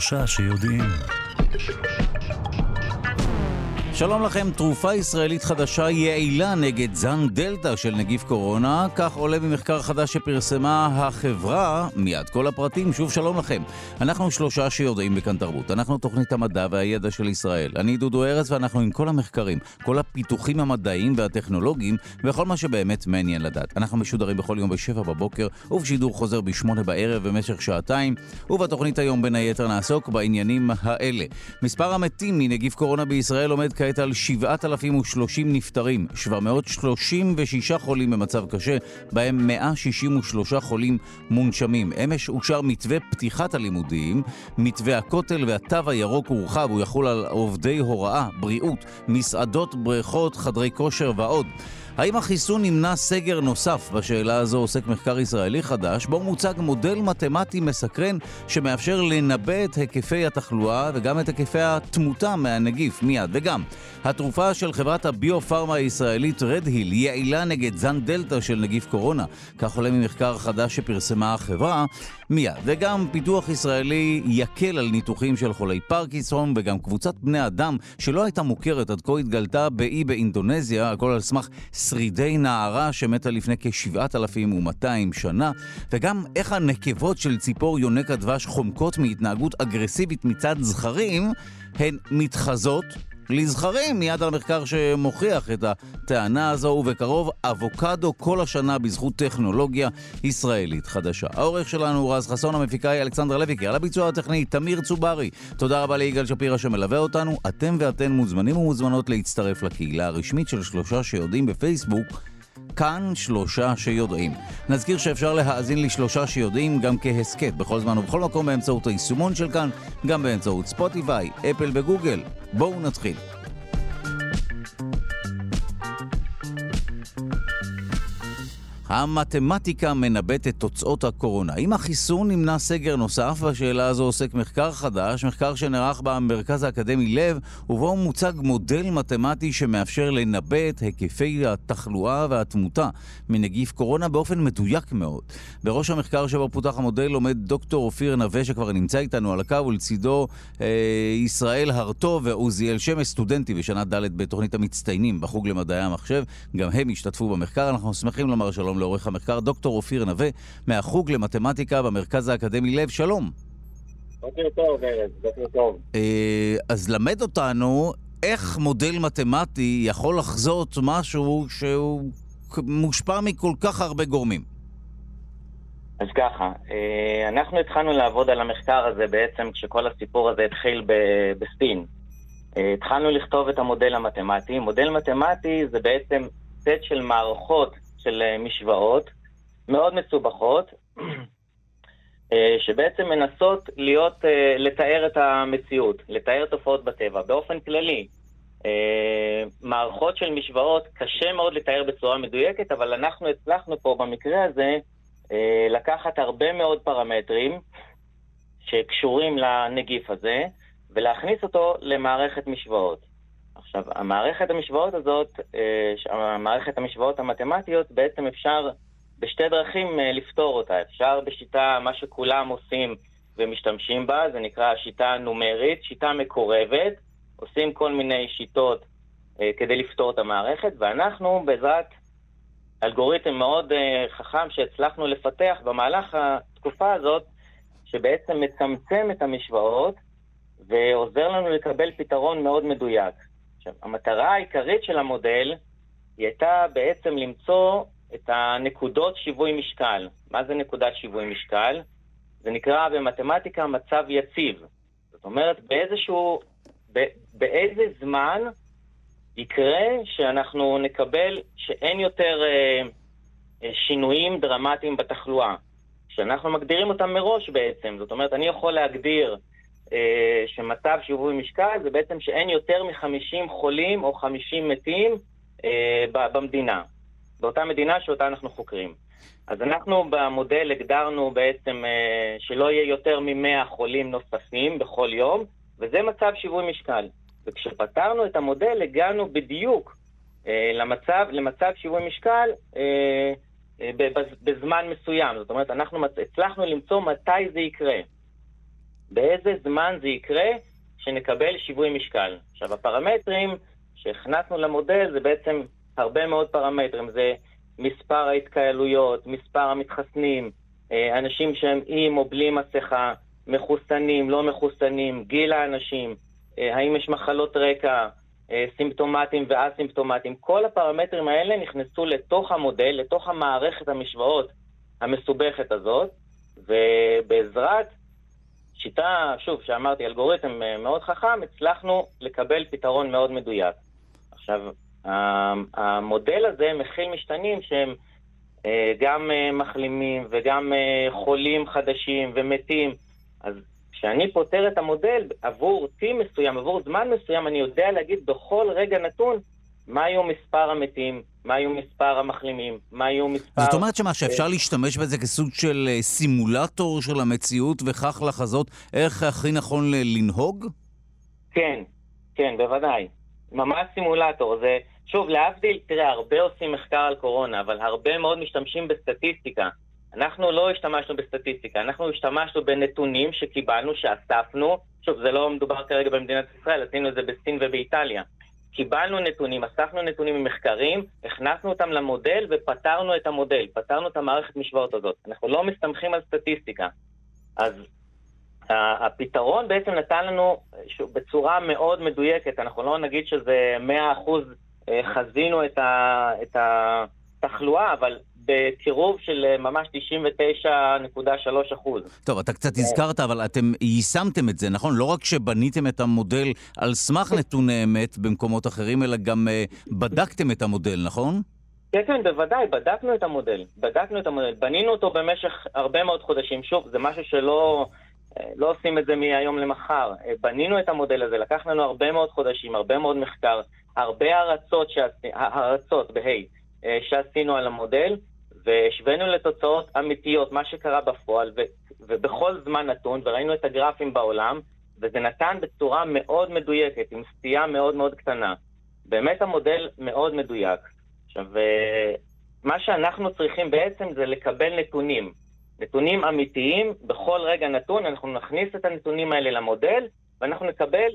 שלושה שיודעים. שלום לכם, תרופה ישראלית חדשה יעילה נגד זן דלתא של נגיף קורונה, כך עולה ממחקר חדש שפרסמה החברה, מיד כל הפרטים, שוב שלום לכם. אנחנו שלושה שיודעים בכאן תרבות, אנחנו תוכנית המדע והידע של ישראל. אני דודו ארז ואנחנו עם כל המחקרים, כל הפיתוחים המדעיים והטכנולוגיים וכל מה שבאמת מעניין לדעת. אנחנו משודרים בכל יום בשבע בבוקר ובשידור חוזר בשמונה בערב במשך שעתיים, ובתוכנית היום בין היתר נעסוק בעניינים האלה. מספר המתים מנגיף קורונה בישראל עומד כעת כעת על 7,030 נפטרים, 736 חולים במצב קשה, בהם 163 חולים מונשמים. אמש אושר מתווה פתיחת הלימודים, מתווה הכותל והתו הירוק הורחב, הוא יחול על עובדי הוראה, בריאות, מסעדות, בריכות, חדרי כושר ועוד. האם החיסון ימנע סגר נוסף? בשאלה הזו עוסק מחקר ישראלי חדש, בו מוצג מודל מתמטי מסקרן שמאפשר לנבא את היקפי התחלואה וגם את היקפי התמותה מהנגיף מיד. וגם, התרופה של חברת הביו-פארמה הישראלית רד-היל יעילה נגד זן דלתא של נגיף קורונה. כך עולה ממחקר חדש שפרסמה החברה מיד. וגם פיתוח ישראלי יקל על ניתוחים של חולי פרקינסון וגם קבוצת בני אדם שלא הייתה מוכרת עד כה התגלתה באי באינדונזיה, הכל על סמך שרידי נערה שמתה לפני כ-7,200 שנה, וגם איך הנקבות של ציפור יונק הדבש חומקות מהתנהגות אגרסיבית מצד זכרים, הן מתחזות לזכרים, מיד על מחקר שמוכיח את הטענה הזו, ובקרוב אבוקדו כל השנה בזכות טכנולוגיה ישראלית חדשה. העורך שלנו הוא רז חסון, המפיקה היא אלכסנדר לויקי, על הביצוע הטכני תמיר צוברי. תודה רבה ליגאל שפירא שמלווה אותנו. אתם ואתן מוזמנים ומוזמנות להצטרף לקהילה הרשמית של שלושה שיודעים בפייסבוק. כאן שלושה שיודעים. נזכיר שאפשר להאזין לשלושה שיודעים גם כהסכת בכל זמן ובכל מקום באמצעות היישומון של כאן, גם באמצעות ספוטיפיי, אפל וגוגל. בואו נתחיל. המתמטיקה מנבאת את תוצאות הקורונה. אם החיסון נמנע סגר נוסף, בשאלה הזו עוסק מחקר חדש, מחקר שנערך במרכז האקדמי לב, ובו מוצג מודל מתמטי שמאפשר לנבא את היקפי התחלואה והתמותה מנגיף קורונה באופן מדויק מאוד. בראש המחקר שבו פותח המודל עומד דוקטור אופיר נווה, שכבר נמצא איתנו על הקו, ולצידו אה, ישראל הרטוב ועוזיאל שמש, סטודנטי בשנה ד' בתוכנית המצטיינים בחוג למדעי המחשב. גם הם השתתפו במחקר. אנחנו שמחים לומר שלום לעורך המחקר דוקטור אופיר נווה מהחוג למתמטיקה במרכז האקדמי לב. שלום. בוקר טוב, ארז, בוקר טוב. אה, אז למד אותנו איך מודל מתמטי יכול לחזות משהו שהוא מושפע מכל כך הרבה גורמים. אז ככה, אה, אנחנו התחלנו לעבוד על המחקר הזה בעצם כשכל הסיפור הזה התחיל בספין. אה, התחלנו לכתוב את המודל המתמטי. מודל מתמטי זה בעצם סט של מערכות של אה, משוואות מאוד מסובכות, אה, שבעצם מנסות להיות, אה, לתאר את המציאות, לתאר תופעות בטבע. באופן כללי, מערכות של משוואות קשה מאוד לתאר בצורה מדויקת, אבל אנחנו הצלחנו פה במקרה הזה לקחת הרבה מאוד פרמטרים שקשורים לנגיף הזה, ולהכניס אותו למערכת משוואות. עכשיו, המערכת המשוואות הזאת, אה, המערכת המשוואות המתמטיות, בעצם אפשר בשתי דרכים אה, לפתור אותה. אפשר בשיטה, מה שכולם עושים ומשתמשים בה, זה נקרא שיטה נומרית, שיטה מקורבת, עושים כל מיני שיטות אה, כדי לפתור את המערכת, ואנחנו בעזרת אלגוריתם מאוד חכם שהצלחנו לפתח במהלך התקופה הזאת, שבעצם מצמצם את המשוואות ועוזר לנו לקבל פתרון מאוד מדויק. עכשיו, המטרה העיקרית של המודל היא הייתה בעצם למצוא את הנקודות שיווי משקל. מה זה נקודת שיווי משקל? זה נקרא במתמטיקה מצב יציב. זאת אומרת, באיזשהו, ב, באיזה זמן יקרה שאנחנו נקבל שאין יותר אה, אה, שינויים דרמטיים בתחלואה. שאנחנו מגדירים אותם מראש בעצם. זאת אומרת, אני יכול להגדיר שמצב שיווי משקל זה בעצם שאין יותר מ-50 חולים או 50 מתים אה, במדינה, באותה מדינה שאותה אנחנו חוקרים. אז אנחנו במודל הגדרנו בעצם אה, שלא יהיה יותר מ-100 חולים נוספים בכל יום, וזה מצב שיווי משקל. וכשפתרנו את המודל הגענו בדיוק אה, למצב, למצב שיווי משקל אה, אה, בזמן מסוים. זאת אומרת, אנחנו הצלחנו למצוא מתי זה יקרה. באיזה זמן זה יקרה שנקבל שיווי משקל. עכשיו, הפרמטרים שהכנסנו למודל זה בעצם הרבה מאוד פרמטרים. זה מספר ההתקהלויות, מספר המתחסנים, אה, אנשים שהם עם או בלי מסכה, מחוסנים, לא מחוסנים, גיל האנשים, אה, האם יש מחלות רקע, אה, סימפטומטיים ואסימפטומטיים. כל הפרמטרים האלה נכנסו לתוך המודל, לתוך המערכת המשוואות המסובכת הזאת, ובעזרת שיטה, שוב, שאמרתי, אלגוריתם מאוד חכם, הצלחנו לקבל פתרון מאוד מדויק. עכשיו, המודל הזה מכיל משתנים שהם אה, גם אה, מחלימים וגם אה, חולים חדשים ומתים. אז כשאני פותר את המודל עבור טי מסוים, עבור זמן מסוים, אני יודע להגיד בכל רגע נתון מה היו מספר המתים, מה היו מספר המחלימים, מה היו מספר... זאת אומרת שמה, שאפשר להשתמש בזה כסוג של סימולטור של המציאות וכך לחזות איך הכי נכון לנהוג? כן, כן, בוודאי. ממש סימולטור. זה, שוב, להבדיל, תראה, הרבה עושים מחקר על קורונה, אבל הרבה מאוד משתמשים בסטטיסטיקה. אנחנו לא השתמשנו בסטטיסטיקה, אנחנו השתמשנו בנתונים שקיבלנו, שאספנו, שוב, זה לא מדובר כרגע במדינת ישראל, עשינו את זה בסין ובאיטליה. קיבלנו נתונים, אספנו נתונים ממחקרים, הכנסנו אותם למודל ופתרנו את המודל, פתרנו את המערכת משוואות הזאת. אנחנו לא מסתמכים על סטטיסטיקה. אז הפתרון בעצם נתן לנו בצורה מאוד מדויקת, אנחנו לא נגיד שזה 100% אה, חזינו את, התחלואה, אבל בקירוב של אה, ממש 99.3 אחוז. טוב, אתה קצת הזכרת, אבל אתם יישמתם את זה, נכון? לא רק שבניתם את המודל על סמך נתוני אמת במקומות אחרים, אלא גם uh, בדקתם את המודל, נכון? כן, כן, בוודאי, בדקנו את המודל. בדקנו את המודל. בנינו אותו במשך הרבה מאוד חודשים. שוב, זה משהו שלא... לא עושים את זה מהיום למחר. בנינו את המודל הזה, לקח לנו הרבה מאוד חודשים, הרבה מאוד מחקר, הרבה הרצות, שעשי, הרצות בה' אה, שעשינו על המודל, והשווינו לתוצאות אמיתיות, מה שקרה בפועל, ו, ובכל זמן נתון, וראינו את הגרפים בעולם, וזה נתן בצורה מאוד מדויקת, עם סטייה מאוד מאוד קטנה. באמת המודל מאוד מדויק. עכשיו, אה, מה שאנחנו צריכים בעצם זה לקבל נתונים. נתונים אמיתיים, בכל רגע נתון אנחנו נכניס את הנתונים האלה למודל, ואנחנו נקבל,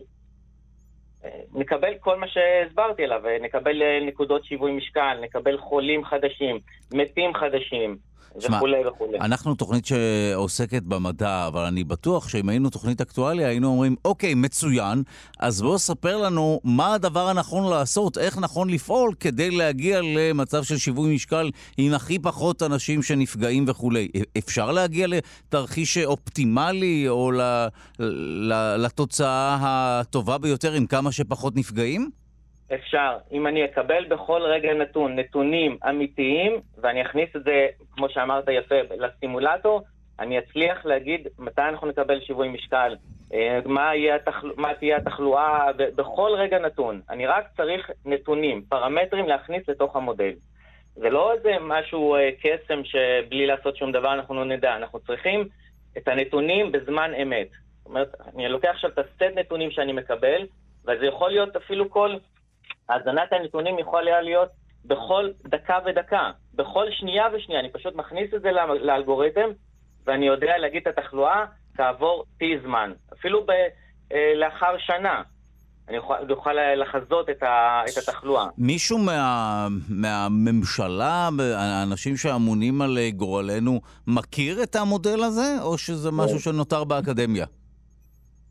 נקבל כל מה שהסברתי עליו, נקבל אה, נקודות שיווי משקל, נקבל חולים חדשים, מתים חדשים, וכולי וכולי. אנחנו תוכנית שעוסקת במדע, אבל אני בטוח שאם היינו תוכנית אקטואליה, היינו אומרים, אוקיי, מצוין, אז בוא ספר לנו מה הדבר הנכון לעשות, איך נכון לפעול כדי להגיע למצב של שיווי משקל עם הכי פחות אנשים שנפגעים וכולי. אפשר להגיע לתרחיש אופטימלי או לתוצאה הטובה ביותר עם כמה שפחות נפגעים? אפשר, אם אני אקבל בכל רגע נתון נתונים אמיתיים, ואני אכניס את זה, כמו שאמרת יפה, לסימולטור, אני אצליח להגיד מתי אנחנו נקבל שיווי משקל, אה, מה, התחל... מה תהיה התחלואה בכל רגע נתון. אני רק צריך נתונים, פרמטרים להכניס לתוך המודל. זה לא איזה משהו אה, קסם שבלי לעשות שום דבר אנחנו לא נדע, אנחנו צריכים את הנתונים בזמן אמת. זאת אומרת, אני לוקח עכשיו את הסט נתונים שאני מקבל, וזה יכול להיות אפילו כל האזנת הנתונים יכולה להיות בכל דקה ודקה, בכל שנייה ושנייה. אני פשוט מכניס את זה לאלגוריתם, ואני יודע להגיד את התחלואה כעבור T זמן. אפילו ב, אה, לאחר שנה. אני אוכל, אוכל לחזות את, ה, את התחלואה. מישהו מה, מהממשלה, האנשים שאמונים על גורלנו, מכיר את המודל הזה, או שזה משהו שנותר באקדמיה?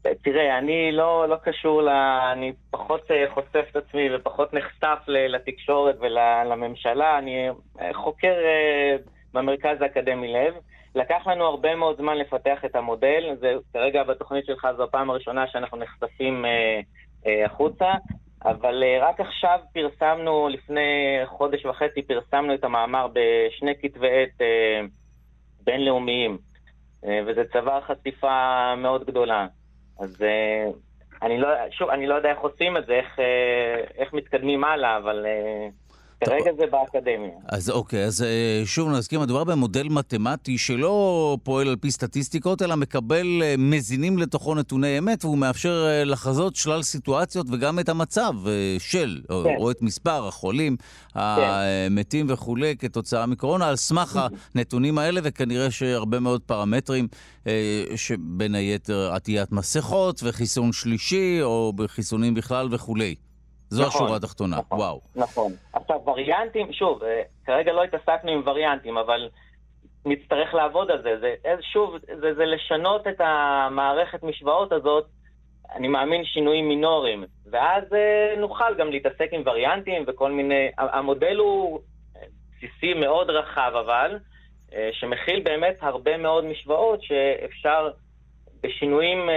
תראה, אני לא, לא קשור ל... אני פחות אה, חושף את עצמי ופחות נחשף לתקשורת ולממשלה. אני אה, חוקר אה, במרכז האקדמי לב. לקח לנו הרבה מאוד זמן לפתח את המודל. זה כרגע בתוכנית שלך זו הפעם הראשונה שאנחנו נחשפים החוצה. אבל רק עכשיו פרסמנו, לפני חודש וחצי פרסמנו את המאמר בשני כתבי עת בינלאומיים, וזה צבר חשיפה מאוד גדולה. אז אה, אני לא, שוב, אני לא יודע איך עושים את זה, איך, אה, איך מתקדמים הלאה, אבל... כרגע זה באקדמיה. אז אוקיי, אז אה, שוב נזכיר, מדובר במודל מתמטי שלא פועל על פי סטטיסטיקות, אלא מקבל אה, מזינים לתוכו נתוני אמת, והוא מאפשר אה, לחזות שלל סיטואציות וגם את המצב של, כן. או את מספר החולים, כן. המתים וכולי, כתוצאה מקורונה, על סמך הנתונים האלה, וכנראה שהרבה מאוד פרמטרים, שבין היתר עטיית מסכות וחיסון שלישי, או בחיסונים בכלל וכולי. זו נכון, השורה התחתונה, נכון, וואו. נכון. עכשיו, וריאנטים, שוב, אה, כרגע לא התעסקנו עם וריאנטים, אבל נצטרך לעבוד על זה. זה שוב, זה, זה לשנות את המערכת משוואות הזאת, אני מאמין שינויים מינוריים. ואז אה, נוכל גם להתעסק עם וריאנטים וכל מיני... המודל הוא בסיסי מאוד רחב, אבל, אה, שמכיל באמת הרבה מאוד משוואות שאפשר בשינויים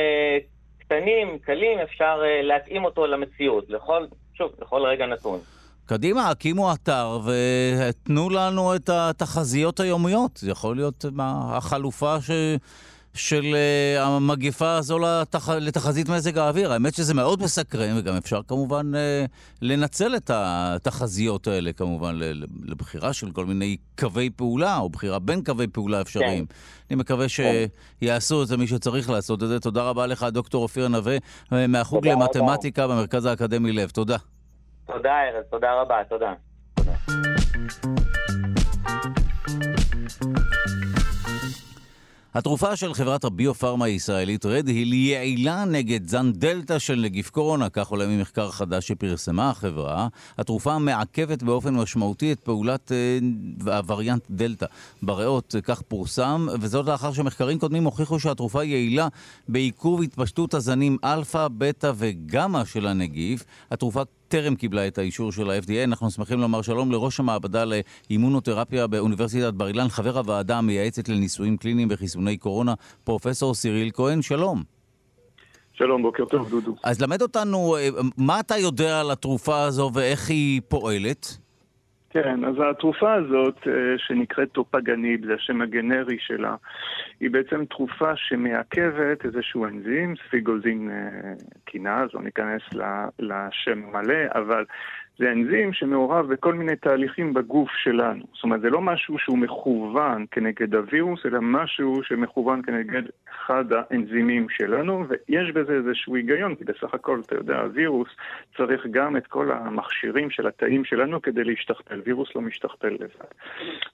קטנים, קלים, אפשר להתאים אותו למציאות. לכל, שוב, בכל רגע נתון. קדימה, הקימו אתר ותנו לנו את התחזיות היומיות. זה יכול להיות מה, החלופה ש... של uh, המגיפה הזו לתח... לתחזית מזג האוויר. האמת שזה מאוד מסקרן, וגם אפשר כמובן uh, לנצל את התחזיות האלה, כמובן, לבחירה של כל מיני קווי פעולה, או בחירה בין קווי פעולה אפשריים. כן. אני מקווה כן. שיעשו את זה מי שצריך לעשות את זה. תודה רבה לך, דוקטור אופיר נווה, אה, מהחוג למתמטיקה רבה. במרכז האקדמי לב. תודה. תודה, ארז. תודה רבה. תודה. תודה. התרופה של חברת הביו-פארמה הישראלית רדהיל היא יעילה נגד זן דלתא של נגיף קורונה, כך עולה ממחקר חדש שפרסמה החברה. התרופה מעכבת באופן משמעותי את פעולת אה, הווריאנט דלתא בריאות, כך פורסם, וזאת לאחר שמחקרים קודמים הוכיחו שהתרופה יעילה בעיכוב התפשטות הזנים אלפא, בטא וגמא של הנגיף. התרופה טרם קיבלה את האישור של ה-FDA. אנחנו שמחים לומר שלום לראש המעבדה לאימונותרפיה באוניברסיטת בר אילן, חבר הוועדה המייעצת לניסויים קליניים וחיסוני קורונה, פרופסור סיריל כהן, שלום. שלום, בוקר טוב, דודו. אז למד אותנו, אה, מה אתה יודע על התרופה הזו ואיך היא פועלת? כן, אז התרופה הזאת, אה, שנקראת טופגניב, זה השם הגנרי שלה, היא בעצם תרופה שמעכבת איזשהו אנזים, ספיגוזין אה, קינז, לא ניכנס לשם מלא, אבל זה אנזים שמעורב בכל מיני תהליכים בגוף שלנו. זאת אומרת, זה לא משהו שהוא מכוון כנגד הווירוס, אלא משהו שמכוון כנגד אחד האנזימים שלנו, ויש בזה איזשהו היגיון, כי בסך הכל, אתה יודע, הווירוס צריך גם את כל המכשירים של התאים שלנו כדי להשתכפל. וירוס לא משתכפל לבד.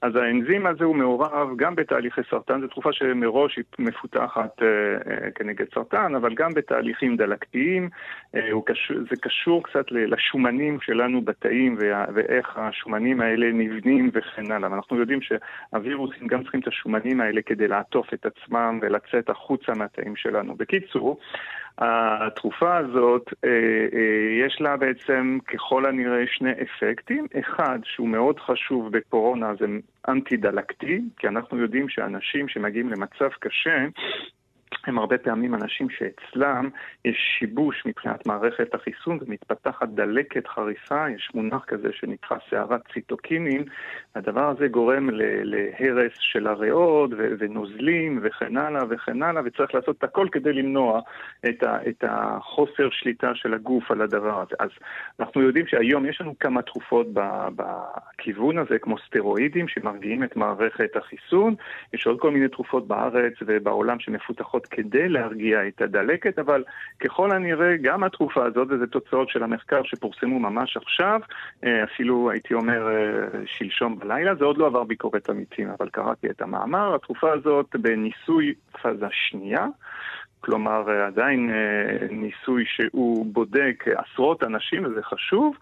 אז האנזים הזה הוא מעורב גם בתהליכי סרטן, זו תרופה שמראש היא מפותחת אה, אה, כנגד סרטן, אבל גם בתהליכים דלקתיים. אה, קשור, זה קשור קצת לשומנים שלנו. שלנו בתאים ואיך השומנים האלה נבנים וכן הלאה. אנחנו יודעים שהווירוסים גם צריכים את השומנים האלה כדי לעטוף את עצמם ולצאת החוצה מהתאים שלנו. בקיצור, התרופה הזאת, אה, אה, יש לה בעצם ככל הנראה שני אפקטים. אחד, שהוא מאוד חשוב בקורונה, זה אנטי-דלקתי, כי אנחנו יודעים שאנשים שמגיעים למצב קשה, הם הרבה פעמים אנשים שאצלם יש שיבוש מבחינת מערכת החיסון ומתפתחת דלקת חריפה, יש מונח כזה שנקרא סערת ציטוקינים, הדבר הזה גורם להרס של הריאות ונוזלים וכן הלאה וכן הלאה, וצריך לעשות את הכל כדי למנוע את, את החוסר שליטה של הגוף על הדבר הזה. אז אנחנו יודעים שהיום יש לנו כמה תרופות בכיוון הזה, כמו סטרואידים שמרגיעים את מערכת החיסון, יש עוד כל מיני תרופות בארץ ובעולם שמפותחות כדי להרגיע את הדלקת, אבל ככל הנראה גם התרופה הזאת, וזה תוצאות של המחקר שפורסמו ממש עכשיו, אה, אפילו הייתי אומר אה, שלשום בלילה, זה עוד לא עבר ביקורת עמיתים, אבל קראתי את המאמר, התרופה הזאת בניסוי פאזה שנייה. כלומר עדיין אה, ניסוי שהוא בודק עשרות אנשים, וזה חשוב,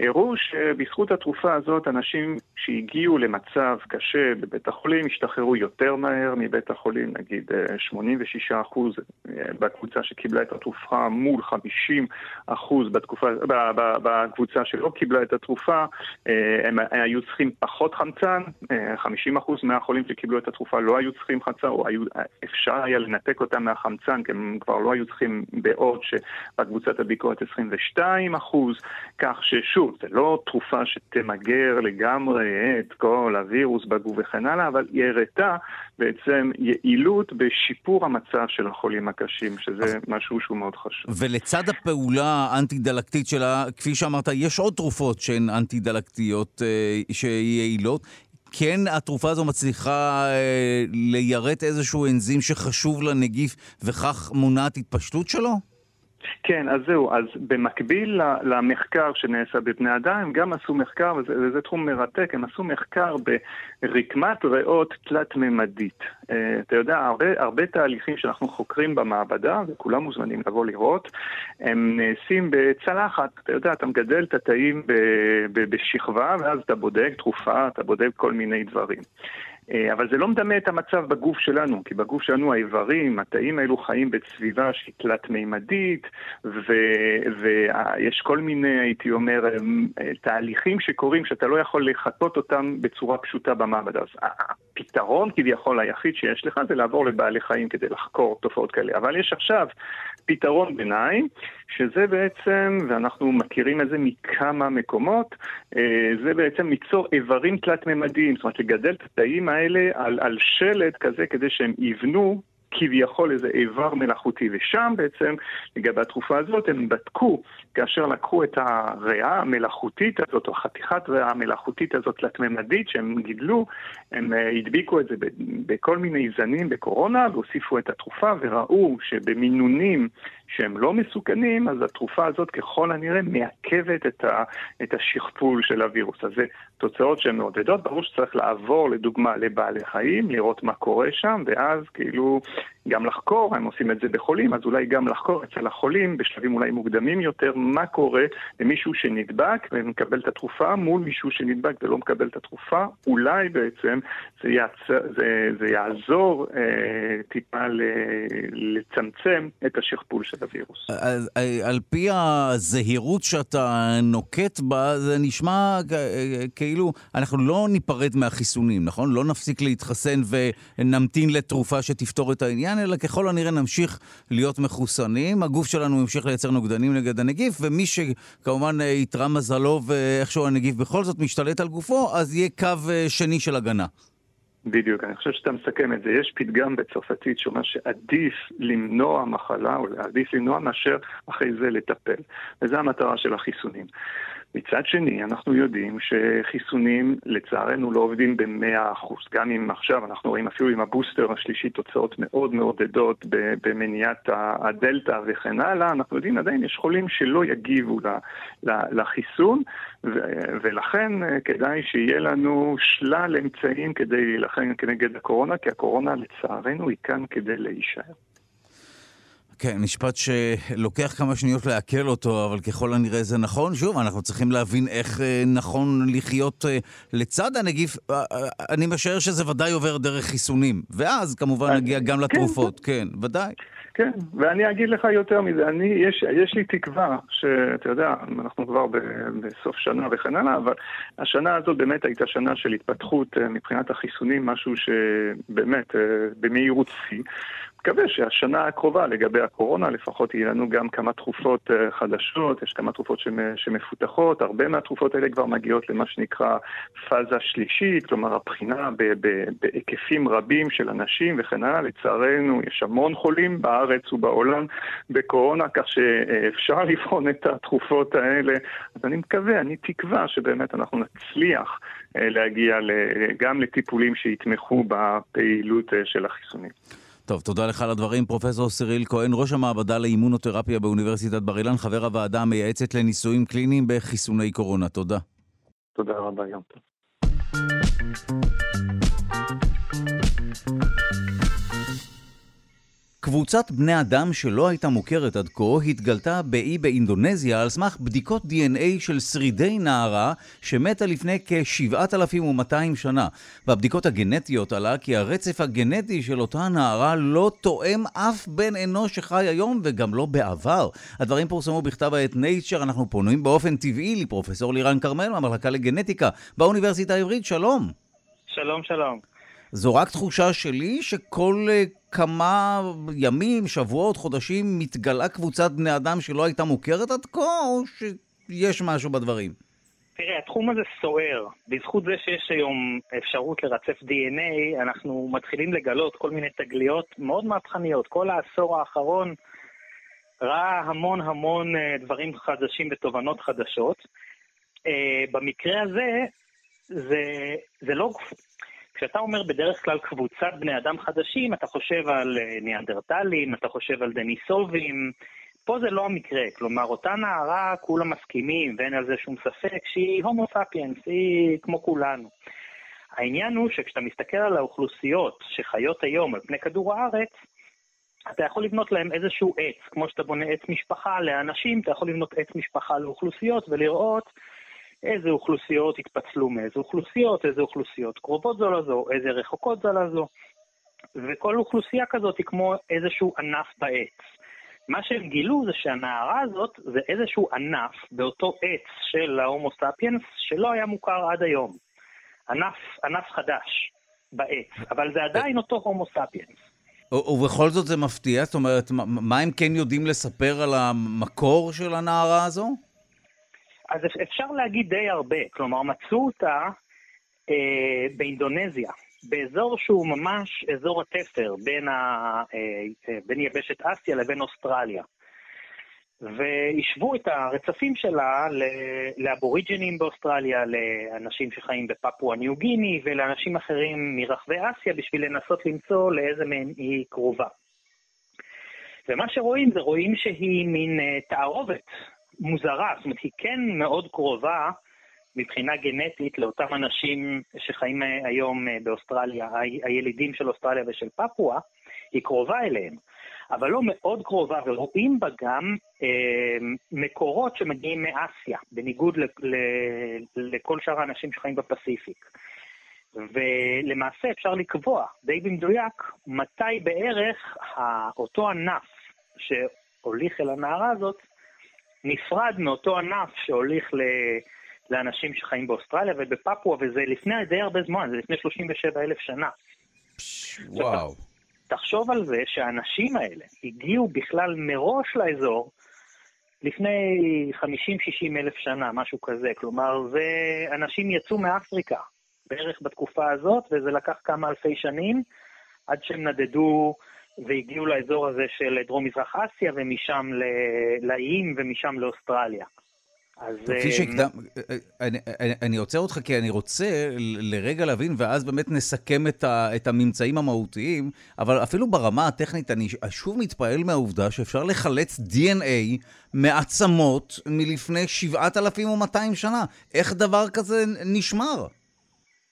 הראו שבזכות התרופה הזאת אנשים שהגיעו למצב קשה בבית החולים השתחררו יותר מהר מבית החולים, נגיד 86 אה, אחוז אה, בקבוצה שקיבלה את התרופה מול 50 אחוז בתקופה, בקבוצה שלא קיבלה את התרופה, הם היו צריכים פחות חמצן, 50 אחוז מהחולים שקיבלו את התרופה לא היו צריכים חמצן, או היו, אפשר היה לנתק אותם מהחמצן כי הם כבר לא היו צריכים בעוד שבקבוצת הביקורת 22 אחוז, כך ששוב, זה לא תרופה שתמגר לגמרי את כל הווירוס בגוף וכן הלאה, אבל היא הראתה בעצם יעילות בשיפור המצב של החולים הקשים, שזה משהו שהוא מאוד חשוב. ולצד הפעולה האנטי-דלקתית שלה, כפי שאמרת, יש עוד תרופות שהן אנטי-דלקתיות אה, שיעילות. כן התרופה הזו מצליחה אה, ליירט איזשהו אנזים שחשוב לנגיף וכך מונעת התפשטות שלו? כן, אז זהו, אז במקביל למחקר שנעשה בבני אדם, גם עשו מחקר, וזה, וזה תחום מרתק, הם עשו מחקר ברקמת ריאות תלת-ממדית. Uh, אתה יודע, הרבה, הרבה תהליכים שאנחנו חוקרים במעבדה, וכולם מוזמנים לבוא לראות, הם נעשים בצלחת. אתה יודע, אתה מגדל את התאים בשכבה, ואז אתה בודק תרופה, אתה בודק כל מיני דברים. אה, אבל זה לא מדמה את המצב בגוף שלנו, כי בגוף שלנו האיברים, התאים האלו חיים בסביבה שהיא תלת-מימדית, ויש כל מיני, הייתי אומר, אה, תהליכים שקורים שאתה לא יכול לחטות אותם בצורה פשוטה במעבדה. אז הפתרון כביכול היחיד שיש לך זה לעבור לבעלי חיים כדי לחקור תופעות כאלה. אבל יש עכשיו פתרון ביניים, שזה בעצם, ואנחנו מכירים את זה מכמה מקומות, אה, זה בעצם ליצור איברים תלת-ממדיים, זאת אומרת לגדל את התאים האלה על, על שלד כזה כדי שהם יבנו כביכול איזה איבר מלאכותי, ושם בעצם, לגבי התרופה הזאת, הם בדקו, כאשר לקחו את הריאה המלאכותית הזאת, או חתיכת ריאה המלאכותית הזאת לתממדית שהם גידלו, הם uh, הדביקו את זה בכל מיני זנים בקורונה, והוסיפו את התרופה, וראו שבמינונים שהם לא מסוכנים, אז התרופה הזאת ככל הנראה מעכבת את, ה, את השכפול של הווירוס. אז זה תוצאות שהן מעודדות, ברור שצריך לעבור לדוגמה לבעלי חיים, לראות מה קורה שם, ואז כאילו גם לחקור, הם עושים את זה בחולים, אז אולי גם לחקור אצל החולים בשלבים אולי מוקדמים יותר, מה קורה למישהו שנדבק ומקבל את התרופה מול מישהו שנדבק ולא מקבל את התרופה, אולי בעצם זה, יעצ... זה, זה יעזור אה, טיפה ל... לצמצם את השכפול של הווירוס. על, על פי הזהירות שאתה נוקט בה, זה נשמע כאילו אנחנו לא ניפרד מהחיסונים, נכון? לא נפסיק להתחסן ונמתין לתרופה שתפתור את העניין. העניין, אלא ככל הנראה נמשיך להיות מחוסנים, הגוף שלנו ימשיך לייצר נוגדנים נגד הנגיף, ומי שכמובן יתרם אה, מזלו ואיכשהו הנגיף בכל זאת משתלט על גופו, אז יהיה קו אה, שני של הגנה. בדיוק, אני חושב שאתה מסכם את זה. יש פתגם בצרפתית שאומר שעדיף למנוע מחלה, או עדיף למנוע מאשר אחרי זה לטפל. וזו המטרה של החיסונים. מצד שני, אנחנו יודעים שחיסונים לצערנו לא עובדים ב-100%. גם אם עכשיו אנחנו רואים אפילו עם הבוסטר השלישי תוצאות מאוד מעודדות במניעת הדלתא וכן הלאה, אנחנו יודעים עדיין יש חולים שלא יגיבו לחיסון, ולכן אה, כדאי שיהיה לנו שלל אמצעים כדי להילחם כנגד הקורונה, כי הקורונה לצערנו היא כאן כדי להישאר. כן, משפט שלוקח כמה שניות לעכל אותו, אבל ככל הנראה זה נכון. שוב, אנחנו צריכים להבין איך אה, נכון לחיות אה, לצד הנגיף. אה, אני משער שזה ודאי עובר דרך חיסונים, ואז כמובן נגיע גם כן, לתרופות. כן, כן ודאי. כן, ואני אגיד לך יותר מזה, אני, יש, יש לי תקווה שאתה יודע, אנחנו כבר ב, בסוף שנה וכן הלאה, אבל השנה הזאת באמת הייתה שנה של התפתחות מבחינת החיסונים, משהו שבאמת במהירות שיא. מקווה שהשנה הקרובה לגבי הקורונה לפחות יהיה לנו גם כמה תרופות אה, חדשות, יש כמה תרופות שמפותחות, הרבה מהתרופות האלה כבר מגיעות למה שנקרא פאזה שלישית, כלומר הבחינה בהיקפים רבים של אנשים וכן הלאה, לצערנו יש המון חולים בארץ ובעולם בקורונה, כך שאפשר לבחון את התרופות האלה, אז אני מקווה, אני תקווה שבאמת אנחנו נצליח אה, להגיע גם לטיפולים שיתמכו בפעילות אה, של החיסונים. טוב, תודה לך על הדברים. פרופסור סיריל כהן, ראש המעבדה לאימונותרפיה באוניברסיטת בר אילן, חבר הוועדה המייעצת לניסויים קליניים בחיסוני קורונה. תודה. תודה רבה, יום טוב. קבוצת בני אדם שלא הייתה מוכרת עד כה התגלתה באי באינדונזיה על סמך בדיקות DNA של שרידי נערה שמתה לפני כ-7,200 שנה. בבדיקות הגנטיות עלה כי הרצף הגנטי של אותה נערה לא תואם אף בן אנוש שחי היום וגם לא בעבר. הדברים פורסמו בכתב העת נייצ'ר, אנחנו פונים באופן טבעי לפרופסור לירן כרמל מהמחלקה לגנטיקה באוניברסיטה העברית, שלום. שלום, שלום. זו רק תחושה שלי שכל אה, כמה ימים, שבועות, חודשים מתגלה קבוצת בני אדם שלא הייתה מוכרת עד כה, או שיש משהו בדברים? תראה, התחום הזה סוער. בזכות זה שיש היום אפשרות לרצף DNA, אנחנו מתחילים לגלות כל מיני תגליות מאוד מהפכניות. כל העשור האחרון ראה המון המון אה, דברים חדשים ותובנות חדשות. אה, במקרה הזה, זה, זה לא... כשאתה אומר בדרך כלל קבוצת בני אדם חדשים, אתה חושב על אה, ניאנדרטלים, אתה חושב על דניסובים, פה זה לא המקרה, כלומר, אותה נערה, כולם מסכימים, ואין על זה שום ספק, שהיא הומו ספיאנס, היא כמו כולנו. העניין הוא שכשאתה מסתכל על האוכלוסיות שחיות היום על פני כדור הארץ, אתה יכול לבנות להם איזשהו עץ, כמו שאתה בונה עץ משפחה לאנשים, אתה יכול לבנות עץ משפחה לאוכלוסיות ולראות איזה אוכלוסיות התפצלו מאיזה אוכלוסיות, איזה אוכלוסיות קרובות זו לזו, איזה רחוקות זו לזו, וכל אוכלוסייה כזאת היא כמו איזשהו ענף בעץ. מה שהם גילו זה שהנערה הזאת זה איזשהו ענף באותו עץ של ההומו ספיאנס שלא היה מוכר עד היום. ענף, ענף חדש בעץ, אבל זה עדיין אותו הומו ספיאנס. ובכל זאת זה מפתיע? זאת אומרת, מה הם כן יודעים לספר על המקור של הנערה הזו? אז אפשר להגיד די הרבה. כלומר, מצאו אותה אה, באינדונזיה. באזור שהוא ממש אזור התפר בין, ה, אה, אה, בין יבשת אסיה לבין אוסטרליה. והשוו את הרצפים שלה לאבוריג'ינים באוסטרליה, לאנשים שחיים בפפואה ניו גיני ולאנשים אחרים מרחבי אסיה בשביל לנסות למצוא לאיזה מהם היא קרובה. ומה שרואים זה רואים שהיא מין אה, תערובת מוזרה, זאת אומרת היא כן מאוד קרובה מבחינה גנטית לאותם אנשים שחיים אה, היום אה, באוסטרליה, הילידים של אוסטרליה ושל פפואה, היא קרובה אליהם. אבל לא מאוד קרובה, ורואים בה גם אה, מקורות שמגיעים מאסיה, בניגוד ל, ל, לכל שאר האנשים שחיים בפסיפיק. ולמעשה אפשר לקבוע די במדויק מתי בערך אותו ענף שהוליך אל הנערה הזאת נפרד מאותו ענף שהוליך ל... לאנשים שחיים באוסטרליה ובפפואה, וזה לפני די הרבה זמן, זה לפני 37 אלף שנה. וואו. תחשוב על זה שהאנשים האלה הגיעו בכלל מראש לאזור לפני 50-60 אלף שנה, משהו כזה. כלומר, זה אנשים יצאו מאפריקה בערך בתקופה הזאת, וזה לקח כמה אלפי שנים עד שהם נדדו והגיעו לאזור הזה של דרום-מזרח אסיה, ומשם לאיים ומשם לאוסטרליה. אז... כפי אה, שהקדם... אני, אני, אני עוצר אותך כי אני רוצה לרגע להבין, ואז באמת נסכם את, ה, את הממצאים המהותיים, אבל אפילו ברמה הטכנית, אני שוב מתפעל מהעובדה שאפשר לחלץ DNA מעצמות מלפני 7,200 שנה. איך דבר כזה נשמר?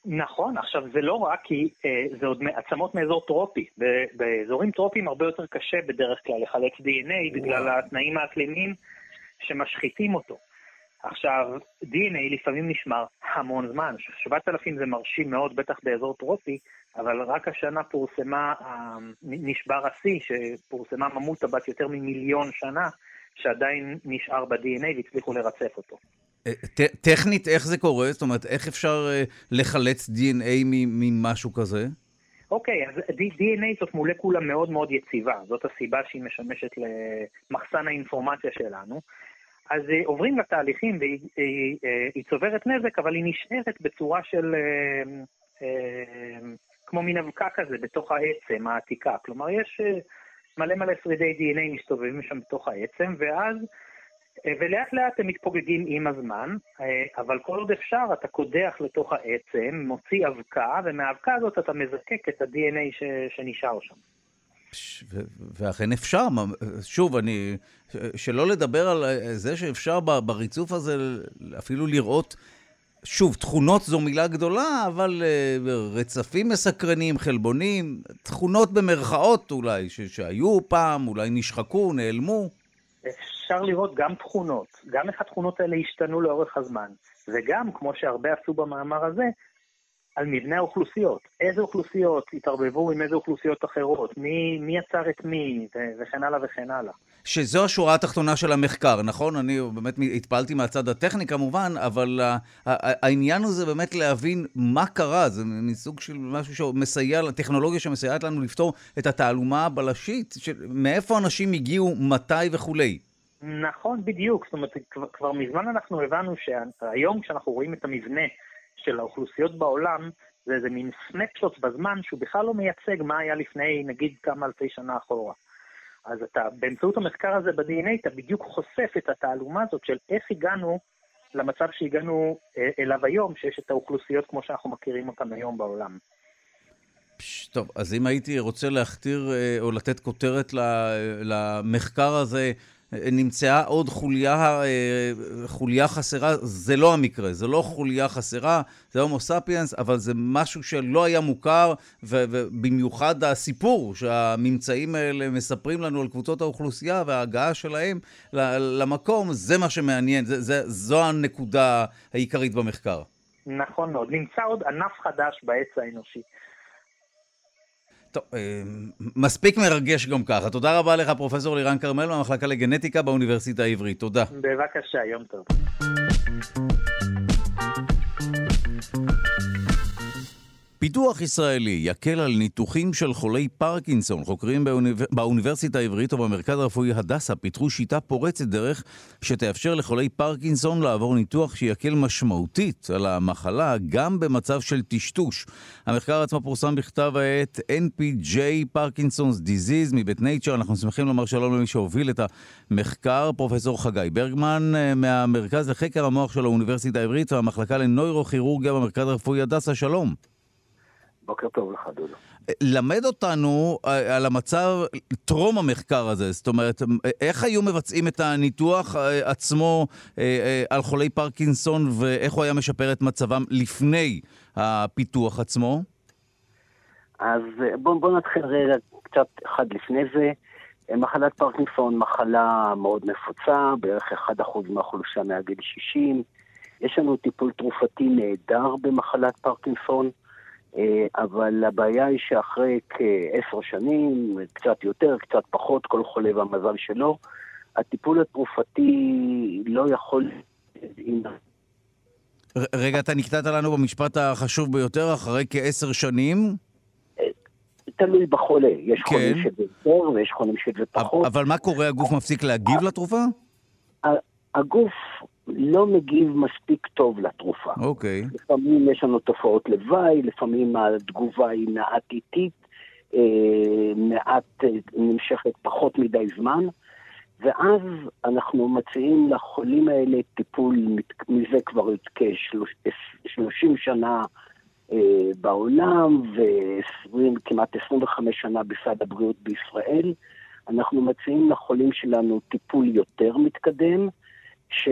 נכון, עכשיו זה לא רק כי אה, זה עוד עצמות מאזור טרופי. באזורים טרופיים הרבה יותר קשה בדרך כלל לחלץ DNA בגלל התנאים האקלימיים שמשחיתים אותו. עכשיו, DNA לפעמים נשמר המון זמן, 7,000 זה מרשים מאוד, בטח באזור טרופי, אבל רק השנה פורסמה, נשבר השיא, שפורסמה ממותה בת יותר ממיליון שנה, שעדיין נשאר ב-DNA והצליחו לרצף אותו. טכנית, איך זה קורה? זאת אומרת, איך אפשר אה, לחלץ DNA ממשהו כזה? אוקיי, אז DNA זאת מולקולה מאוד מאוד יציבה, זאת הסיבה שהיא משמשת למחסן האינפורמציה שלנו. אז אה, עוברים לתהליכים והיא היא, אה, היא צוברת נזק, אבל היא נשארת בצורה של... כמו מין אבקה כזה בתוך העצם העתיקה. כלומר, יש מלא מלא שרידי DNA מסתובבים שם בתוך העצם, ואז, ולאט לאט הם מתפוגגים עם הזמן, אבל כל עוד אפשר, אתה קודח לתוך העצם, מוציא אבקה, ומהאבקה הזאת אתה מזקק את ה-DNA ש... שנשאר שם. ואכן אפשר, שוב, אני, שלא לדבר על זה שאפשר בריצוף הזה אפילו לראות, שוב, תכונות זו מילה גדולה, אבל אה, רצפים מסקרנים, חלבונים, תכונות במרכאות אולי, שהיו פעם, אולי נשחקו, נעלמו. אפשר לראות גם תכונות, גם איך התכונות האלה השתנו לאורך הזמן, וגם, כמו שהרבה עשו במאמר הזה, על מבנה האוכלוסיות. איזה אוכלוסיות התערבבו עם איזה אוכלוסיות אחרות, מי, מי יצר את מי, וכן הלאה וכן הלאה. שזו השורה התחתונה של המחקר, נכון? אני באמת התפעלתי מהצד הטכני כמובן, אבל העניין הוא זה באמת להבין מה קרה, זה מסוג של משהו שמסייע, טכנולוגיה שמסייעת לנו לפתור את התעלומה הבלשית, של מאיפה אנשים הגיעו, מתי וכולי. נכון, בדיוק. זאת אומרת, כבר, כבר מזמן אנחנו הבנו שהיום כשאנחנו רואים את המבנה של האוכלוסיות בעולם, זה איזה מין סנפשוט בזמן שהוא בכלל לא מייצג מה היה לפני נגיד כמה אלפי שנה אחורה. אז אתה, באמצעות המחקר הזה ב-DNA, אתה בדיוק חושף את התעלומה הזאת של איך הגענו למצב שהגענו אה, אליו היום, שיש את האוכלוסיות כמו שאנחנו מכירים אותן היום בעולם. טוב, אז אם הייתי רוצה להכתיר אה, או לתת כותרת למחקר הזה, נמצאה עוד חוליה, אה, חוליה חסרה, זה לא המקרה, זה לא חוליה חסרה, זה הומו ספיאנס, אבל זה משהו שלא היה מוכר, ובמיוחד הסיפור שהממצאים האלה מספרים לנו על קבוצות האוכלוסייה וההגעה שלהם למקום, זה מה שמעניין, זה, זה, זו הנקודה העיקרית במחקר. נכון מאוד. נמצא עוד ענף חדש בעץ האנושי. טוב, אה, מספיק מרגש גם ככה. תודה רבה לך, פרופ' לירן כרמל, מהמחלקה לגנטיקה באוניברסיטה העברית. תודה. בבקשה, יום טוב. פיתוח ישראלי יקל על ניתוחים של חולי פרקינסון. חוקרים באוניבר... באוניברסיטה העברית ובמרכז הרפואי הדסה פיתחו שיטה פורצת דרך שתאפשר לחולי פרקינסון לעבור ניתוח שיקל משמעותית על המחלה גם במצב של טשטוש. המחקר עצמו פורסם בכתב העת NPJ Parkinson's Disease מבית נייצ'ר. אנחנו שמחים לומר שלום למי שהוביל את המחקר, פרופסור חגי ברגמן אה, מהמרכז לחקר המוח של האוניברסיטה העברית והמחלקה לנוירוכירורגיה במרכז הרפואי הדסה. שלום. בוקר טוב לך, דודו. למד אותנו אה, על המצב טרום המחקר הזה, זאת אומרת, איך היו מבצעים את הניתוח אה, עצמו אה, על חולי פרקינסון ואיך הוא היה משפר את מצבם לפני הפיתוח עצמו? אז בואו בוא נתחיל רגע קצת אחד לפני זה. מחלת פרקינסון מחלה מאוד נפוצה, בערך 1% מהאוכלוסייה מהגיל 60. יש לנו טיפול תרופתי נהדר במחלת פרקינסון. אה, אבל הבעיה היא שאחרי כעשר שנים, קצת יותר, קצת פחות, כל חולה והמזל שלו, הטיפול התרופתי לא יכול... רגע, אתה נקטעת לנו במשפט החשוב ביותר, אחרי כעשר שנים? אה, תלוי בחולה. יש כן. חולים שזה יותר ויש חולים שזה פחות. אבל מה קורה? הגוף מפסיק להגיב לתרופה? הגוף לא מגיב מספיק טוב לתרופה. אוקיי. Okay. לפעמים יש לנו תופעות לוואי, לפעמים התגובה היא מעט איטית, אה, מעט אה, נמשכת פחות מדי זמן, ואז אנחנו מציעים לחולים האלה טיפול מזה כבר כ-30 שנה אה, בעולם וכמעט 25 שנה בסד הבריאות בישראל. אנחנו מציעים לחולים שלנו טיפול יותר מתקדם, ש...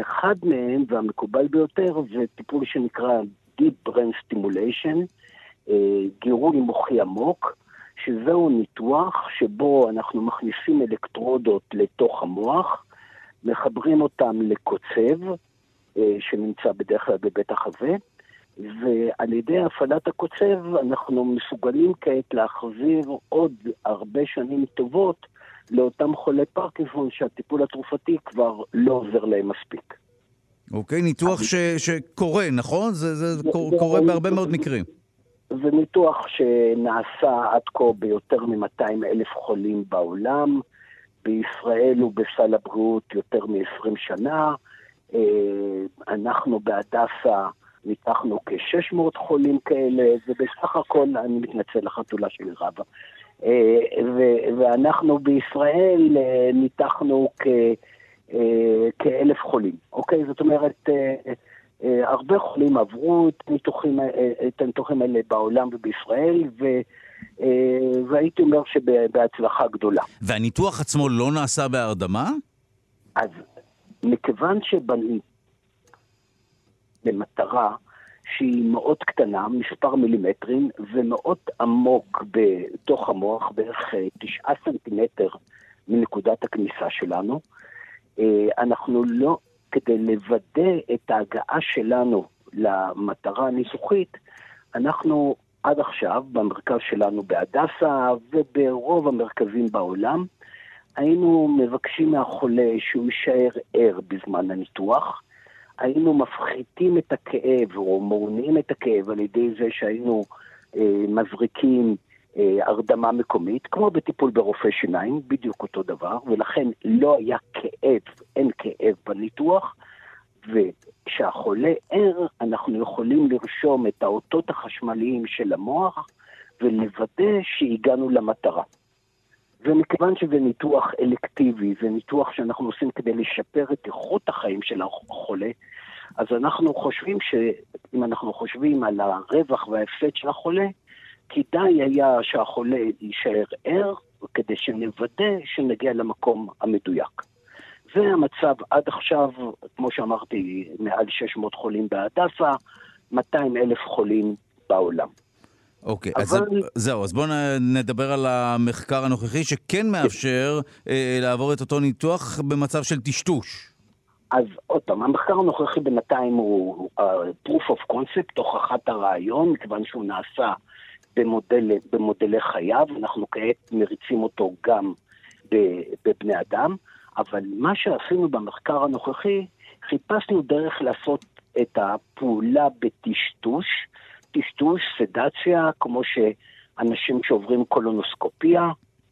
אחד מהם, והמקובל ביותר, זה טיפול שנקרא Deep Brain Stimulation, אה, גירוי מוחי עמוק, שזהו ניתוח שבו אנחנו מכניסים אלקטרודות לתוך המוח, מחברים אותם לקוצב, אה, שנמצא בדרך כלל בבית החזה, ועל ידי הפעלת הקוצב אנחנו מסוגלים כעת להחזיר עוד הרבה שנים טובות לאותם חולי פרקינסון שהטיפול התרופתי כבר לא עוזר להם מספיק. אוקיי, ניתוח ש, שקורה, נכון? זה, זה, זה קורה בהרבה מאוד מקרים. זה ניתוח שנעשה עד כה ביותר מ-200 אלף חולים בעולם. בישראל הוא בסל הבריאות יותר מ-20 שנה. אה, אנחנו בהדסה ניתחנו כ-600 חולים כאלה, ובסך הכל, אני מתנצל, החתולה שלי רבה. אה, ואנחנו בישראל אה, ניתחנו כ... אה, כאלף חולים, אוקיי? זאת אומרת, הרבה חולים עברו את הניתוחים, את הניתוחים האלה בעולם ובישראל, ו, והייתי אומר שבהצלחה גדולה. והניתוח עצמו לא נעשה בהרדמה? אז מכיוון שבמטרה שהיא מאוד קטנה, מספר מילימטרים, ומאוד עמוק בתוך המוח, בערך אה, תשעה סנטימטר מנקודת הכניסה שלנו. אה, אנחנו לא, כדי לוודא את ההגעה שלנו למטרה הניסוחית, אנחנו עד עכשיו, במרכז שלנו בהדסה וברוב המרכזים בעולם, היינו מבקשים מהחולה שהוא יישאר ער בזמן הניתוח, היינו מפחיתים את הכאב או מונעים את הכאב על ידי זה שהיינו אה, מזריקים אה, הרדמה מקומית, כמו בטיפול ברופא שיניים, בדיוק אותו דבר, ולכן לא היה כאב, אין כאב בניתוח, וכשהחולה ער, אנחנו יכולים לרשום את האותות החשמליים של המוח ולוודא שהגענו למטרה. ומכיוון שזה ניתוח אלקטיבי, זה ניתוח שאנחנו עושים כדי לשפר את איכות החיים של החולה, אז אנחנו חושבים שאם אנחנו חושבים על הרווח וההפסד של החולה, כדאי היה שהחולה יישאר ער, כדי שנוודא שנגיע למקום המדויק. זה המצב עד עכשיו, כמו שאמרתי, מעל 600 חולים בהדסה, 200 אלף חולים בעולם. אוקיי, okay, אבל... אז זהו, אז בואו נדבר על המחקר הנוכחי שכן מאפשר אה, לעבור את אותו ניתוח במצב של טשטוש. אז עוד פעם, המחקר הנוכחי בינתיים הוא uh, proof of concept, הוכחת הרעיון, מכיוון שהוא נעשה במודל, במודלי חייו, אנחנו כעת מריצים אותו גם בבני אדם, אבל מה שעשינו במחקר הנוכחי, חיפשנו דרך לעשות את הפעולה בטשטוש, טשטוש, סדציה, כמו שאנשים שעוברים קולונוסקופיה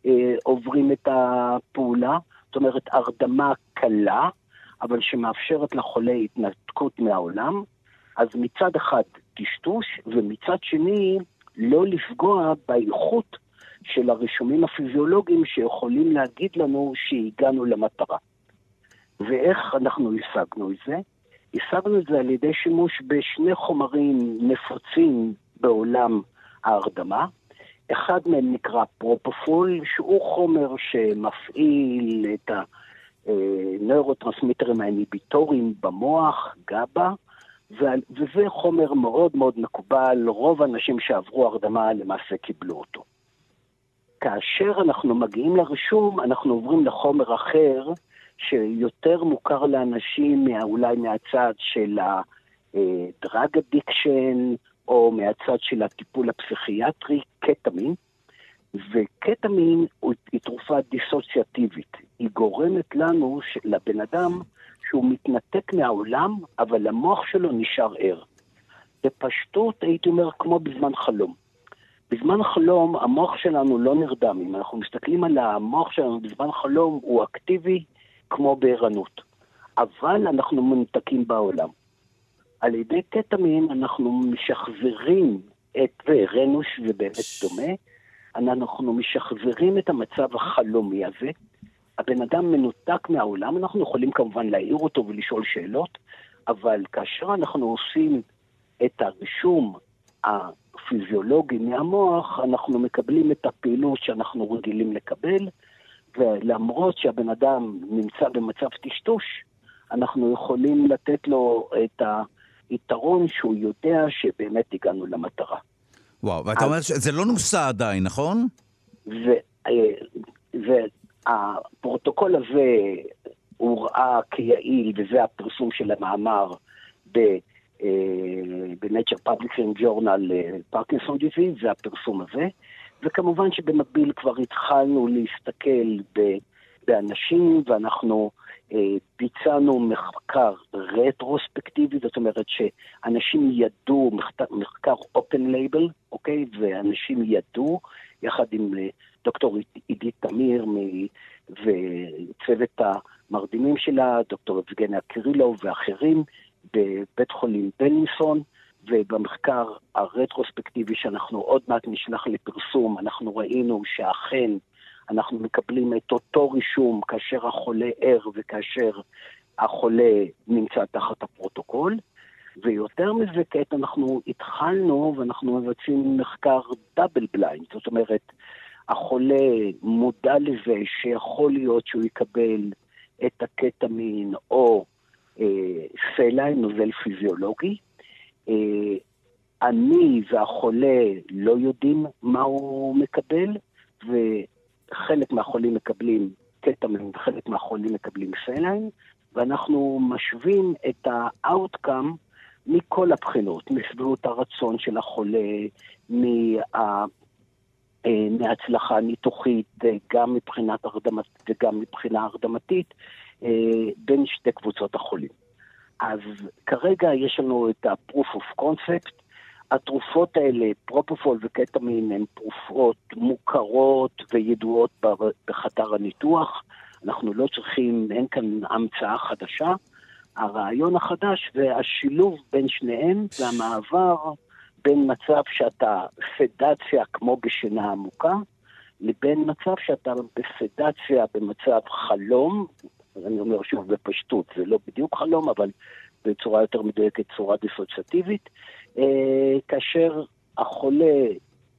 אה, עוברים את הפעולה, זאת אומרת הרדמה קלה, אבל שמאפשרת לחולה התנתקות מהעולם. אז מצד אחד טשטוש, ומצד שני לא לפגוע באיכות של הרישומים הפיזיולוגיים שיכולים להגיד לנו שהגענו למטרה. ואיך אנחנו השגנו את זה? השגנו את זה על ידי שימוש בשני חומרים נפוצים בעולם ההרדמה. אחד מהם נקרא פרופופול, שהוא חומר שמפעיל את הנוירוטרנסמיטרים האיניביטוריים במוח, גבה, וזה חומר מאוד מאוד מקובל, רוב האנשים שעברו הרדמה למעשה קיבלו אותו. כאשר אנחנו מגיעים לרישום, אנחנו עוברים לחומר אחר, שיותר מוכר לאנשים אולי מהצד של ה-drug addiction, או מהצד של הטיפול הפסיכיאטרי, קטמין. וקטמין היא תרופה דיסוציאטיבית. היא גורמת לנו, לבן אדם, שהוא מתנתק מהעולם, אבל המוח שלו נשאר ער. בפשטות, הייתי אומר, כמו בזמן חלום. בזמן חלום המוח שלנו לא נרדם. אם אנחנו מסתכלים על המוח שלנו בזמן חלום, הוא אקטיבי כמו בערנות. אבל אנחנו מנותקים בעולם. על ידי קטמין אנחנו משחזרים את, והראינו שזה באמת דומה, אנחנו משחזרים את המצב החלומי הזה. הבן אדם מנותק מהעולם, אנחנו יכולים כמובן להעיר אותו ולשאול שאלות, אבל כאשר אנחנו עושים את הרישום הפיזיולוגי מהמוח, אנחנו מקבלים את הפעילות שאנחנו רגילים לקבל, ולמרות שהבן אדם נמצא במצב טשטוש, אנחנו יכולים לתת לו את היתרון שהוא יודע שבאמת הגענו למטרה. וואו, ואתה אז... אומר שזה לא נוסע עדיין, נכון? והפרוטוקול הזה הוראה כיעיל, וזה הפרסום של המאמר ב... ב-Nature Publishing Journal פרקינסון דיזיז, זה הפרסום הזה. וכמובן שבמקביל כבר התחלנו להסתכל ב, באנשים, ואנחנו אה, ביצענו מחקר רטרוספקטיבי, זאת אומרת שאנשים ידעו, מחקר, מחקר open label, אוקיי? ואנשים ידעו, יחד עם אה, דוקטור עידית תמיר מ, וצוות המרדימים שלה, דוקטור אבגניה קירילוב ואחרים, בבית חולים בלינסון, ובמחקר הרטרוספקטיבי שאנחנו עוד מעט נשלח לפרסום, אנחנו ראינו שאכן אנחנו מקבלים את אותו רישום כאשר החולה ער וכאשר החולה נמצא תחת הפרוטוקול. ויותר מזה, כעת אנחנו התחלנו ואנחנו מבצעים מחקר double blind, זאת אומרת, החולה מודע לזה שיכול להיות שהוא יקבל את הקטמין או אה, saline, נוזל פיזיולוגי, אני והחולה לא יודעים מה הוא מקבל, וחלק מהחולים מקבלים קטמין וחלק מהחולים מקבלים סליין, ואנחנו משווים את ה-outcome מכל הבחינות, משביעות הרצון של החולה, מה... אה, מהצלחה ניתוחית, אה, גם מבחינת הרדמת וגם מבחינה הרדמתית, בין שתי קבוצות החולים. אז כרגע יש לנו את ה-proof of concept, התרופות האלה, פרופופול וקטמין, הן תרופות מוכרות וידועות בחדר הניתוח. אנחנו לא צריכים, אין כאן המצאה חדשה. הרעיון החדש והשילוב בין שניהם זה המעבר בין מצב שאתה פדציה כמו בשינה עמוקה, לבין מצב שאתה בפדציה במצב חלום, אני אומר שוב בפשטות, זה לא בדיוק חלום, אבל בצורה יותר מדויקת, צורה דיסוציאטיבית, אה, כאשר החולה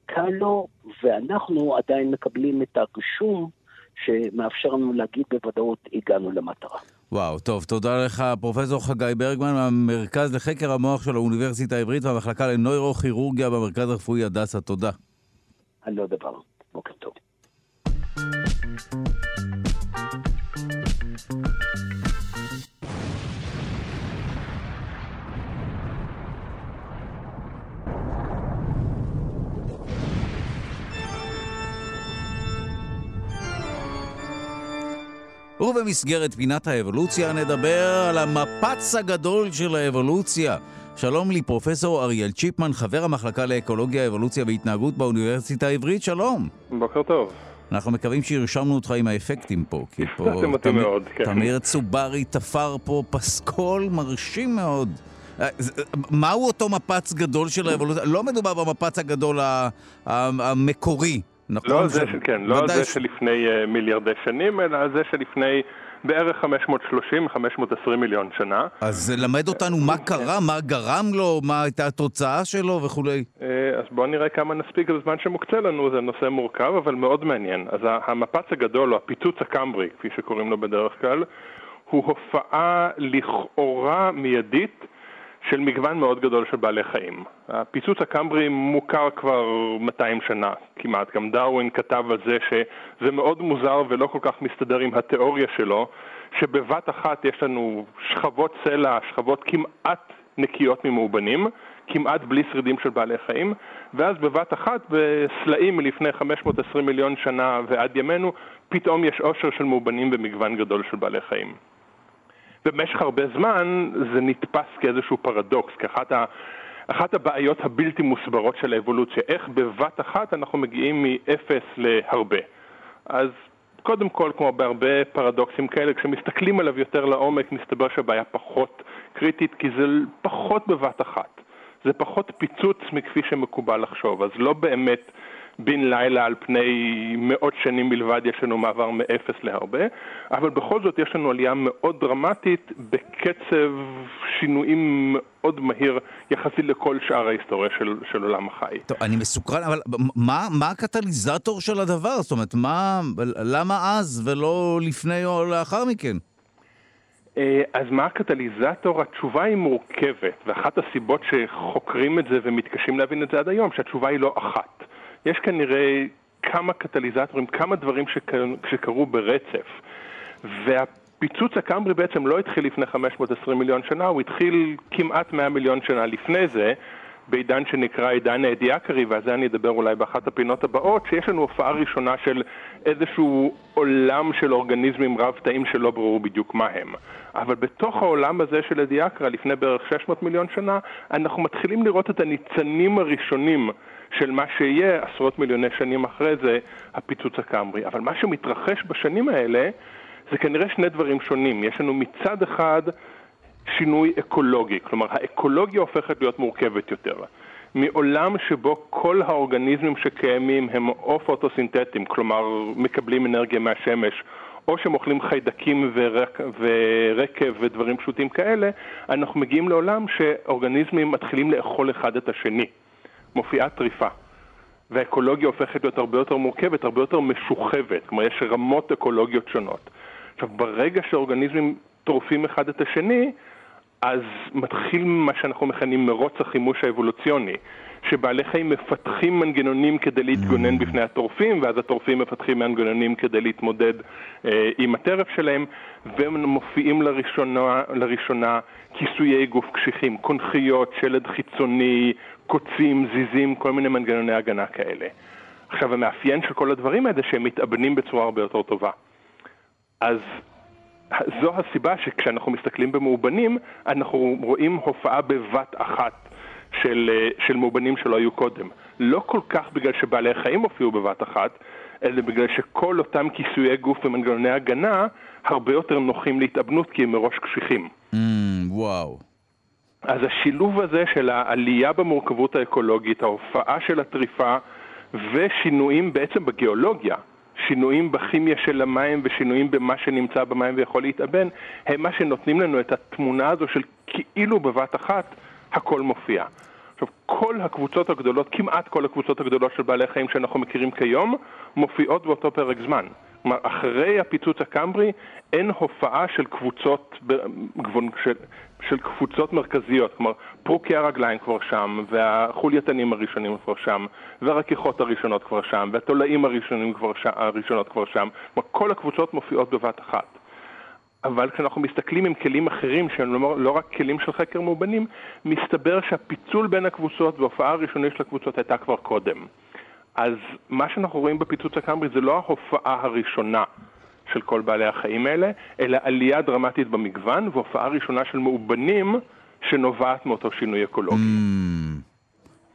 קל לו, ואנחנו עדיין מקבלים את הרישום שמאפשר לנו להגיד בוודאות, הגענו למטרה. וואו, טוב, תודה לך, פרופסור חגי ברגמן מהמרכז לחקר המוח של האוניברסיטה העברית והמחלקה לנוירוכירורגיה במרכז הרפואי הדסה. תודה. על לא דבר. בוקר טוב. ובמסגרת פינת האבולוציה נדבר על המפץ הגדול של האבולוציה. שלום לי, פרופסור אריאל צ'יפמן, חבר המחלקה לאקולוגיה, אבולוציה והתנהגות באוניברסיטה העברית, שלום. בוקר טוב. אנחנו מקווים שהרשמנו אותך עם האפקטים פה, כי פה תמיר, מאוד, כן. תמיר צוברי תפר פה פסקול מרשים מאוד. אה, מהו אותו מפץ גדול של האבולוציה? לא מדובר במפץ הגדול המקורי, נכון? לא זה. כן, לא זה. שלפני uh, מיליארדי שנים, אלא זה שלפני בערך 530-520 מיליון שנה. אז זה למד אותנו מה קרה, מה גרם לו, מה הייתה התוצאה שלו וכולי. Uh, אז בואו נראה כמה נספיק בזמן שמוקצה לנו, זה נושא מורכב, אבל מאוד מעניין. אז המפץ הגדול, או הפיצוץ הקמברי, כפי שקוראים לו בדרך כלל, הוא הופעה לכאורה מיידית של מגוון מאוד גדול של בעלי חיים. הפיצוץ הקמברי מוכר כבר 200 שנה כמעט, גם דרווין כתב על זה שזה מאוד מוזר ולא כל כך מסתדר עם התיאוריה שלו, שבבת אחת יש לנו שכבות סלע, שכבות כמעט נקיות ממאובנים, כמעט בלי שרידים של בעלי חיים, ואז בבת אחת, בסלעים מלפני 520 מיליון שנה ועד ימינו, פתאום יש עושר של מאובנים במגוון גדול של בעלי חיים. במשך הרבה זמן זה נתפס כאיזשהו פרדוקס, כאחת ה... אחת הבעיות הבלתי מוסברות של האבולוציה, איך בבת אחת אנחנו מגיעים מאפס להרבה. אז קודם כל, כמו בהרבה פרדוקסים כאלה, כשמסתכלים עליו יותר לעומק, מסתבר שהבעיה פחות קריטית, כי זה פחות בבת אחת. זה פחות פיצוץ מכפי שמקובל לחשוב, אז לא באמת בן לילה על פני מאות שנים בלבד יש לנו מעבר מאפס להרבה, אבל בכל זאת יש לנו עלייה מאוד דרמטית בקצב שינויים מאוד מהיר יחסית לכל שאר ההיסטוריה של, של עולם החי. טוב, אני מסוקרן, אבל מה, מה הקטליזטור של הדבר? זאת אומרת, מה, למה אז ולא לפני או לאחר מכן? אה, אז מה הקטליזטור? התשובה היא מורכבת, ואחת הסיבות שחוקרים את זה ומתקשים להבין את זה עד היום, שהתשובה היא לא אחת. יש כנראה כמה קטליזטורים, כמה דברים שקרו ברצף. והפיצוץ הקמברי בעצם לא התחיל לפני 520 מיליון שנה, הוא התחיל כמעט 100 מיליון שנה לפני זה, בעידן שנקרא עידן האדיאקרי, ועל זה אני אדבר אולי באחת הפינות הבאות, שיש לנו הופעה ראשונה של איזשהו עולם של אורגניזמים רב-תאים שלא ברור בדיוק מה הם. אבל בתוך העולם הזה של אדיאקרה, לפני בערך 600 מיליון שנה, אנחנו מתחילים לראות את הניצנים הראשונים של מה שיהיה עשרות מיליוני שנים אחרי זה, הפיצוץ הקמברי. אבל מה שמתרחש בשנים האלה זה כנראה שני דברים שונים. יש לנו מצד אחד שינוי אקולוגי, כלומר האקולוגיה הופכת להיות מורכבת יותר. מעולם שבו כל האורגניזמים שקיימים הם או פוטוסינתטיים, כלומר מקבלים אנרגיה מהשמש, או שהם אוכלים חיידקים ורק, ורקב ודברים פשוטים כאלה, אנחנו מגיעים לעולם שאורגניזמים מתחילים לאכול אחד את השני. מופיעה טריפה. והאקולוגיה הופכת להיות הרבה יותר מורכבת, הרבה יותר משוחבת, כלומר יש רמות אקולוגיות שונות. עכשיו, ברגע שאורגניזמים טורפים אחד את השני, אז מתחיל מה שאנחנו מכנים מרוץ החימוש האבולוציוני, שבעלי חיים מפתחים מנגנונים כדי להתגונן mm. בפני הטורפים, ואז הטורפים מפתחים מנגנונים כדי להתמודד אה, עם הטרף שלהם, והם מופיעים לראשונה, לראשונה כיסויי גוף קשיחים, קונכיות, שלד חיצוני, קוצים, זיזים, כל מיני מנגנוני הגנה כאלה. עכשיו, המאפיין של כל הדברים האלה שהם מתאבנים בצורה הרבה יותר טובה. אז זו הסיבה שכשאנחנו מסתכלים במאובנים, אנחנו רואים הופעה בבת אחת של, אה, של מאובנים שלא היו קודם. לא כל כך בגלל שבעלי החיים הופיעו בבת אחת, אלא בגלל שכל אותם כיסויי גוף ומנגנוני הגנה הרבה יותר נוחים להתאבנות כי הם מראש קשיחים. Mm, וואו. אז השילוב הזה של העלייה במורכבות האקולוגית, ההופעה של הטריפה ושינויים בעצם בגיאולוגיה, שינויים בכימיה של המים ושינויים במה שנמצא במים ויכול להתאבן, הם מה שנותנים לנו את התמונה הזו של כאילו בבת אחת הכל מופיע. עכשיו, כל הקבוצות הגדולות, כמעט כל הקבוצות הגדולות של בעלי חיים שאנחנו מכירים כיום, מופיעות באותו פרק זמן. כלומר, אחרי הפיצוץ הקמברי אין הופעה של קבוצות, של, של קבוצות מרכזיות, כלומר, פרוקי הרגליים כבר שם, והחולייתנים הראשונים כבר שם, והרכיכות הראשונות כבר שם, והתולעים הראשונים כבר ש... הראשונות כבר שם, כלומר, כל הקבוצות מופיעות בבת אחת. אבל כשאנחנו מסתכלים עם כלים אחרים שהם לא, לא רק כלים של חקר מאובנים, מסתבר שהפיצול בין הקבוצות וההופעה הראשונית של הקבוצות הייתה כבר קודם. אז מה שאנחנו רואים בפיצוץ הקמברי זה לא ההופעה הראשונה של כל בעלי החיים האלה, אלא עלייה דרמטית במגוון והופעה ראשונה של מאובנים שנובעת מאותו שינוי אקולוגי. Mm.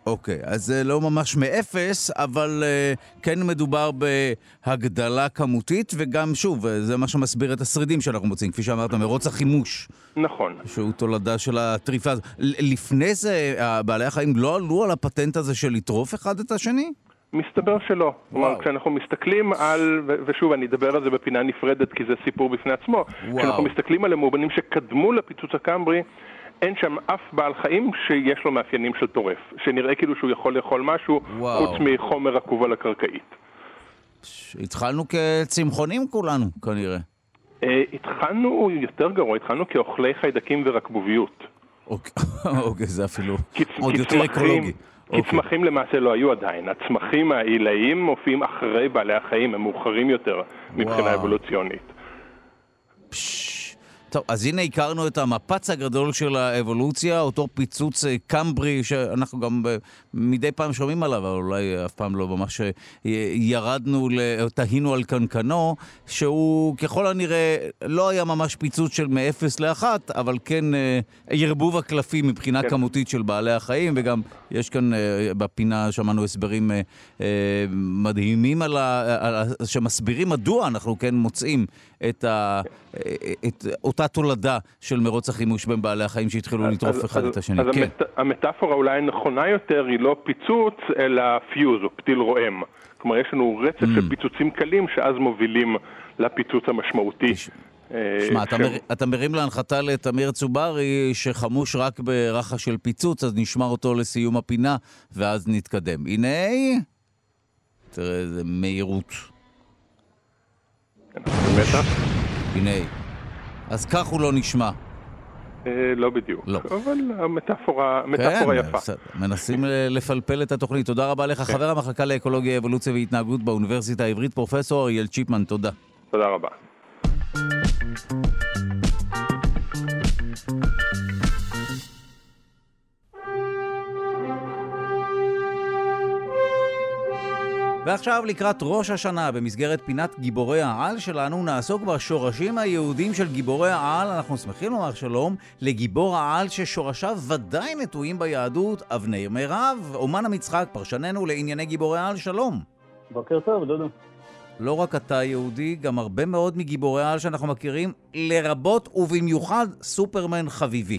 אוקיי, okay, אז זה לא ממש מאפס, אבל uh, כן מדובר בהגדלה כמותית, וגם, שוב, זה מה שמסביר את השרידים שאנחנו מוצאים, כפי שאמרת, מרוץ החימוש. נכון. שהוא תולדה של הטריפה הזאת. לפני זה, בעלי החיים לא עלו על הפטנט הזה של לטרוף אחד את השני? מסתבר שלא. כלומר, כשאנחנו מסתכלים על, ושוב, אני אדבר על זה בפינה נפרדת כי זה סיפור בפני עצמו, וואו. כשאנחנו מסתכלים על המאובנים שקדמו לפיצוץ הקמברי, אין שם אף בעל חיים שיש לו מאפיינים של טורף, שנראה כאילו שהוא יכול לאכול משהו וואו. חוץ מחומר עקוב על הקרקעית. התחלנו כצמחונים כולנו, כנראה. Uh, התחלנו יותר גרוע, התחלנו כאוכלי חיידקים ורקבוביות. אוקיי, אוקיי זה אפילו עוד יותר אקולוגי. כי. אוקיי. צמחים למעשה לא היו עדיין. הצמחים העילאיים מופיעים אחרי בעלי החיים, הם מאוחרים יותר מבחינה אבולוציונית. טוב, אז הנה הכרנו את המפץ הגדול של האבולוציה, אותו פיצוץ אה, קמברי שאנחנו גם אה, מדי פעם שומעים עליו, אבל אולי אף פעם לא ממש אה, ירדנו, תהינו על קנקנו, שהוא ככל הנראה לא היה ממש פיצוץ של מ-0 ל-1, אבל כן ערבוב הקלפים מבחינה כן. כמותית של בעלי החיים, וגם יש כאן בפינה, שמענו הסברים מדהימים על ה... שמסבירים מדוע אנחנו כן מוצאים את, ה... את אותה תולדה של מרוץ החימוש בין בעלי החיים שהתחילו לטרוף אחד את השני. אז כן. המת... המטאפורה אולי הנכונה יותר היא לא פיצוץ, אלא פיוז או פתיל רועם. כלומר, יש לנו רצף mm. של פיצוצים קלים שאז מובילים לפיצוץ המשמעותי. אה, שמע, אתה, מר, אתה מרים להנחתה לתמיר צוברי שחמוש רק ברחש של פיצוץ, אז נשמע אותו לסיום הפינה, ואז נתקדם. הנה, תראה איזה מהירות. הנה. אז כך הוא לא נשמע. אה, לא בדיוק, לא. אבל המטאפורה כן, יפה. מנסים לפלפל את התוכנית. תודה רבה לך, כן. חבר המחלקה לאקולוגיה, אבולוציה והתנהגות באוניברסיטה העברית, פרופסור אריאל צ'יפמן, תודה. תודה רבה. ועכשיו לקראת ראש השנה, במסגרת פינת גיבורי העל שלנו, נעסוק בשורשים היהודים של גיבורי העל. אנחנו שמחים לומר שלום לגיבור העל ששורשיו ודאי נטועים ביהדות, אבנר מירב, אומן המצחק, פרשננו לענייני גיבורי העל, שלום. בוקר טוב, דודו. לא רק אתה יהודי, גם הרבה מאוד מגיבורי העל שאנחנו מכירים, לרבות ובמיוחד סופרמן חביבי.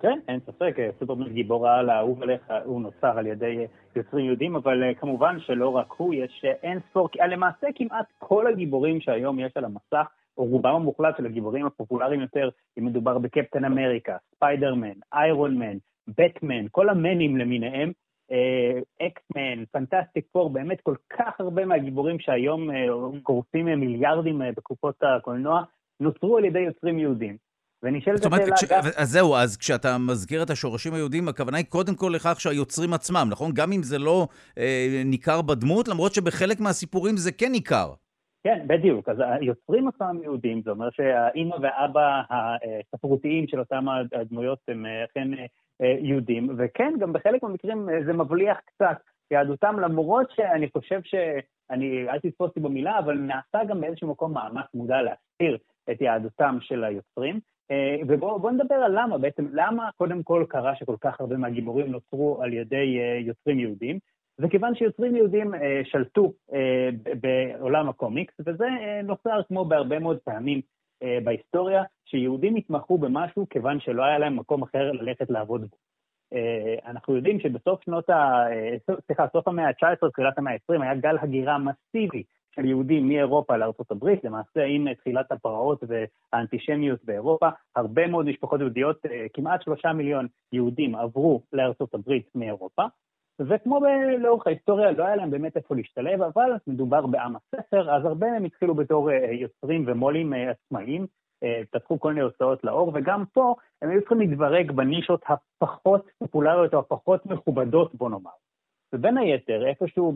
כן, אין ספק, סופרמן גיבור העל האהוב עליך, הוא נוצר על ידי יוצרים יהודים, אבל אה, כמובן שלא רק הוא, יש אה, אין ספור, אה, למעשה כמעט כל הגיבורים שהיום יש על המסך, או רובם המוחלט של הגיבורים הפופולריים יותר, אם מדובר בקפטן אמריקה, ספיידרמן, איירון מן, בטמן, כל המנים למיניהם, אקסמן, פנטסטיק פור, באמת כל כך הרבה מהגיבורים שהיום קורסים מיליארדים בקופות הקולנוע, נוצרו על ידי יוצרים יהודים. ונשאלת השאלה... כש... אז זהו, אז כשאתה מזכיר את השורשים היהודים, הכוונה היא קודם כל לכך שהיוצרים עצמם, נכון? גם אם זה לא אה, ניכר בדמות, למרות שבחלק מהסיפורים זה כן ניכר. כן, בדיוק. אז היוצרים עצמם יהודים, זה אומר שהאימא והאבא הספרותיים של אותם הדמויות הם אכן אה, יהודים, וכן, גם בחלק מהמקרים אה, זה מבליח קצת יהדותם, למרות שאני חושב ש... אני, אל תתפוס אותי במילה, אבל נעשה גם באיזשהו מקום מאמץ מודע להסתיר את יהדותם של היוצרים. ובואו נדבר על למה בעצם, למה קודם כל קרה שכל כך הרבה מהגיבורים נוצרו על ידי יוצרים יהודים, זה כיוון שיוצרים יהודים שלטו בעולם הקומיקס, וזה נוצר כמו בהרבה מאוד פעמים בהיסטוריה, שיהודים התמחו במשהו כיוון שלא היה להם מקום אחר ללכת לעבוד בו. אנחנו יודעים שבסוף שנות ה... סליחה, סוף המאה ה-19, תחילת המאה ה-20, היה גל הגירה מסיבי של יהודים מאירופה הברית, למעשה עם תחילת הפרעות והאנטישמיות באירופה, הרבה מאוד משפחות יהודיות, כמעט שלושה מיליון יהודים עברו הברית מאירופה, וכמו לאורך ההיסטוריה, לא היה להם באמת איפה להשתלב, אבל מדובר בעם הספר, אז הרבה מהם התחילו בתור יוצרים ומו"לים עצמאיים, פתחו כל מיני הוצאות לאור, וגם פה הם היו צריכים להתברג בנישות הפחות פופולריות או הפחות מכובדות, בוא נאמר. ובין היתר, איפשהו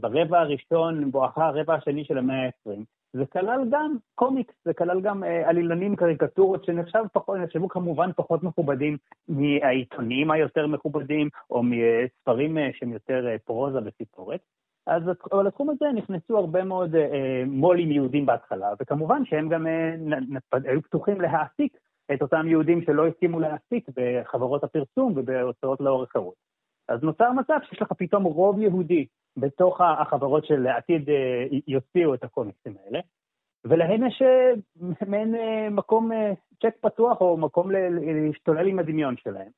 ברבע הראשון, בואכה הרבע השני של המאה ה-20, זה כלל גם קומיקס, זה כלל גם עלילנים, קריקטורות, שנחשבו כמובן פחות מכובדים מהעיתונים היותר מכובדים, או מספרים שהם יותר פרוזה וסיפורת. אז לתחום הזה נכנסו הרבה מאוד אה, מו"לים יהודים בהתחלה, וכמובן שהם גם אה, היו פתוחים להעסיק את אותם יהודים שלא הסכימו להעסיק בחברות הפרסום ובהוצאות לאור אחרות. אז נוצר מצב שיש לך פתאום רוב יהודי בתוך החברות שלעתיד אה, יוציאו את הקומיקסים האלה, ולהם יש מעין מקום צ'ק פתוח או מקום להשתולל עם הדמיון שלהם.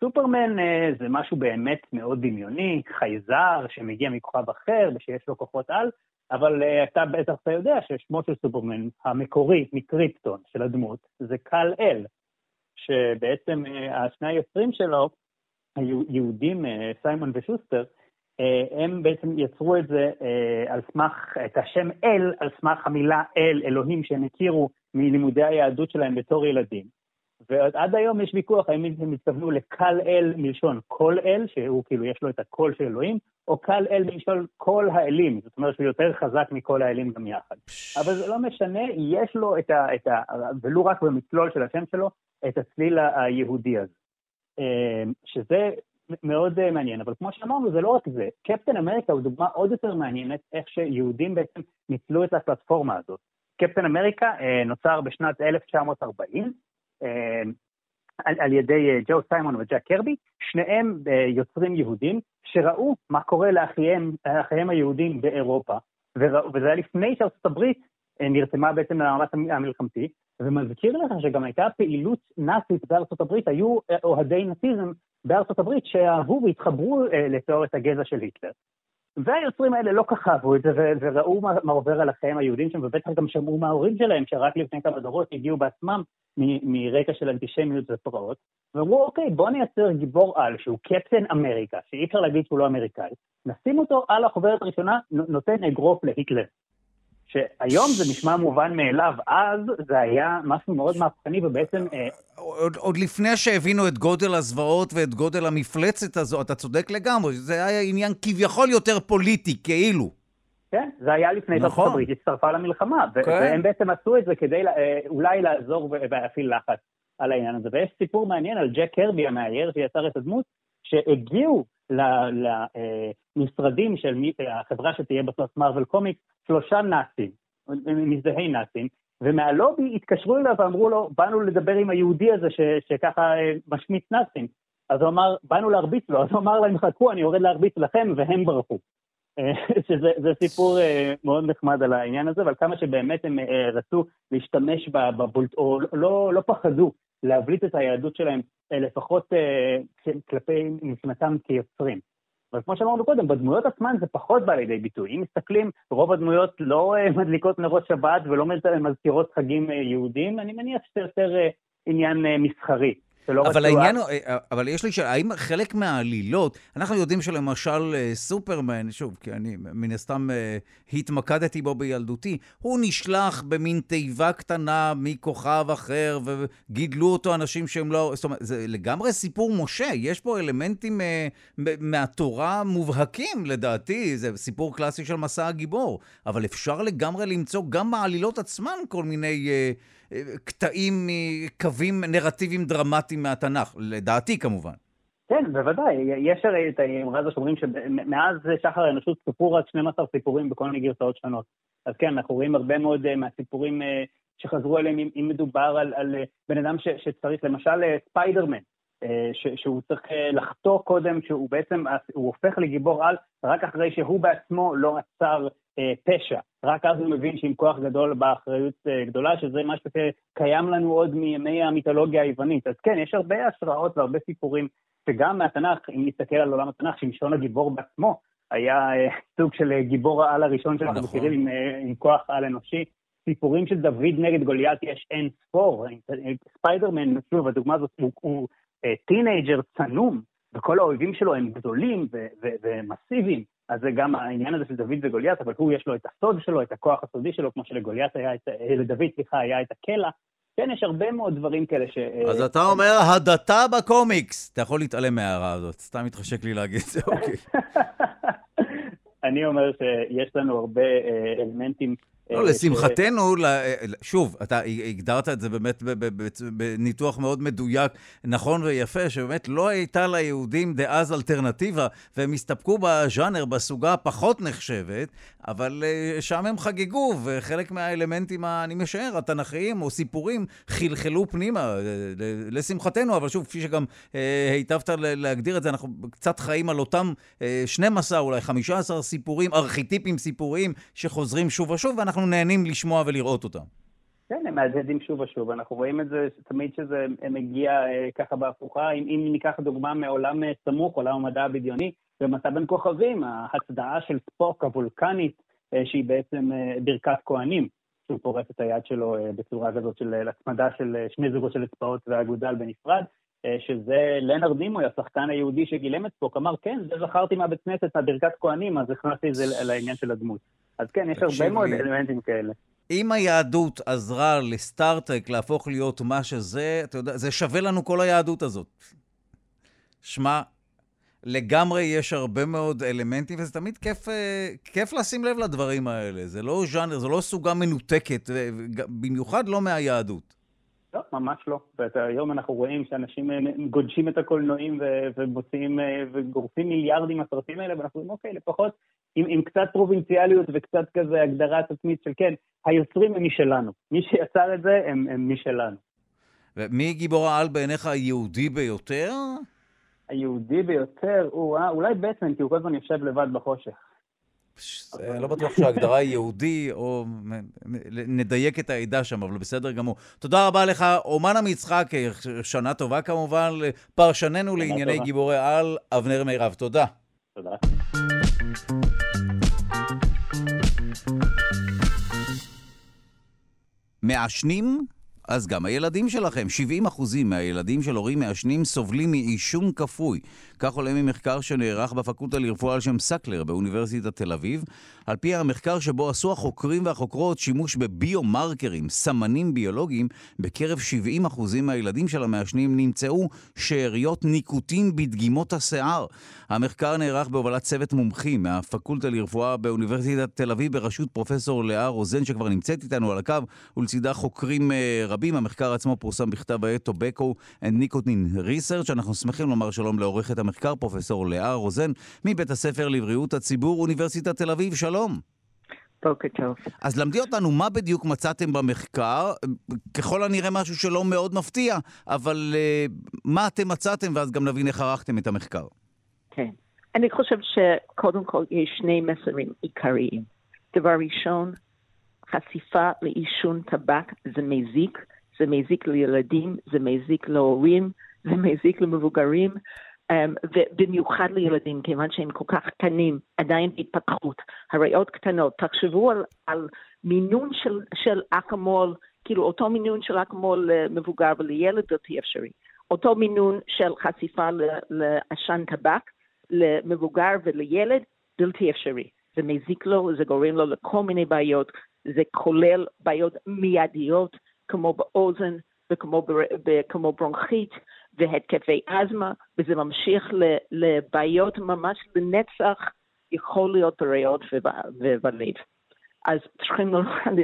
סופרמן זה משהו באמת מאוד דמיוני, חייזר שמגיע מכוכב אחר ושיש לו כוחות על, אבל אתה בטח אתה יודע ששמו של סופרמן המקורי מקריפטון של הדמות זה קל אל, שבעצם השני היוצרים שלו, היהודים סיימון ושוסטר, הם בעצם יצרו את זה על סמך, את השם אל, על סמך המילה אל, אלוהים שהם הכירו מלימודי היהדות שלהם בתור ילדים. ועד היום יש ויכוח האם הם התכוונו לקל אל מלשון כל אל, שהוא כאילו יש לו את הקול של אלוהים, או קל אל מלשון כל האלים, זאת אומרת שהוא יותר חזק מכל האלים גם יחד. אבל זה לא משנה, יש לו את ה... את ה ולו רק במצלול של השם שלו, את הצליל היהודי הזה. שזה מאוד מעניין, אבל כמו שאמרנו, זה לא רק זה. קפטן אמריקה הוא דוגמה עוד יותר מעניינת, איך שיהודים בעצם ניצלו את הפלטפורמה הזאת. קפטן אמריקה נוצר בשנת 1940, על, על ידי ג'ו סיימון וג'ק קרבי, שניהם יוצרים יהודים שראו מה קורה לאחיהם, לאחיהם היהודים באירופה, וזה היה לפני שארצות הברית נרתמה בעצם למאמץ המלחמתי, ומזכיר לך שגם הייתה פעילות נאצית בארצות הברית, היו אוהדי נאציזם בארצות הברית שאהבו והתחברו לתיאוריית הגזע של היטלר. והיוצרים האלה לא כך אהבו את זה, וראו מה עובר על החיים היהודים שם, ובטח גם שמעו מההורים שלהם, שרק לפני כמה דורות הגיעו בעצמם מרקע של אנטישמיות ופרעות, ואמרו, אוקיי, בוא נייצר גיבור על שהוא קפטן אמריקה, שאי אפשר להגיד שהוא לא אמריקאי, נשים אותו על החוברת הראשונה, נותן אגרוף להיטלר. שהיום זה נשמע מובן מאליו, אז זה היה משהו מאוד מהפכני ובעצם... אה... עוד, עוד לפני שהבינו את גודל הזוועות ואת גודל המפלצת הזו, אתה צודק לגמרי, זה היה עניין כביכול יותר פוליטי, כאילו. כן, זה היה לפני נכון. שארצות הברית הצטרפה למלחמה, כן. והם בעצם עשו את זה כדי אה, אולי לעזור ולהפעיל לחץ על העניין הזה. ויש סיפור מעניין על ג'ק קרבי המאייר שיצר את הדמות, שהגיעו למשרדים של החברה שתהיה בסוף מרוויל קומיקס, שלושה נאצים, מזדהי נאצים, ומהלובי התקשרו אליו ואמרו לו, באנו לדבר עם היהודי הזה ש, שככה אה, משמיץ נאצים. אז הוא אמר, באנו להרביץ לו, אז הוא אמר להם, חכו, אני יורד להרביץ לכם, והם ברחו. אה, שזה לפור אה, מאוד נחמד על העניין הזה, אבל כמה שבאמת הם רצו להשתמש בבולט, או לא, לא פחדו להבליט את היהדות שלהם, לפחות כלפי מבחינתם כיוצרים. אבל כמו שאמרנו קודם, בדמויות עצמן זה פחות בא לידי ביטוי. אם מסתכלים, רוב הדמויות לא מדליקות נרות שבת ולא מזכירות חגים יהודים, אני מניח שזה יותר עניין מסחרי. אבל העניין, אה, אבל יש לי שאלה, האם חלק מהעלילות, אנחנו יודעים שלמשל אה, סופרמן, שוב, כי אני מן הסתם אה, התמקדתי בו בילדותי, הוא נשלח במין תיבה קטנה מכוכב אחר, וגידלו אותו אנשים שהם לא, זאת אומרת, זה לגמרי סיפור משה, יש פה אלמנטים מהתורה מובהקים, לדעתי, זה סיפור קלאסי של מסע הגיבור, אבל אפשר לגמרי למצוא גם בעלילות עצמן כל מיני... קטעים מקווים נרטיביים דרמטיים מהתנ"ך, לדעתי כמובן. כן, בוודאי. יש הרי את האמרה הזו שאומרים שמאז שחר האנושות סופרו רק 12 סיפורים בכל מיני גרסאות שונות. אז כן, אנחנו רואים הרבה מאוד מהסיפורים שחזרו אליהם אם, מדובר על, על בן אדם ש, שצריך, למשל ספיידרמן, ש, שהוא צריך לחתור קודם, שהוא בעצם, הוא הופך לגיבור על רק אחרי שהוא בעצמו לא עצר פשע. רק אז הוא מבין שעם כוח גדול באחריות גדולה, שזה משהו שקיים לנו עוד מימי המיתולוגיה היוונית. אז כן, יש הרבה השראות והרבה סיפורים שגם מהתנ"ך, אם נסתכל על עולם התנ"ך, שמשון הגיבור בעצמו היה אה, סוג של אה, גיבור העל הראשון שאנחנו נכון. מכירים עם, אה, עם כוח על אנושי. סיפורים של דוד נגד גוליית יש אין ספור. ספיידרמן, שוב, הדוגמה הזאת, הוא, הוא teenager צנום, וכל האויבים שלו הם גדולים ומסיביים. אז זה גם העניין הזה של דוד וגוליית, אבל הוא יש לו את הסוד שלו, את הכוח הסודי שלו, כמו שלגוליית היה, את, לדוד, סליחה, היה את הקלע, כן, יש הרבה מאוד דברים כאלה ש... אז אתה אומר, הדתה בקומיקס. אתה יכול להתעלם מההערה הזאת, סתם מתחשק לי להגיד את זה, אוקיי. אני אומר שיש לנו הרבה אה, אלמנטים לא, לשמחתנו, שוב, אתה הגדרת את זה באמת בניתוח מאוד מדויק, נכון ויפה, שבאמת לא הייתה ליהודים דאז אלטרנטיבה, והם הסתפקו בז'אנר, בסוגה הפחות נחשבת, אבל אה, שם הם חגגו, וחלק מהאלמנטים, אני משער, התנ"כיים או סיפורים, חלחלו פנימה, אה, לשמחתנו, אבל שוב, כפי שגם אה, היטבת להגדיר את זה, אנחנו קצת חיים על אותם 12, אולי 15 סיפורים, ארכיטיפים סיפוריים, שחוזרים שוב ושוב, ואנחנו... אנחנו נהנים לשמוע ולראות אותם. כן, הם מהדהדים שוב ושוב. אנחנו רואים את זה תמיד שזה מגיע אה, ככה בהפוכה. אם, אם ניקח דוגמה מעולם אה, סמוך, עולם המדע הבדיוני, במסע בין כוכבים, ההצדעה של ספוק הוולקנית, אה, שהיא בעצם אה, ברכת כהנים, שהוא פורס את היד שלו אה, בצורה כזאת של אה, הצמדה של אה, שני זוגות של אצבעות והאגודל בנפרד. אה, שזה לנרד נימוי, השחקן היהודי שגילם את ספוק, אמר, כן, זה זכרתי מהבית כנסת, מהברכת כהנים, אז הכנסתי את זה לעניין של הדמות. אז כן, יש הרבה מאוד אלמנטים כאלה. אם היהדות עזרה לסטארט-טק להפוך להיות מה שזה, אתה יודע, זה שווה לנו כל היהדות הזאת. שמע, לגמרי יש הרבה מאוד אלמנטים, וזה תמיד כיף, אה, כיף לשים לב לדברים האלה. זה לא ז'אנר, זה לא סוגה מנותקת, במיוחד לא מהיהדות. לא, ממש לא. והיום אנחנו רואים שאנשים אה, גודשים את הקולנועים ומוציאים אה, וגורפים מיליארדים מהסרטים האלה, ואנחנו אומרים, אוקיי, לפחות עם, עם קצת פרובינציאליות וקצת כזה הגדרה עצמית של כן, היוצרים הם משלנו. מי שיצר את זה הם, הם משלנו. ומי גיבור העל בעיניך היהודי ביותר? היהודי ביותר, הוא, אה, אולי בטמן, כי הוא כל הזמן יושב לבד בחושך. לא בטוח שההגדרה היא יהודי, או נדייק את העדה שם, אבל בסדר גמור. תודה רבה לך, אומן המצחק, שנה טובה כמובן, פרשננו לענייני גיבורי על, אבנר מירב. תודה. תודה. מעשנים אז גם הילדים שלכם, 70% מהילדים של הורים מעשנים סובלים מעישון כפוי. כך עולה ממחקר שנערך בפקולטה לרפואה על שם סקלר באוניברסיטת תל אביב. על פי המחקר שבו עשו החוקרים והחוקרות שימוש בביומרקרים, סמנים ביולוגיים, בקרב 70% מהילדים של המעשנים נמצאו שאריות ניקוטין בדגימות השיער. המחקר נערך בהובלת צוות מומחים מהפקולטה לרפואה באוניברסיטת תל אביב בראשות פרופסור לאה רוזן שכבר נמצאת איתנו על הקו, ולצידה חוקרים uh, רבים. המחקר עצמו פורסם בכתב העת Tobacco and Nicotine Research. אנחנו שמחים לומר שלום לעורכת המחקר, פרופסור לאה רוזן, מבית הספר לבריאות הציבור, אוניברסיטת תל אביב. שלום. בוקר טוב. אז למדי אותנו מה בדיוק מצאתם במחקר, ככל הנראה משהו שלא מאוד מפתיע, אבל uh, מה אתם מצאתם, ואז גם נבין איך ערכתם את המחקר. כן. אני חושב שקודם כל יש שני מסרים עיקריים. דבר ראשון, חשיפה לעישון טבק זה מזיק, זה מזיק לילדים, זה מזיק להורים, זה מזיק למבוגרים, um, ובמיוחד לילדים, כיוון שהם כל כך קטנים, עדיין בהתפתחות, הריאות קטנות. תחשבו על, על מינון של, של אקמול, כאילו אותו מינון של אקמול למבוגר ולילד בלתי אפשרי. אותו מינון של חשיפה לעשן טבק למבוגר ולילד בלתי אפשרי. זה מזיק לו, זה גורם לו לכל מיני בעיות, זה כולל בעיות מיידיות כמו באוזן וכמו כמו ברונכית והתקפי אזמה, וזה ממשיך לבעיות ממש לנצח, יכול להיות בריאות ובלב. אז צריכים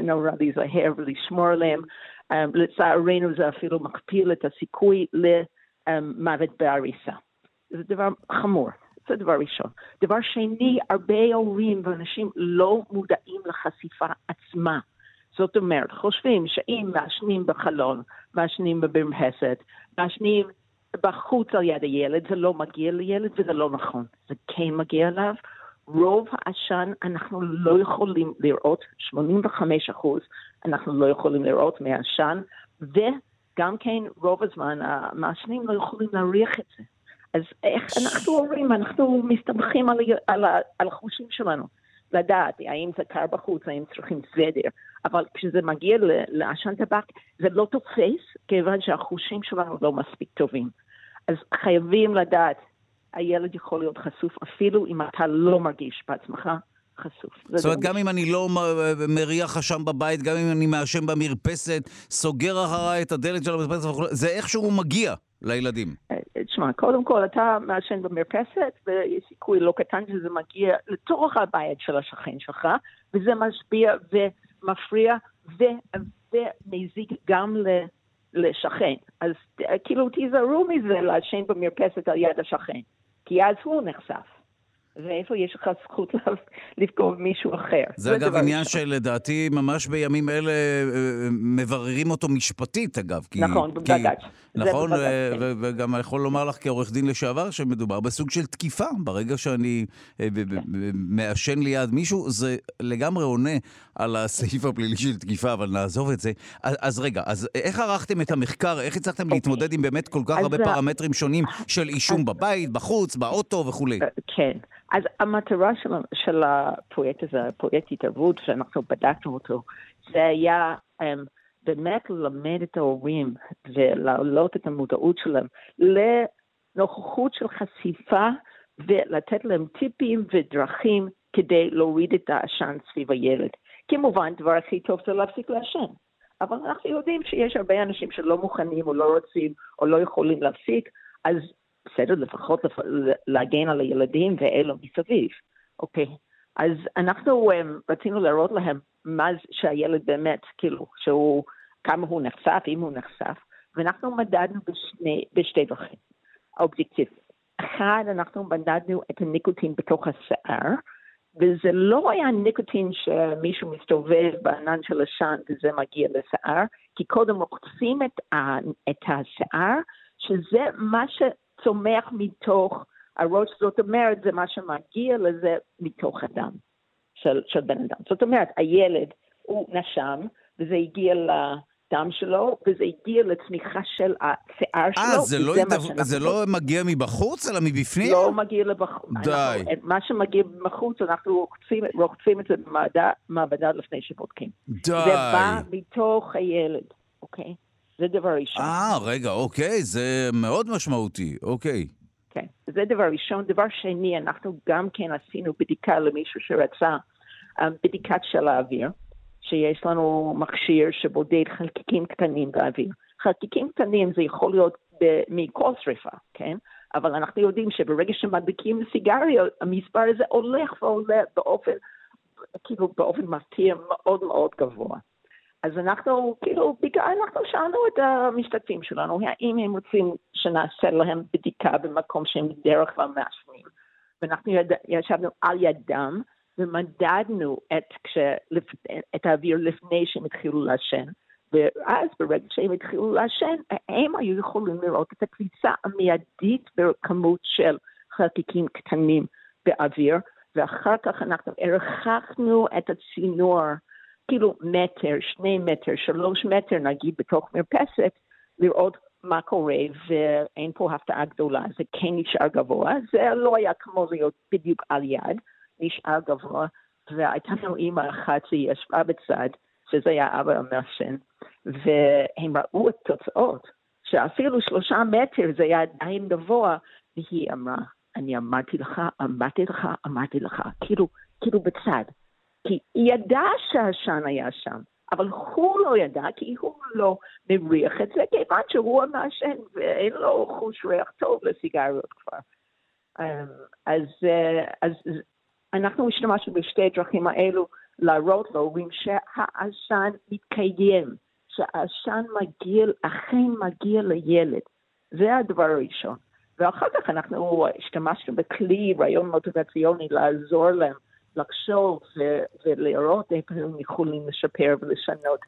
נורא להיזהר ולשמור עליהם. Um, לצערנו זה אפילו מקפיל את הסיכוי למוות בעריסה. זה דבר חמור. זה דבר ראשון. דבר שני, הרבה הורים ואנשים לא מודעים לחשיפה עצמה. זאת אומרת, חושבים שאם מעשנים בחלון, מעשנים במרפסת, מעשנים בחוץ על יד הילד, זה לא מגיע לילד וזה לא נכון. זה כן מגיע אליו. רוב העשן אנחנו לא יכולים לראות, 85 אחוז אנחנו לא יכולים לראות מהעשן, וגם כן רוב הזמן המעשנים לא יכולים להריח את זה. אז איך אנחנו אומרים, אנחנו מסתמכים על, על, על החושים שלנו. לדעת האם זה קר בחוץ, האם צריכים סדר, אבל כשזה מגיע לעשן טבק זה לא תופס, כיוון שהחושים שלנו לא מספיק טובים. אז חייבים לדעת, הילד יכול להיות חשוף אפילו אם אתה לא מרגיש בעצמך חשוף. זאת אומרת, גם אם אני לא מריח עשן בבית, גם אם אני מעשן במרפסת, סוגר אחריי את הדלת של המרפסת זה איכשהו מגיע לילדים. אה, תשמע, קודם כל אתה מעשן במרפסת, ויש סיכוי לא קטן שזה מגיע לתוך הבית של השכן שלך, וזה משפיע ומפריע ומזיק גם לשכן. אז כאילו תיזהרו מזה לעשן במרפסת על יד השכן, כי אז הוא נחשף. ואיפה יש לך זכות לפגוע במישהו אחר. זה אגב עניין שלדעתי ממש בימים אלה אה, אה, מבררים אותו משפטית אגב. כי, נכון, בבג"ץ. נכון, וגם יכול לומר לך כעורך דין לשעבר שמדובר בסוג של תקיפה. ברגע שאני אה, מעשן ליד מישהו, זה לגמרי עונה על הסעיף הפלילי של תקיפה, אבל נעזוב את זה. אז רגע, אז איך ערכתם את המחקר? איך הצלחתם אוקיי. להתמודד עם באמת כל כך הרבה פרמטרים שונים של עישון בבית, בחוץ, באוטו וכולי? כן. אז המטרה של, של הפרויקט הזה, פרויקט התערבות שאנחנו בדקנו אותו, זה היה um, באמת ללמד את ההורים ולהעלות את המודעות שלהם לנוכחות של חשיפה ולתת להם טיפים ודרכים כדי להוריד את העשן סביב הילד. כמובן, הדבר הכי טוב זה להפסיק לעשן. אבל אנחנו יודעים שיש הרבה אנשים שלא מוכנים או לא רוצים או לא יכולים להפסיק, אז בסדר, לפחות לפ... להגן על הילדים ואלו מסביב, אוקיי? אז אנחנו um, רצינו להראות להם מה זה שהילד באמת, כאילו, שהוא, כמה הוא נחשף, אם הוא נחשף, ואנחנו מדדנו בשני, בשתי דרכים אובייקטיבית. אחד, אנחנו מדדנו את הניקוטין בתוך השיער, וזה לא היה ניקוטין שמישהו מסתובב בענן של עשן וזה מגיע לשיער, כי קודם רוחצים את, את השיער, שזה מה ש... צומח מתוך הראש, זאת אומרת, זה מה שמגיע לזה מתוך הדם של, של בן אדם. זאת אומרת, הילד הוא נשם, וזה הגיע לדם שלו, וזה הגיע לצמיחה של השיער שלו. אה, זה, לא, ידע, זה לא מגיע מבחוץ, אלא מבפנים? לא מגיע לבחוץ. די. אנחנו, מה שמגיע מבחוץ, אנחנו רוחצים, רוחצים את זה במעבדה לפני שבודקים. די. זה בא מתוך הילד, אוקיי? זה דבר ראשון. אה, רגע, אוקיי, זה מאוד משמעותי, אוקיי. כן, זה דבר ראשון. דבר שני, אנחנו גם כן עשינו בדיקה למישהו שרצה, um, בדיקת של האוויר, שיש לנו מכשיר שבודד חלקיקים קטנים באוויר. חלקיקים קטנים זה יכול להיות מכל שריפה, כן? אבל אנחנו יודעים שברגע שמדביקים סיגריות, המספר הזה הולך ועולה באופן, כאילו באופן מפתיע מאוד מאוד גבוה. אז אנחנו, כאילו, אנחנו שאלנו את המשתתפים שלנו, האם הם רוצים שנעשה להם בדיקה במקום שהם בדרך כלל מעשנים. ואנחנו יד... ישבנו על ידם ומדדנו את, כשלפ... את האוויר לפני שהם התחילו לעשן. ואז ברגע שהם התחילו לעשן, הם היו יכולים לראות את הקפיצה המיידית בכמות של חלקיקים קטנים באוויר, ואחר כך אנחנו הרחקנו את הצינור כאילו מטר, שני מטר, שלוש מטר נגיד בתוך מרפסת, לראות מה קורה, ואין פה הפתעה גדולה, זה כן נשאר גבוה, זה לא היה כמו להיות בדיוק על יד, נשאר גבוה, והייתה לנו אימא אחת שהיא ישבה בצד, שזה היה אבא המעשן, והם ראו את התוצאות, שאפילו שלושה מטר זה היה עדיין גבוה, והיא אמרה, אני אמרתי לך, אמרתי לך, אמרתי לך, כאילו, כאילו בצד. כי היא ידעה שהעשן היה שם, אבל הוא לא ידע כי הוא לא מריח את זה, כיוון שהוא המעשן ואין לו חוש ריח טוב לסיגריות כבר. אמ, אז, אה, אז אנחנו השתמשנו בשתי הדרכים האלו להראות להורים שהעשן מתקיים, שהעשן מגיע, אכן מגיע לילד. זה הדבר הראשון. ואחר כך אנחנו השתמשנו בכלי, רעיון מוטיבציוני, לעזור להם לחשוב ולראות איך הם יכולים לשפר ולשנות.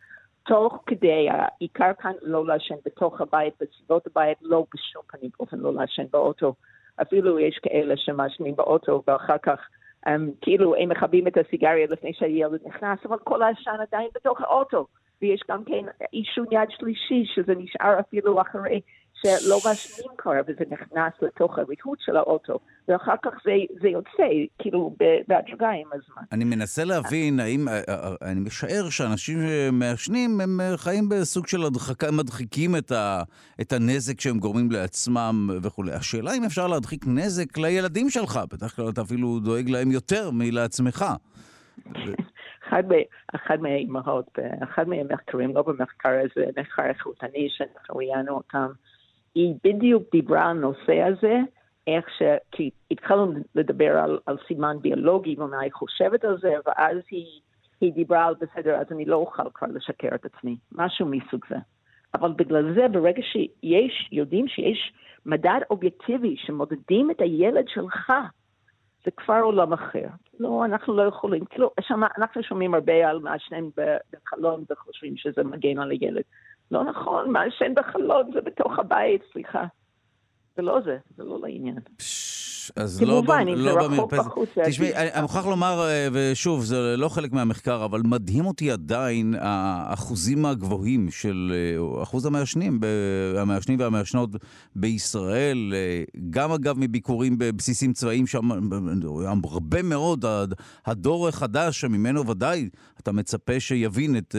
תוך כדי, העיקר כאן לא לעשן בתוך הבית, בסביבות הבית, לא בשום פנים ואופן לא לעשן באוטו. אפילו יש כאלה שמעשנים באוטו ואחר כך um, כאילו הם מכבים את הסיגריה לפני שהילד נכנס, אבל כל העשן עדיין בתוך האוטו. ויש גם כן עישון יד שלישי, שזה נשאר אפילו אחרי שלא מעשנים כבר, וזה נכנס לתוך הריהוט של האוטו, ואחר כך זה, זה יוצא, כאילו, בהדרגה עם הזמן. אני מנסה להבין, האם, אה, אה, אה, אני משער שאנשים שמעשנים, הם חיים בסוג של הדחקה, הם מדחיקים את, ה, את הנזק שהם גורמים לעצמם וכולי. השאלה אם אפשר להדחיק נזק לילדים שלך, בדרך כלל אתה אפילו דואג להם יותר מלעצמך. אחד מהאימהות, באחד מהמחקרים, לא במחקר הזה, מחקר איכותני שאנחנו ראיינו אותם, היא בדיוק דיברה על הנושא הזה, איך ש... כי התחלנו לדבר על, על סימן ביולוגי ומה היא חושבת על זה, ואז היא, היא דיברה על בסדר, אז אני לא אוכל כבר לשקר את עצמי, משהו מסוג זה. אבל בגלל זה, ברגע שיש, יודעים שיש מדד אובייקטיבי שמודדים את הילד שלך, זה כבר עולם אחר. לא, אנחנו לא יכולים, כאילו, שמה, אנחנו שומעים הרבה על מעשנים בחלון וחושבים שזה מגן על הילד. לא נכון, מעשן בחלון זה בתוך הבית, סליחה. זה לא זה, זה לא לעניין. אז לא, כמובן, לא רחוק בחוץ. תשמעי, אני מוכרח לומר, אה, ושוב, זה לא חלק מהמחקר, אבל מדהים אותי עדיין האחוזים הגבוהים של אה, אחוז המעשנים, המעשנים והמעשנות בישראל, אה, גם אגב מביקורים בבסיסים צבאיים, שם הרבה מאוד, הדור החדש שממנו ודאי אתה מצפה שיבין את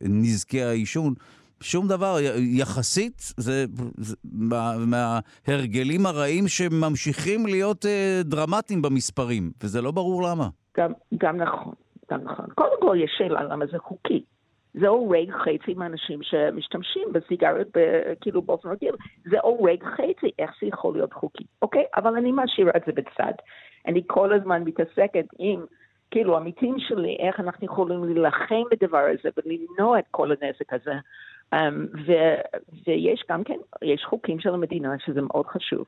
נזקי העישון. שום דבר, יחסית, זה, זה מה, מההרגלים הרעים שממשיכים להיות אה, דרמטיים במספרים, וזה לא ברור למה. גם, גם נכון, גם נכון. קודם כל יש שאלה למה זה חוקי. זה הורג חצי מהאנשים שמשתמשים בסיגריות כאילו באופן רגיל, זה הורג חצי, איך זה יכול להיות חוקי, אוקיי? אבל אני משאירה את זה בצד. אני כל הזמן מתעסקת עם, כאילו, עמיתים שלי, איך אנחנו יכולים להילחם בדבר הזה ולמנוע את כל הנזק הזה. Um, ו, ויש גם כן, יש חוקים של המדינה שזה מאוד חשוב.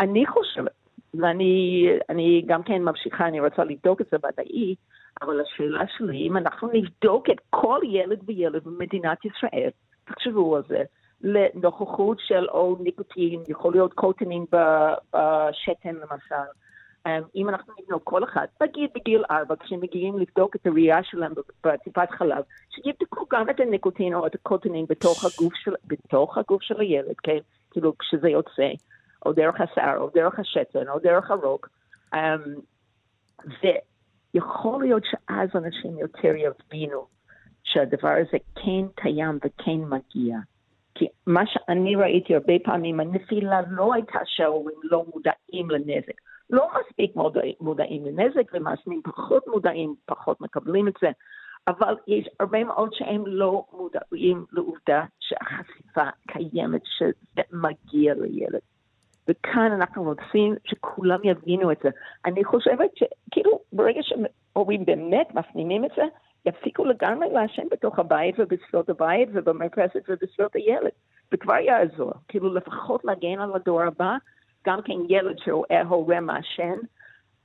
אני חושבת, ואני גם כן ממשיכה, אני רוצה לבדוק את זה ודאי, אבל השאלה שלי, אם אנחנו נבדוק את כל ילד וילד במדינת ישראל, תחשבו על זה, לנוכחות של או ניקוטין, יכול להיות קוטנין בשתן למשל, אם אנחנו נבדוק כל אחד, נגיד בגיל ארבע, כשהם מגיעים לבדוק את הראייה שלהם בטיפת חלב, שיבדקו גם את הניקוטין או את הקוטינין בתוך הגוף של, בתוך הגוף של הילד, כן? כאילו כשזה יוצא, או דרך השיער, או דרך השתן, או דרך הרוק. Um, ויכול להיות שאז אנשים יותר יבינו שהדבר הזה כן קיים וכן מגיע. כי מה שאני ראיתי הרבה פעמים, הנפילה לא הייתה שההורים לא מודעים לנזק. לא מספיק מודעים לנזק, ומעשנים פחות מודעים, פחות מקבלים את זה, אבל יש הרבה מאוד שהם לא מודעים לעובדה שהחשיפה קיימת, שזה מגיע לילד. וכאן אנחנו רוצים שכולם יבינו את זה. אני חושבת שכאילו ברגע שהורים באמת מפנימים את זה, יפסיקו לגמרי לעשן בתוך הבית ובסביבות הבית ובמרפסת ובסביבות הילד. וכבר יעזור, כאילו לפחות להגן על הדור הבא גם כן ילד שרואה הורה מעשן,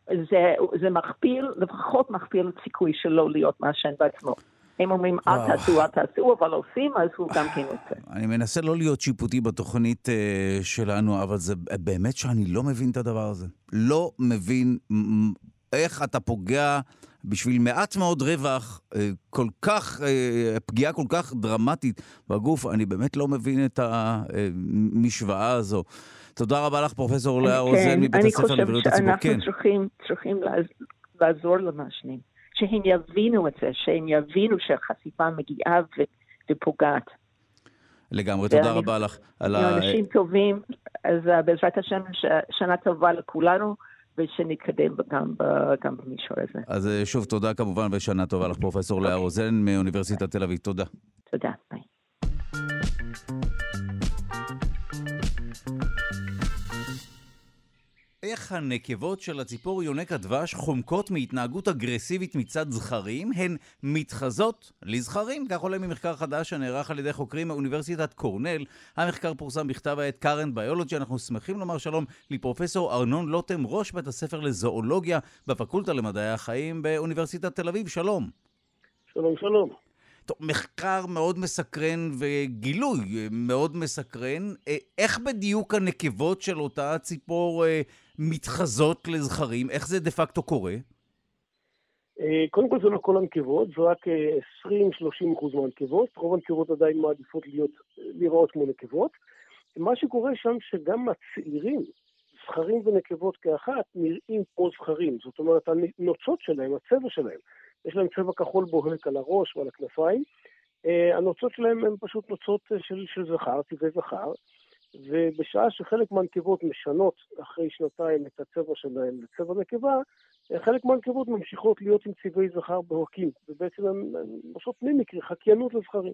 זה, זה מכפיל, לפחות מכפיל את סיכוי שלו להיות מעשן בעצמו. הם אומרים, אל תעשו, אל תעשו, אבל עושים, אז הוא גם כן רוצה. אני מנסה לא להיות שיפוטי בתוכנית uh, שלנו, אבל זה באמת שאני לא מבין את הדבר הזה. לא מבין איך אתה פוגע בשביל מעט מאוד רווח, uh, כל כך, פגיעה כל כך דרמטית בגוף. אני באמת לא מבין את המשוואה הזו. תודה רבה לך, פרופ' לאה רוזן, מבית הספר לבריאות הציבור. אני חושבת שאנחנו צריכים, צריכים לעזור למעשנים, שהם יבינו את זה, שהם יבינו שהחשיפה מגיעה ופוגעת. לגמרי, תודה רבה לך על ה... אנשים טובים, אז אה, בעזרת השם, שנה טובה לכולנו. ושנתקדם גם, גם במישור הזה. אז אה, שוב, תודה כמובן, ושנה טובה לך, פרופ' לאה אוקיי. רוזן מאוניברסיטת תל אביב. תודה. תודה, ביי. איך הנקבות של הציפור יונק הדבש חומקות מהתנהגות אגרסיבית מצד זכרים, הן מתחזות לזכרים, כך עולה ממחקר חדש שנערך על ידי חוקרים מאוניברסיטת קורנל. המחקר פורסם בכתב העת קארנט ביולוגי. אנחנו שמחים לומר שלום לפרופסור ארנון לוטם, ראש בית הספר לזואולוגיה בפקולטה למדעי החיים באוניברסיטת תל אביב. שלום. שלום, שלום. טוב, מחקר מאוד מסקרן וגילוי מאוד מסקרן. אה, איך בדיוק הנקבות של אותה ציפור אה, מתחזות לזכרים? איך זה דה פקטו קורה? אה, קודם כל זה לא כל הנקבות, זה רק 20-30 אחוז מהנקבות. רוב הנקבות עדיין מעדיפות להיות, להיראות כמו נקבות. מה שקורה שם שגם הצעירים, זכרים ונקבות כאחת, נראים כמו זכרים. זאת אומרת, הנוצות שלהם, הצבע שלהם, יש להם צבע כחול בוהק על הראש ועל הכנפיים. הנוצות שלהם הן פשוט נוצות אה, של, של זכר, טבעי זכר, ובשעה שחלק מהנקבות משנות אחרי שנתיים את הצבע שלהם לצבע נקבה, אה, חלק מהנקבות ממשיכות להיות עם צבעי זכר בוהקים, ובעצם הן עושות מימיקרי, חקיינות לזכרים.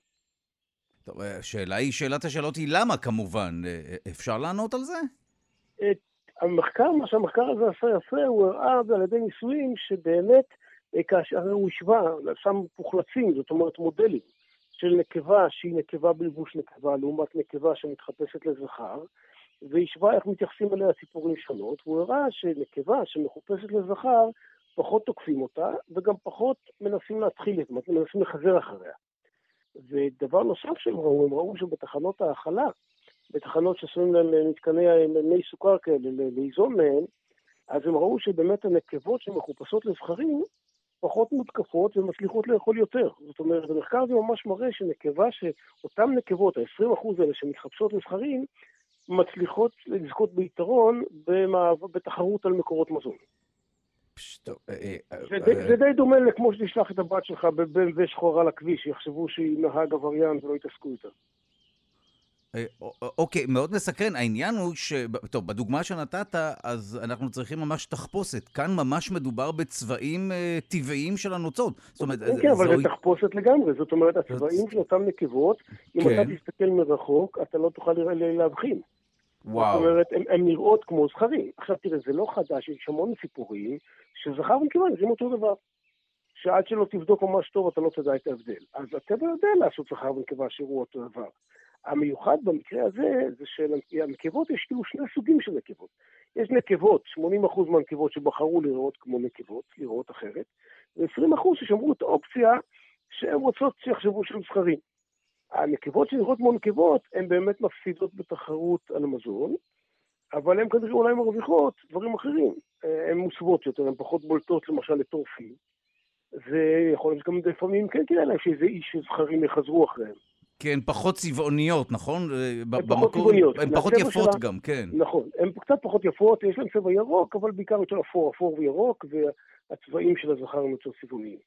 טוב, השאלה היא, שאלת השאלות היא למה כמובן. אפשר לענות על זה? המחקר, מה שהמחקר הזה עשה יפה, הוא הראה על ידי ניסויים שבאמת אה, כאשר הוא השווה, שם מוחלצים, זאת אומרת מודלים, של נקבה שהיא נקבה בלבוש נקבה לעומת נקבה שמתחפשת לזכר, והשווה איך מתייחסים אליה ציפורים שונות, והוא הראה שנקבה שמחופשת לזכר, פחות תוקפים אותה, וגם פחות מנסים להתחיל, זאת אומרת, מנסים לחזר אחריה. ודבר נוסף שהם ראו, הם ראו שבתחנות ההאכלה, בתחנות שעשויים למתקני מי סוכר כאלה, ליזום מהם, אז הם ראו שבאמת הנקבות שמחופשות לזכרים, פחות מותקפות ומצליחות לאכול יותר. זאת אומרת, המחקר הזה ממש מראה שנקבה, שאותן נקבות, ה-20% האלה שמתחפשות לזכרים, מצליחות לזכות ביתרון בתחרות על מקורות מזון. אה, אה, זה די דומה לכמו שתשלח את הבת שלך בבן ושחורה לכביש, שיחשבו שהיא נהג עבריין ולא יתעסקו איתה. אה, אוקיי, מאוד מסקרן. העניין הוא ש... טוב, בדוגמה שנתת, אז אנחנו צריכים ממש תחפושת. כאן ממש מדובר בצבעים אה, טבעיים של הנוצות. זאת אומרת... כן, כן, אבל זה תחפושת לגמרי. זאת אומרת, הצבעים של אותן נקבות, אם אתה כן. תסתכל מרחוק, אתה לא תוכל להבחין. וואו. זאת אומרת, הן נראות כמו זכרים. עכשיו תראה, זה לא חדש, יש המון סיפורים שזכר ונקבה נראים אותו דבר. שעד שלא תבדוק ממש טוב אתה לא תדע את ההבדל. אז הטבע יודע לעשות זכר ונקבה שיראו אותו דבר. המיוחד במקרה הזה זה שלנקבות יש כאילו שני סוגים של נקבות. יש נקבות, 80% מהנקבות שבחרו לראות כמו נקבות, לראות אחרת, ו-20% ששמרו את האופציה שהן רוצות שיחשבו שהם זכרים. הנקבות שנראות כמו נקבות, הן באמת מפסידות בתחרות על מזון, אבל הן כנראה אולי מרוויחות דברים אחרים. הן מוסוות יותר, הן פחות בולטות למשל לטורפים. ויכול להיות שגם לפעמים כן תראה להם שאיזה איש שזכרים יחזרו אחריהם. כן, פחות צבעוניות, נכון? הן פחות צבעוניות. הן פחות יפות שלה, גם, כן. נכון, הן קצת פחות יפות, יש להן צבע ירוק, אבל בעיקר יותר אפור, אפור וירוק, והצבעים של הזכר הם יותר צבעוניים.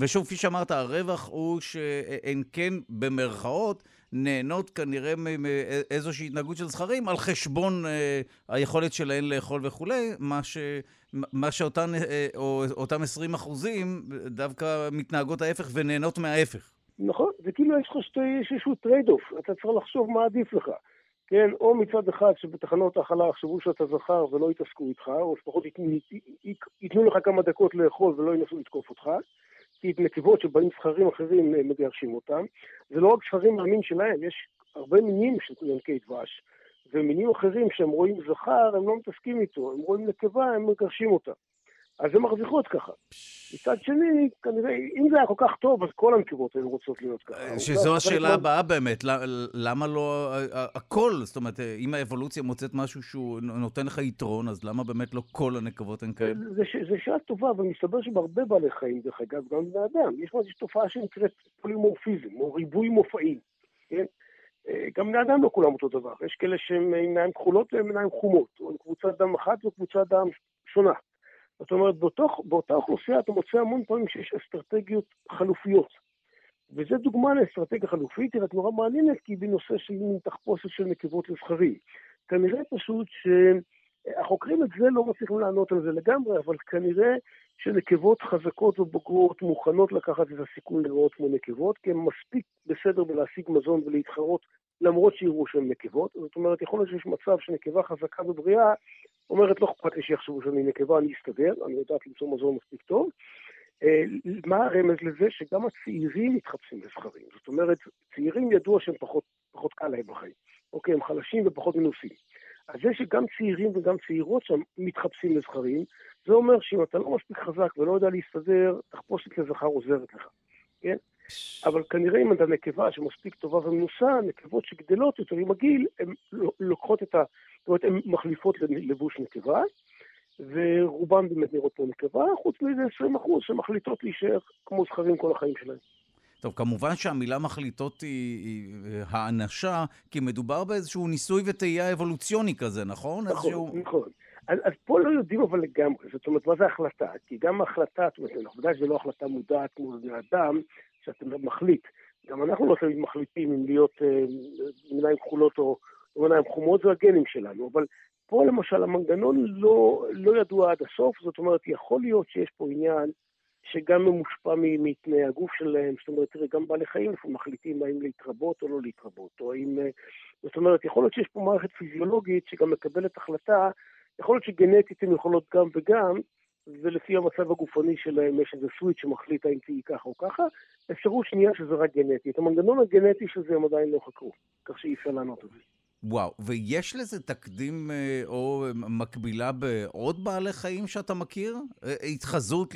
ושוב, כפי שאמרת, הרווח הוא שהן כן, במרכאות, נהנות כנראה מאיזושהי התנהגות של זכרים על חשבון אה, היכולת שלהן לאכול וכולי, מה, ש, מה שאותן, אה, או, אותם 20 אחוזים דווקא מתנהגות ההפך ונהנות מההפך. נכון, זה כאילו יש לך שתי, יש איזשהו trade-off, אתה צריך לחשוב מה עדיף לך. כן, או מצד אחד שבתחנות ההכלה יחשבו שאתה זכר ולא יתעסקו איתך, או לפחות ייתנו לך כמה דקות לאכול ולא ינסו לתקוף אותך, כי את נקבות שבאים זכרים אחרים אה, מגרשים אותם. זה לא רק זכרים מהמין שלהם, יש הרבה מינים של ינקי דבש, ומינים אחרים שהם רואים זכר, הם לא מתעסקים איתו, הם רואים נקבה, הם מגרשים אותה. אז הן מרוויחות ככה. מצד שני, כנראה, אם זה היה כל כך טוב, אז כל הנקבות היו רוצות להיות ככה. אה, שזו השאלה הבאה באמת, למה לא הכל? זאת אומרת, אם האבולוציה מוצאת משהו שהוא נותן לך יתרון, אז למה באמת לא כל הנקבות הן כאלה? זו שאלה טובה, אבל מסתבר שבהרבה בעלי חיים, דרך אגב, גם בני אדם, יש איזושהי תופעה שנקראת פולימורפיזם, או ריבוי מופעים, כן? אה, גם בני אדם לא כולם אותו דבר. יש כאלה שהם עיניים כחולות והם עיניים חומות, או קבוצת דם אחת וקבוצת דם שונה. זאת אומרת, באותו, באותה אוכלוסייה אתה מוצא המון פעמים שיש אסטרטגיות חלופיות. וזו דוגמה לאסטרטגיה חלופית, היא רק נורא מעניינת, כי היא בנושא של מין תחפושת של נקבות לזכרים. כנראה פשוט שהחוקרים את זה לא מצליחים לענות על זה לגמרי, אבל כנראה שנקבות חזקות ובוגרות מוכנות לקחת את הסיכון לראות כמו נקבות, כי הן מספיק בסדר בלהשיג מזון ולהתחרות למרות שיראו שהן נקבות. זאת אומרת, יכול להיות שיש מצב שנקבה חזקה ובריאה אומרת, לא אכפת לי שיחשבו שאני נקבה, אני אסתדר, אני יודעת למצוא מזון מספיק טוב. אה, מה הרמז לזה? שגם הצעירים מתחפשים לזכרים. זאת אומרת, צעירים ידוע שהם פחות, פחות קל להם בחיים. אוקיי, הם חלשים ופחות מנוסים. אז זה שגם צעירים וגם צעירות שם מתחפשים לזכרים, זה אומר שאם אתה לא מספיק חזק ולא יודע להסתדר, תחפושת לזכר עוזרת לך, כן? אבל כנראה אם אתה נקבה שמספיק טובה ומנוסה, נקבות שגדלות יותר עם הגיל, הן לוקחות את ה... זאת אומרת, הן מחליפות לבוש נקבה, ורובן באמת נראות כמו נקבה, חוץ מזה 20 אחוז שמחליטות להישאר כמו זכרים כל החיים שלהם. טוב, כמובן שהמילה מחליטות היא, היא האנשה, כי מדובר באיזשהו ניסוי וטעייה אבולוציוני כזה, נכון? נכון, איזשהו... נכון. אז, אז פה לא יודעים אבל לגמרי, זאת אומרת, מה זה החלטה? כי גם החלטה, זאת אומרת, אנחנו יודעים שזו לא החלטה מודעת כמו בני אדם, שאתה מחליט. גם אנחנו לא תמיד מחליטים אם להיות אה, עם עיניים כחולות או עם עיניים חומות, זה הגנים שלנו, אבל פה למשל המנגנון לא, לא ידוע עד הסוף, זאת אומרת, יכול להיות שיש פה עניין שגם ממושפע מתנאי הגוף שלהם, זאת אומרת, גם בעלי חיים לפעמים מחליטים האם להתרבות או לא להתרבות, או האם... אה, זאת אומרת, יכול להיות שיש פה מערכת פיזיולוגית שגם מקבלת החלטה, יכול להיות שגנטית הן יכולות גם וגם, ולפי המצב הגופני שלהם יש איזה סוויץ' שמחליט האם תהיי ככה או ככה. אפשרות שנייה שזה רק גנטי. את המנגנון הגנטי של זה הם עדיין לא חקרו, כך שאי אפשר לענות על זה. וואו, ויש לזה תקדים אה, או מקבילה בעוד בעלי חיים שאתה מכיר? אה, התחזות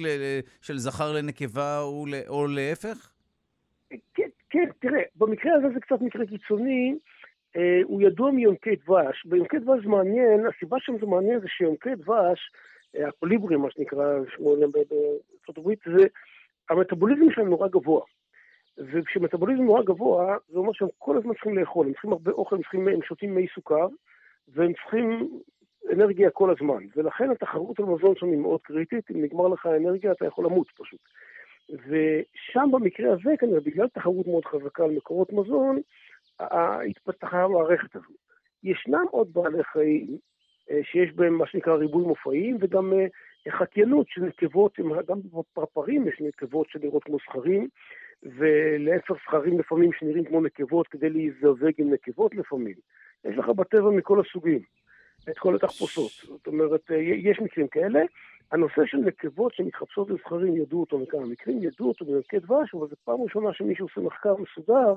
של זכר לנקבה או להפך? כן, כן, תראה, במקרה הזה זה קצת מקרה קיצוני. אה, הוא ידוע מיונקי דבש. ביונקי דבש זה מעניין, הסיבה שזה מעניין זה שיונקי דבש, הקוליברים, מה שנקרא, שמו בארצות הברית, זה, המטאבוליזם שלהם נורא גבוה. וכשמטאבוליזם נורא גבוה, זה אומר שהם כל הזמן צריכים לאכול, הם צריכים הרבה אוכל, הם, צריכים, הם שותים מי סוכר, והם צריכים אנרגיה כל הזמן. ולכן התחרות על מזון שם היא מאוד קריטית, אם נגמר לך האנרגיה אתה יכול למות פשוט. ושם במקרה הזה, כנראה, בגלל תחרות מאוד חזקה על מקורות מזון, התפתחה המערכת הזו. ישנם עוד בעלי חיים שיש בהם מה שנקרא ריבוי מופעים, וגם אה, חקיינות של נקבות, גם בפרפרים יש נקבות שנראות כמו זכרים, ולעשר זכרים לפעמים שנראים כמו נקבות כדי להזדווג עם נקבות לפעמים. יש לך בטבע מכל הסוגים, את כל התחפושות. זאת אומרת, אה, יש מקרים כאלה. הנושא של נקבות שמתחפשות לזכרים, ידעו אותו מכמה מקרים, ידעו אותו במקרה דבש, אבל זו פעם ראשונה שמישהו עושה מחקר מסודר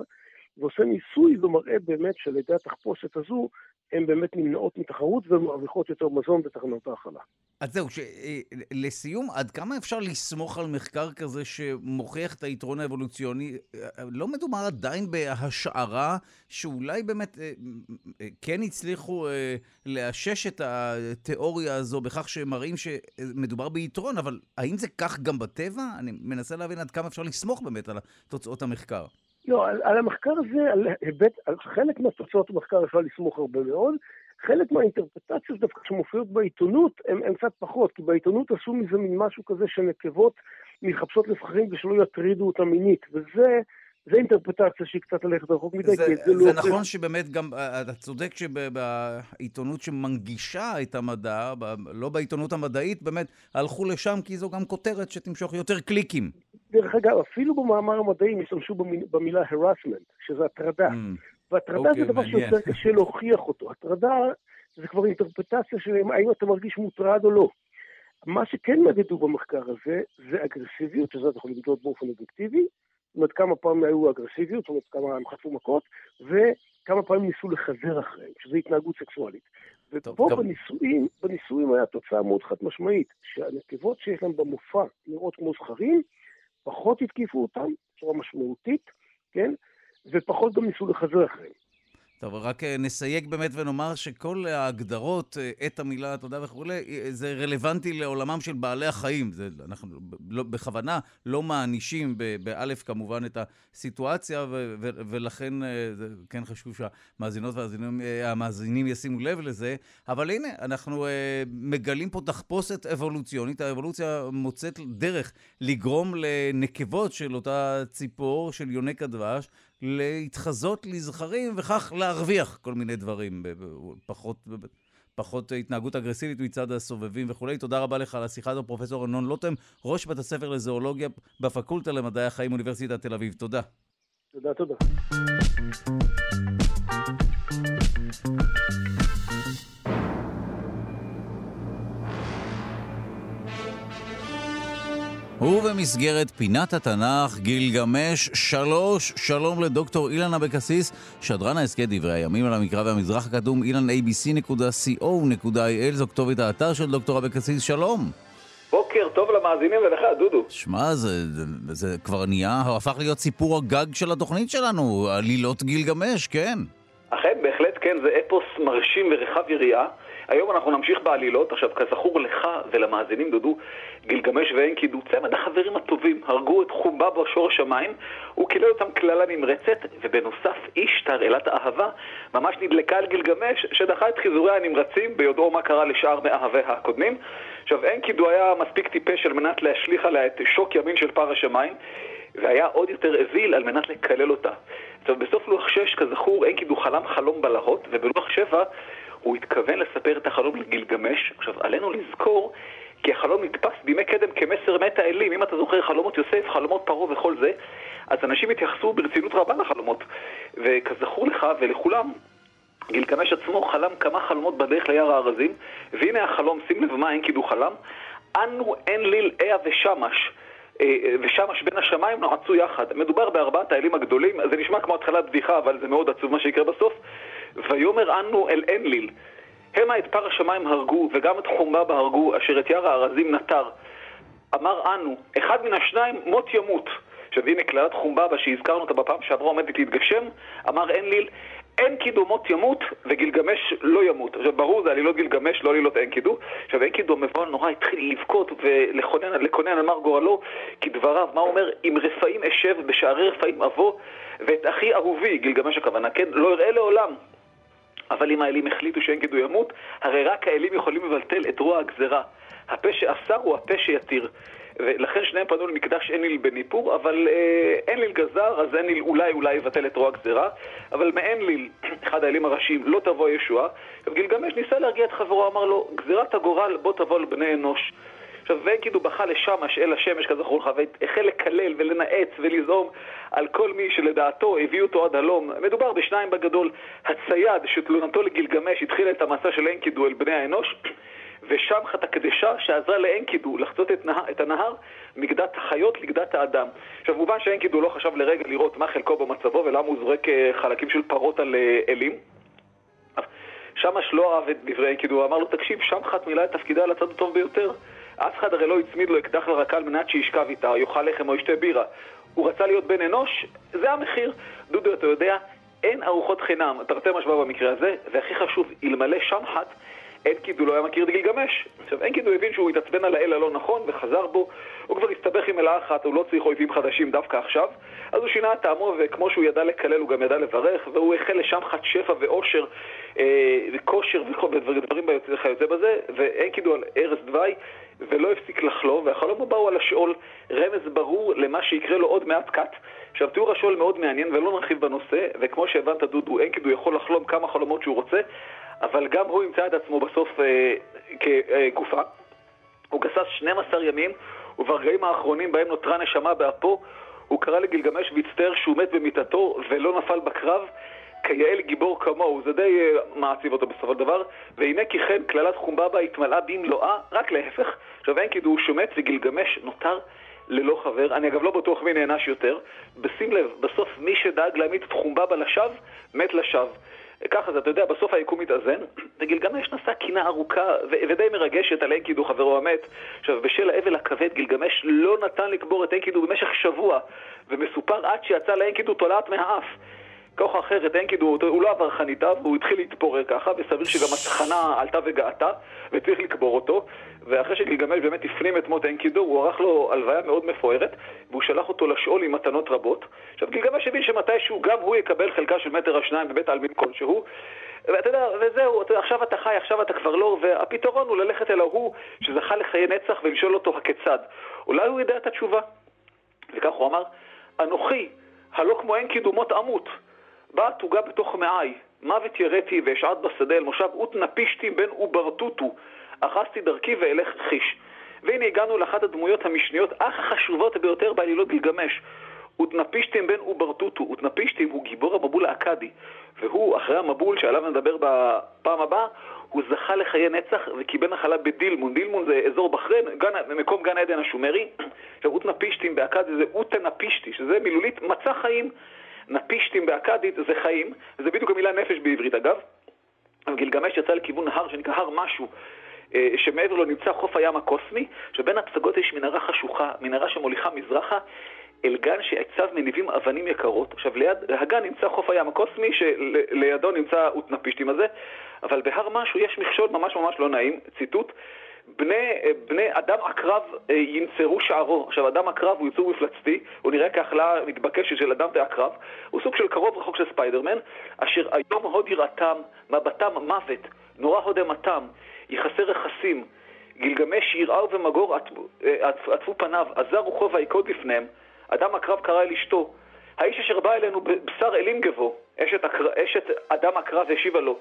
ועושה ניסוי ומראה באמת שעל ידי התחפושת הזו הן באמת נמנעות מתחרות ומרוויחות יותר מזון בתחנות ההאכלה. אז זהו, ש... אה, לסיום, עד כמה אפשר לסמוך על מחקר כזה שמוכיח את היתרון האבולוציוני? אה, לא מדובר עדיין בהשערה שאולי באמת אה, כן הצליחו לאשש את התיאוריה הזו בכך שמראים שמדובר ביתרון, אבל האם זה כך גם בטבע? אני מנסה להבין עד כמה אפשר לסמוך באמת על תוצאות המחקר. לא, על, על המחקר הזה, על היבט, על חלק מהתוצאות המחקר אפשר לסמוך הרבה מאוד, חלק מהאינטרפטציות דווקא שמופיעות בעיתונות הן קצת פחות, כי בעיתונות עשו מזה מין משהו כזה שנקבות מתחפשות לזכרים ושלא יטרידו אותה מינית, וזה... זה אינטרפטציה שהיא קצת הולכת רחוק מדי, זה, כי זה, זה לא... זה נכון שבאמת גם, אה, אתה צודק שבעיתונות שמנגישה את המדע, לא בעיתונות המדעית, באמת הלכו לשם כי זו גם כותרת שתמשוך יותר קליקים. דרך אגב, אפילו במאמר המדעי השתמשו במילה harassment, שזה הטרדה. Mm, והטרדה okay, זה אוקיי, דבר שיותר קשה להוכיח אותו. הטרדה זה כבר אינטרפטציה של האם אתה מרגיש מוטרד או לא. מה שכן מדדו במחקר הזה, זה אגרסיביות, שזה אתה יכול לבדוק באופן אובייקטיבי, זאת אומרת, כמה פעמים היו אגרסיביות, זאת אומרת, כמה הם חטפו מכות, וכמה פעמים ניסו לחזר אחריהם, שזו התנהגות סקסואלית. ופה גם... בניסויים, בניסויים היה תוצאה מאוד חד משמעית, שהנקבות שיש להם במופע נראות כמו זכרים, פחות התקיפו אותם בצורה משמעותית, כן? ופחות גם ניסו לחזר אחריהם. טוב, רק אה, נסייג באמת ונאמר שכל ההגדרות, אה, את המילה תודה וכולי, אה, זה רלוונטי לעולמם של בעלי החיים. זה, אנחנו לא, בכוונה לא מענישים באלף כמובן את הסיטואציה, ו, ו, ולכן זה כן חשוב שהמאזינות והמאזינים ישימו לב לזה. אבל הנה, אנחנו מגלים פה תחפושת אבולוציונית. האבולוציה מוצאת דרך לגרום לנקבות של אותה ציפור, של יונק הדבש, להתחזות לזכרים וכך להרוויח כל מיני דברים, פחות, פחות התנהגות אגרסיבית מצד הסובבים וכולי. תודה רבה לך על השיחה הזו, פרופ' ארנון לוטם, ראש בית הספר לזואולוגיה בפקולטה למדעי החיים, אוניברסיטת תל אביב. תודה. תודה, תודה. ובמסגרת פינת התנ"ך, גילגמש שלוש, שלום לדוקטור אילן אבקסיס, שדרן ההסכת דברי הימים על המקרא והמזרח הקדום, אילן abc.co.il, זו כתובת האתר של דוקטור אבקסיס, שלום. בוקר טוב למאזינים ולך, דודו. שמע, זה, זה, זה כבר נהיה, הפך להיות סיפור הגג של התוכנית שלנו, עלילות גילגמש, כן. אכן, בהחלט כן, זה אפוס מרשים ורחב יריעה. היום אנחנו נמשיך בעלילות. עכשיו, כזכור לך ולמאזינים, דודו, גילגמש ואנקידו, צמד החברים הטובים, הרגו את חומבבו שורש המים, הוא קילל אותם קללה נמרצת, ובנוסף איש תרעלת אהבה ממש נדלקה על גילגמש, שדחה את חיזוריה הנמרצים ביודעו מה קרה לשאר מאהביה הקודמים. עכשיו, אנקידו היה מספיק טיפש על מנת להשליך עליה את שוק ימין של פר השמיים, והיה עוד יותר אוויל על מנת לקלל אותה. עכשיו, בסוף לוח 6, כזכור, אנקידו חלם חלום בלהות, ובלוח 7 הוא התכוון לספר את החלום לגילגמש. עכשיו, עלינו לזכור כי החלום נתפס בימי קדם כמסר מת האלים. אם אתה זוכר חלומות יוסף, חלומות פרעה וכל זה, אז אנשים התייחסו ברצינות רבה לחלומות. וכזכור לך ולכולם, גילגמש עצמו חלם כמה חלומות בדרך ליער הארזים, והנה החלום, שים לב מה אין קידו חלם, אנו אין ליל אה ושמש. אה, ושמש בין השמיים נועצו יחד. מדובר בארבעת האלים הגדולים, זה נשמע כמו התחלת בדיחה, אבל זה מאוד עצוב מה שיקרה בסוף. ויאמר אנו אל אנליל, המה את פר השמיים הרגו, וגם את חומבה הרגו, אשר את יער הארזים נטר. אמר אנו, אחד מן השניים מות ימות. עכשיו הנה קללת חומבבא שהזכרנו אותה בפעם שעברה עומדת להתגשם, אמר אנליל, אין קידו מות ימות וגילגמש לא ימות. עכשיו ברור זה עלילות גילגמש, לא עלילות אין קידו. עכשיו אין קידו מבוהל נורא התחיל לבכות ולקונן על מר גורלו כדבריו, מה אומר? אם רפאים אשב בשערי רפאים אבוא ואת אחי אהובי, גילגמש הכוונה, כן? לא אראה לעולם. אבל אם האלים החליטו שאין קידו ימות, הרי רק האלים יכולים לבטל את רוע הגזרה. הפה שאסר הוא הפה שיתיר. ולכן שניהם פנו למקדש אניל בניפור, אבל אה, אניל גזר, אז אניל אולי אולי יבטל את רוע הגזירה, אבל מאניל, אחד האלים הראשיים, לא תבוא ישועה. וגילגמש ניסה להרגיע את חברו, אמר לו, גזירת הגורל בוא תבוא לבני אנוש. עכשיו, ואנקידו בכה לשמש אל השמש, כזכור לך, והחל לקלל ולנאץ ולזעום על כל מי שלדעתו הביאו אותו עד הלום. מדובר בשניים בגדול. הצייד שתלונתו לגילגמש התחיל את המסע של אנקידו אל בני האנוש, ושמחת הקדשה שעזרה לאנקידו לחצות את, נה, את הנהר מגדת החיות לגדת האדם. עכשיו, מובן שאנקידו לא חשב לרגע לראות מה חלקו במצבו ולמה הוא זורק אה, חלקים של פרות על אה, אלים. שמש לא אהב את דברי אנקידו, הוא אמר לו, תקשיב, שמחת מילא את תפקידה על הצד הטוב ביותר. אף אחד הרי לא הצמיד לו אקדח לרקה על מנת שישכב איתה, יאכל לחם או ישתה בירה. הוא רצה להיות בן אנוש, זה המחיר. דודו, אתה יודע, אין ארוחות חינם, תרתי משמע במקרה הזה, והכי חשוב, אלמלא שמחת, אנקידו לא היה מכיר את גילגמש. עכשיו, אנקידו הבין שהוא התעצבן על האל הלא נכון וחזר בו. הוא כבר הסתבך עם אלה אחת, הוא לא צריך אויבים חדשים דווקא עכשיו. אז הוא שינה את טעמו, וכמו שהוא ידע לקלל, הוא גם ידע לברך, והוא החל לשמחת שפע ואושר, אה, וכושר ודברים וכיוצא בזה, ואנקידו על ערש דווי, ולא הפסיק לחלום, והחלום הבא הוא על השאול, רמז ברור למה שיקרה לו עוד מעט קאט. עכשיו, תיאור השאול מאוד מעניין, ולא נרחיב בנושא, וכמו שהבנת, דודו, אנקידו יכול לחלום כמה חלומות שהוא רוצה, אבל גם הוא ימצא את עצמו בסוף אה, כגופה. הוא גסס 12 ימים, וברגעים האחרונים בהם נותרה נשמה באפו, הוא קרא לגילגמש והצטער שהוא מת במיטתו ולא נפל בקרב, כיאה לגיבור כמוהו, זה די uh, מעציב אותו בסופו של דבר, והנה כי כן קללת חומבבא התמלאה במלואה, רק להפך. עכשיו אין קידוש, הוא מת וגילגמש נותר ללא חבר. אני אגב לא בטוח מי נענש יותר. בשים לב, בסוף מי שדאג להעמיד את חומבבא לשווא, מת לשווא. ככה זה, אתה יודע, בסוף היקום מתאזן, וגילגמש נשא קינה ארוכה ודי מרגשת על אנקידו, חברו המת. עכשיו, בשל האבל הכבד, גילגמש לא נתן לקבור את אנקידו במשך שבוע, ומסופר עד שיצא לאנקידו תולעת מהאף. כוח אחרת, אנקידו, הוא לא עבר חניתה, והוא התחיל להתפורר ככה, וסביר שגם התחנה עלתה וגעתה, וצריך לקבור אותו. ואחרי שגילגמש באמת הפנים את מות אנקידו, הוא ערך לו הלוויה מאוד מפוארת, והוא שלח אותו לשאול עם מתנות רבות. עכשיו, גילגמש הבין שמתישהו גם הוא יקבל חלקה של מטר השניים בבית העלמין כלשהו, ואתה יודע, וזהו, אתה, עכשיו אתה חי, עכשיו אתה כבר לא, והפתרון הוא ללכת אל ההוא שזכה לחיי נצח ולשאול אותו הכיצד. אולי הוא ידע את התשובה. וכך הוא אמר, אנוכי, הלא כמו אין קידומות אמות, באה תוגה בתוך מעי, מוות יראתי ואשעט בשדה אל מושב אותנה פישתי בן אוברטוטו, אחזתי דרכי ואלך חיש. והנה הגענו לאחת הדמויות המשניות, אך החשובות ביותר בעלילות גילגמש. אותנפישטים בן אוברטוטו, אותנפישטים הוא גיבור המבול האכדי, והוא, אחרי המבול שעליו נדבר בפעם הבאה, הוא זכה לחיי נצח וקיבל נחלה בדילמון. דילמון זה אזור בחריין, גן, מקום גן עדן השומרי. עכשיו, אותנפישטים באכדית זה אותנפישטי, שזה מילולית מצא חיים. נפישטים באכדית זה חיים, זה בדיוק המילה נפש בעברית אגב. גילגמש יצא לכיוון הר שנקרא הר משהו, אה, שמעבר לו נמצא חוף הים הקוסמי, שבין הפסגות יש מנהרה חשוכה, מנהרה שמוליכה מזרחה אל גן שעציו מניבים אבנים יקרות. עכשיו, ליד הגן נמצא חוף הים הקוסמי, שלידו נמצא אותנפישטים הזה, אבל בהר משהו יש מכשול ממש ממש לא נעים, ציטוט, בני, בני אדם עקרב אה, ינצרו שערו. עכשיו, אדם עקרב הוא יצור מפלצתי, הוא נראה כהכלאה מתבקשת של אדם ועקרב. הוא סוג של קרוב רחוק של ספיידרמן, אשר היום הוד יראתם, מבטם מוות, נורא הודמתם, יחסר רכסים. גילגמש יראו ומגור אה, עטפו פניו, עזר רוחו ויקוד בפניהם. אדם עקרב קרא אל אשתו. האיש אשר בא אלינו בשר אלים גבו, אשת, אשת אדם עקרב השיבה לו.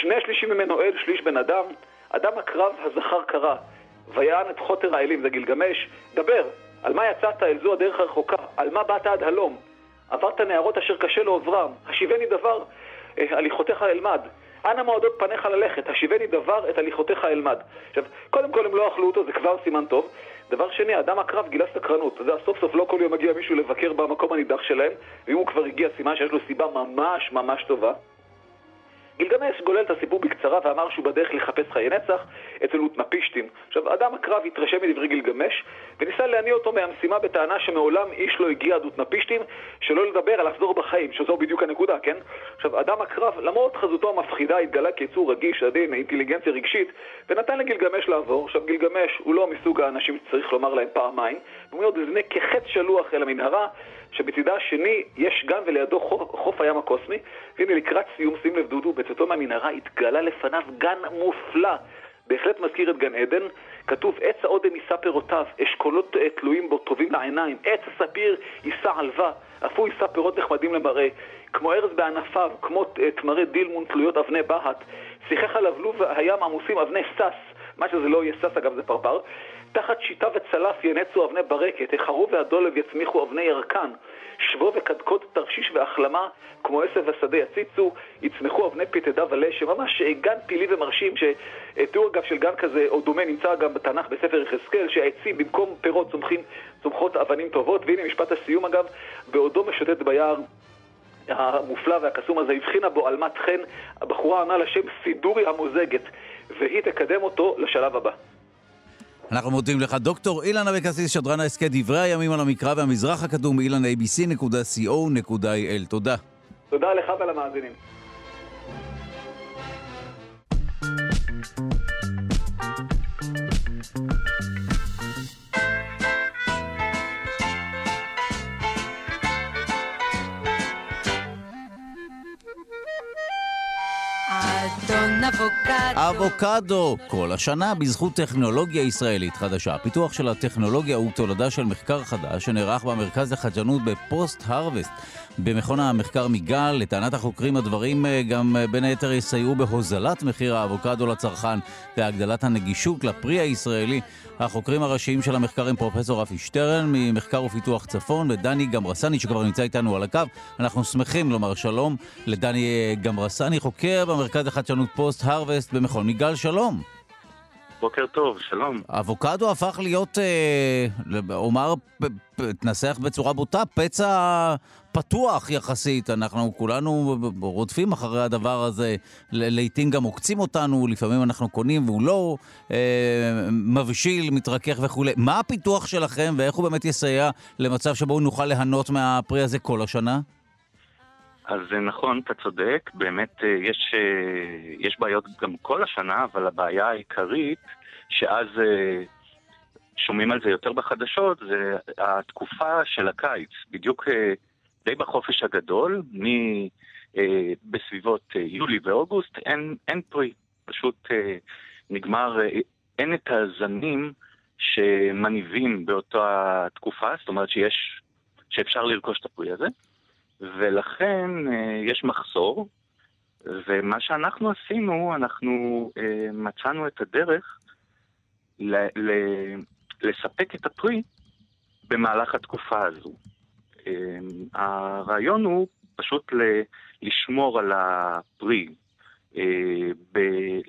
שני שלישים ממנו אל, שליש בן אדם. אדם הקרב הזכר קרא, ויען את חוטר האלים, זה גילגמש, דבר, על מה יצאת אל זו הדרך הרחוקה? על מה באת עד הלום? עברת נערות אשר קשה לעוברם, השיבני דבר, אה, הליכותיך אלמד. אנא מועדות פניך ללכת, השיבני דבר, את הליכותיך אלמד. עכשיו, קודם כל הם לא אכלו אותו, זה כבר סימן טוב. דבר שני, אדם הקרב גילה סקרנות. אתה יודע, סוף סוף לא כל יום מגיע מישהו לבקר במקום הנידח שלהם, ואם הוא כבר הגיע, סימן שיש לו סיבה ממש ממש טובה. גילגמש גולל את הסיפור בקצרה ואמר שהוא בדרך לחפש חיי נצח אצל אוטנפישטים. עכשיו, אדם הקרב התרשם מדברי גילגמש וניסה להניע אותו מהמשימה בטענה שמעולם איש לא הגיע עד אוטנפישטים, שלא לדבר על לחזור בחיים, שזו בדיוק הנקודה, כן? עכשיו, אדם הקרב, למרות חזותו המפחידה, התגלה כיצור רגיש, עדין, אינטליגנציה רגשית, ונתן לגילגמש לעבור. עכשיו, גילגמש הוא לא מסוג האנשים שצריך לומר להם פעמיים, הוא אומר, זה כחץ שלוח אל המנהרה, שבצידה השני יש גן ולידו חוף, חוף הים הקוסמי, והנה לקראת סיום, שים לב דודו, בצאתו מהמנהרה התגלה לפניו גן מופלא. בהחלט מזכיר את גן עדן, כתוב עץ האודם יישא פירותיו, אשכולות אה, תלויים בו, טובים לעיניים, עץ הספיר יישא עלווה, אף הוא יישא פירות נחמדים למראה, כמו ארז בענפיו, כמו אה, תמרי דילמון תלויות אבני בהת, שיחך הלבלוב הים עמוסים אבני סס, מה שזה לא יהיה שש אגב זה פרפר, תחת שיטה וצלף ינצו אבני ברקת, החרו והדולב יצמיחו אבני ירקן, שבו וקדקוד תרשיש והחלמה, כמו עשב ושדה יציצו, יצמחו אבני פיתדה ולשם, ממש גן פילי ומרשים, שתיאור אגב של גן כזה, או דומה, נמצא גם בתנ"ך בספר יחזקאל, שהעצים במקום פירות צומחים, צומחות אבנים טובות, והנה משפט הסיום אגב, בעודו משוטט ביער המופלא והקסום הזה, הבחינה בו עלמת חן, הבחורה ענה לשם סידורי המוזגת, והיא תקדם אותו לשלב הבא. אנחנו מודים לך. דוקטור אילן אבקסיס, שדרן ההסכת דברי הימים על המקרא והמזרח הקדום, אילן abc.co.il. תודה. תודה לך ולמאזינים. אבוקדו, כל השנה בזכות טכנולוגיה ישראלית חדשה. פיתוח של הטכנולוגיה הוא תולדה של מחקר חדש שנערך במרכז לחדשנות ב post-harvest. במכון המחקר מיגל, לטענת החוקרים הדברים אה, גם אה, בין היתר יסייעו בהוזלת מחיר האבוקדו לצרכן והגדלת הנגישות לפרי הישראלי. החוקרים הראשיים של המחקר הם פרופסור רפי שטרן ממחקר ופיתוח צפון ודני גמרסני שכבר נמצא איתנו על הקו. אנחנו שמחים לומר שלום לדני אה, גמרסני, חוקר במרכז לחדשנות post-harvest במכון מיגל, שלום. בוקר טוב, שלום. אבוקדו הפך להיות, אה, אומר, תנסח בצורה בוטה, פצע פתוח יחסית. אנחנו כולנו רודפים אחרי הדבר הזה, לעיתים גם עוקצים אותנו, לפעמים אנחנו קונים והוא לא אה, מבשיל, מתרכך וכולי. מה הפיתוח שלכם ואיך הוא באמת יסייע למצב שבו נוכל ליהנות מהפרי הזה כל השנה? אז נכון, אתה צודק, באמת אה, יש, אה, יש בעיות גם כל השנה, אבל הבעיה העיקרית, שאז אה, שומעים על זה יותר בחדשות, זה התקופה של הקיץ. בדיוק די בחופש הגדול, מ... בסביבות יולי ואוגוסט, אין, אין פרי. פשוט נגמר, אין את הזנים שמניבים באותה תקופה, זאת אומרת שיש, שאפשר לרכוש את הפרי הזה. ולכן אה, יש מחסור, ומה שאנחנו עשינו, אנחנו אה, מצאנו את הדרך ל- ל- לספק את הפרי במהלך התקופה הזו. הרעיון הוא פשוט לשמור על הפרי,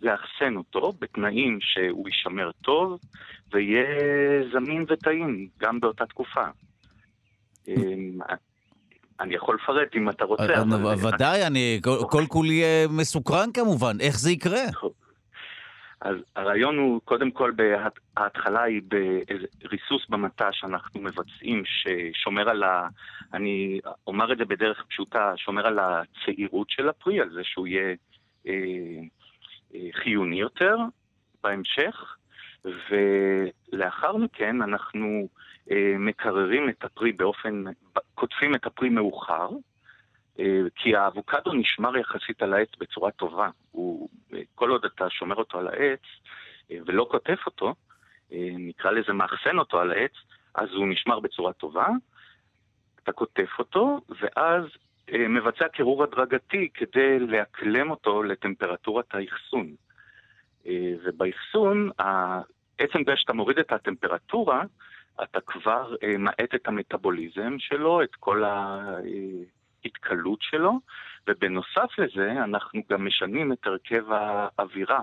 לאחסן אותו בתנאים שהוא יישמר טוב ויהיה זמין וטעים גם באותה תקופה. אני יכול לפרט אם אתה רוצה. ודאי, אני כל כולי מסוקרן כמובן. איך זה יקרה? אז הרעיון הוא, קודם כל, ההתחלה היא בריסוס במטע שאנחנו מבצעים, ששומר על ה... אני אומר את זה בדרך פשוטה, שומר על הצעירות של הפרי, על זה שהוא יהיה אה, אה, חיוני יותר בהמשך, ולאחר מכן אנחנו אה, מקררים את הפרי באופן, קוטפים את הפרי מאוחר, אה, כי האבוקדו נשמר יחסית על העץ בצורה טובה. הוא, כל עוד אתה שומר אותו על העץ אה, ולא קוטף אותו, אה, נקרא לזה מאחסן אותו על העץ, אז הוא נשמר בצורה טובה. אתה קוטף אותו, ואז מבצע קירור הדרגתי כדי לאקלם אותו לטמפרטורת האחסון. ובאחסון, עצם זה שאתה מוריד את הטמפרטורה, אתה כבר מאט את המטאבוליזם שלו, את כל ה... ההתכלות שלו, ובנוסף לזה אנחנו גם משנים את הרכב האווירה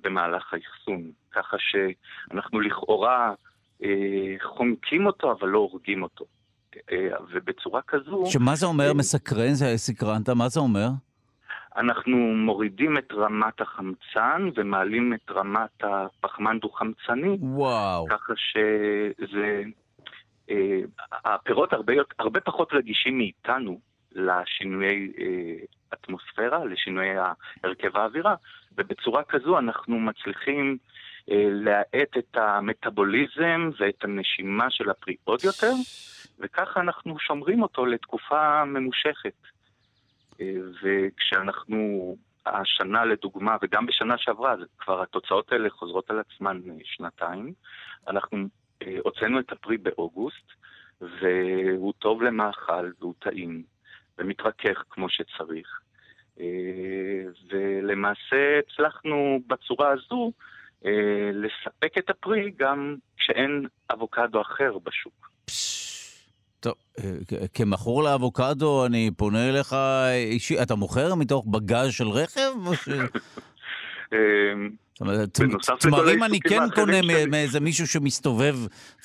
במהלך האחסון, ככה שאנחנו לכאורה אה, חונקים אותו אבל לא הורגים אותו. אה, ובצורה כזו... שמה זה אומר אה, מסקרן? זה סקרנת, מה זה אומר? אנחנו מורידים את רמת החמצן ומעלים את רמת הפחמן דו-חמצני. וואו. ככה שזה... אה, הפירות הרבה, הרבה פחות רגישים מאיתנו לשינויי אה, אטמוספירה, לשינויי הרכב האווירה, ובצורה כזו אנחנו מצליחים אה, להאט את המטאבוליזם ואת הנשימה של הפרי עוד יותר, וככה אנחנו שומרים אותו לתקופה ממושכת. אה, וכשאנחנו, השנה לדוגמה, וגם בשנה שעברה, כבר התוצאות האלה חוזרות על עצמן שנתיים, אנחנו אה, הוצאנו את הפרי באוגוסט, והוא טוב למאכל והוא טעים. ומתרכך כמו שצריך. אה, ולמעשה הצלחנו בצורה הזו אה, לספק את הפרי גם כשאין אבוקדו אחר בשוק. טוב, אה, כמכור לאבוקדו, אני פונה אליך אישי, אתה מוכר מתוך בגז של רכב? אומרת, תמרים אני כן קונה מאיזה מישהו שמסתובב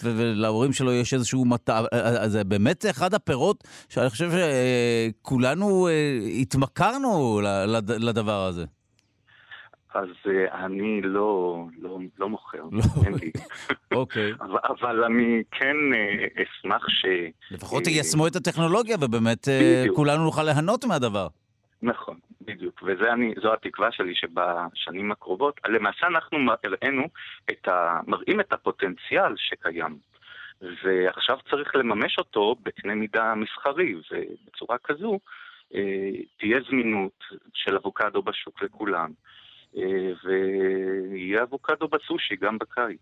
ולהורים שלו יש איזשהו מטע, זה באמת אחד הפירות שאני חושב שכולנו אה, התמכרנו לדבר הזה. אז uh, אני לא, לא, לא מוכר, לא. אין לי. אוקיי. אבל, אבל אני כן uh, אשמח ש... לפחות תיישמו uh, את הטכנולוגיה ובאמת uh, כולנו נוכל ליהנות מהדבר. נכון, בדיוק, וזו התקווה שלי שבשנים הקרובות, למעשה אנחנו הראינו את ה... מראים את הפוטנציאל שקיים, ועכשיו צריך לממש אותו בקנה מידה מסחרי, ובצורה כזו אה, תהיה זמינות של אבוקדו בשוק לכולם, אה, ויהיה אבוקדו בסושי גם בקיץ.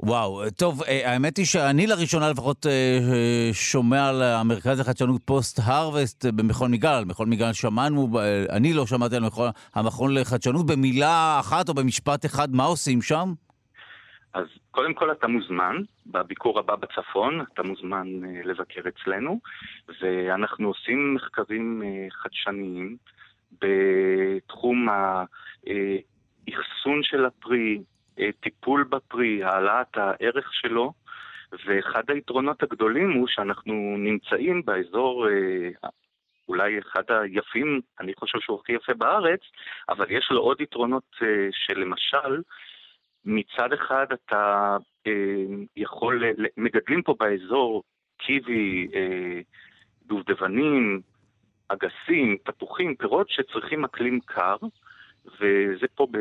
וואו, טוב, אה, האמת היא שאני לראשונה לפחות אה, שומע על המרכז לחדשנות post-harvest במכון מיגל. מכון מיגל שמענו, אני לא שמעתי על מכון, המכון לחדשנות. במילה אחת או במשפט אחד, מה עושים שם? אז קודם כל אתה מוזמן, בביקור הבא בצפון, אתה מוזמן אה, לבקר אצלנו, ואנחנו עושים מחקרים חדשניים בתחום האחסון של הפרי, אה, טיפול בפרי, העלאת הערך שלו, ואחד היתרונות הגדולים הוא שאנחנו נמצאים באזור אה, אולי אחד היפים, אני חושב שהוא הכי יפה בארץ, אבל יש לו עוד יתרונות אה, שלמשל, מצד אחד אתה יכול, מגדלים פה באזור קיבי, דובדבנים, אגסים, תפוחים, פירות שצריכים אקלים קר, וזה פה ב,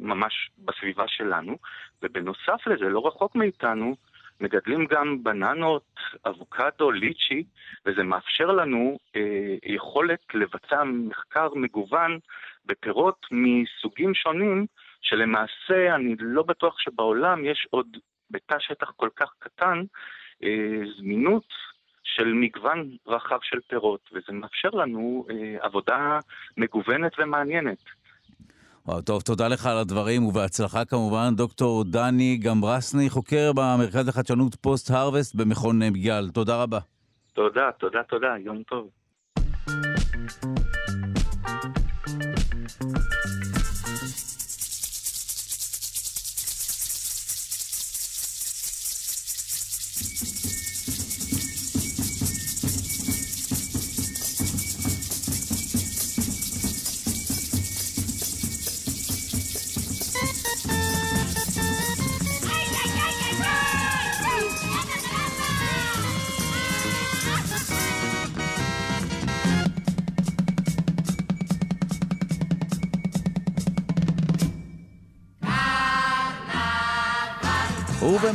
ממש בסביבה שלנו, ובנוסף לזה, לא רחוק מאיתנו, מגדלים גם בננות, אבוקדו, ליצ'י, וזה מאפשר לנו אה, יכולת לבצע מחקר מגוון בפירות מסוגים שונים, שלמעשה אני לא בטוח שבעולם יש עוד בתא שטח כל כך קטן אה, זמינות של מגוון רחב של פירות, וזה מאפשר לנו אה, עבודה מגוונת ומעניינת. טוב, תודה לך על הדברים ובהצלחה כמובן. דוקטור דני גמרסני, חוקר במרכז לחדשנות post-harvest במכון מיגל. תודה רבה. תודה, תודה, תודה, יום טוב.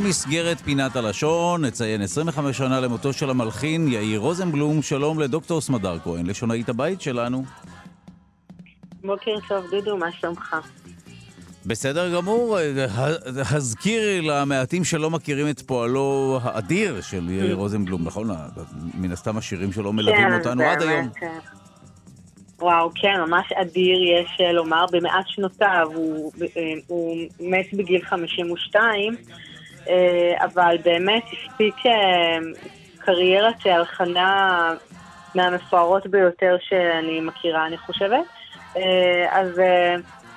ובמסגרת פינת הלשון נציין 25 שנה למותו של המלחין יאיר רוזנבלום. שלום לדוקטור סמדר כהן, לשונאית הבית שלנו. בוקר טוב, דודו, מה שלומך? בסדר גמור, הזכירי למעטים שלא מכירים את פועלו האדיר של יאיר mm. רוזנבלום, נכון? מן הסתם השירים שלו מלווים כן, אותנו עד היום. כן. וואו, כן, ממש אדיר, יש לומר, במעט שנותיו, הוא, אה, הוא מת בגיל 52, אה, אבל באמת הספיק אה, קריירת הלחנה מהמפוארות ביותר שאני מכירה, אני חושבת. אז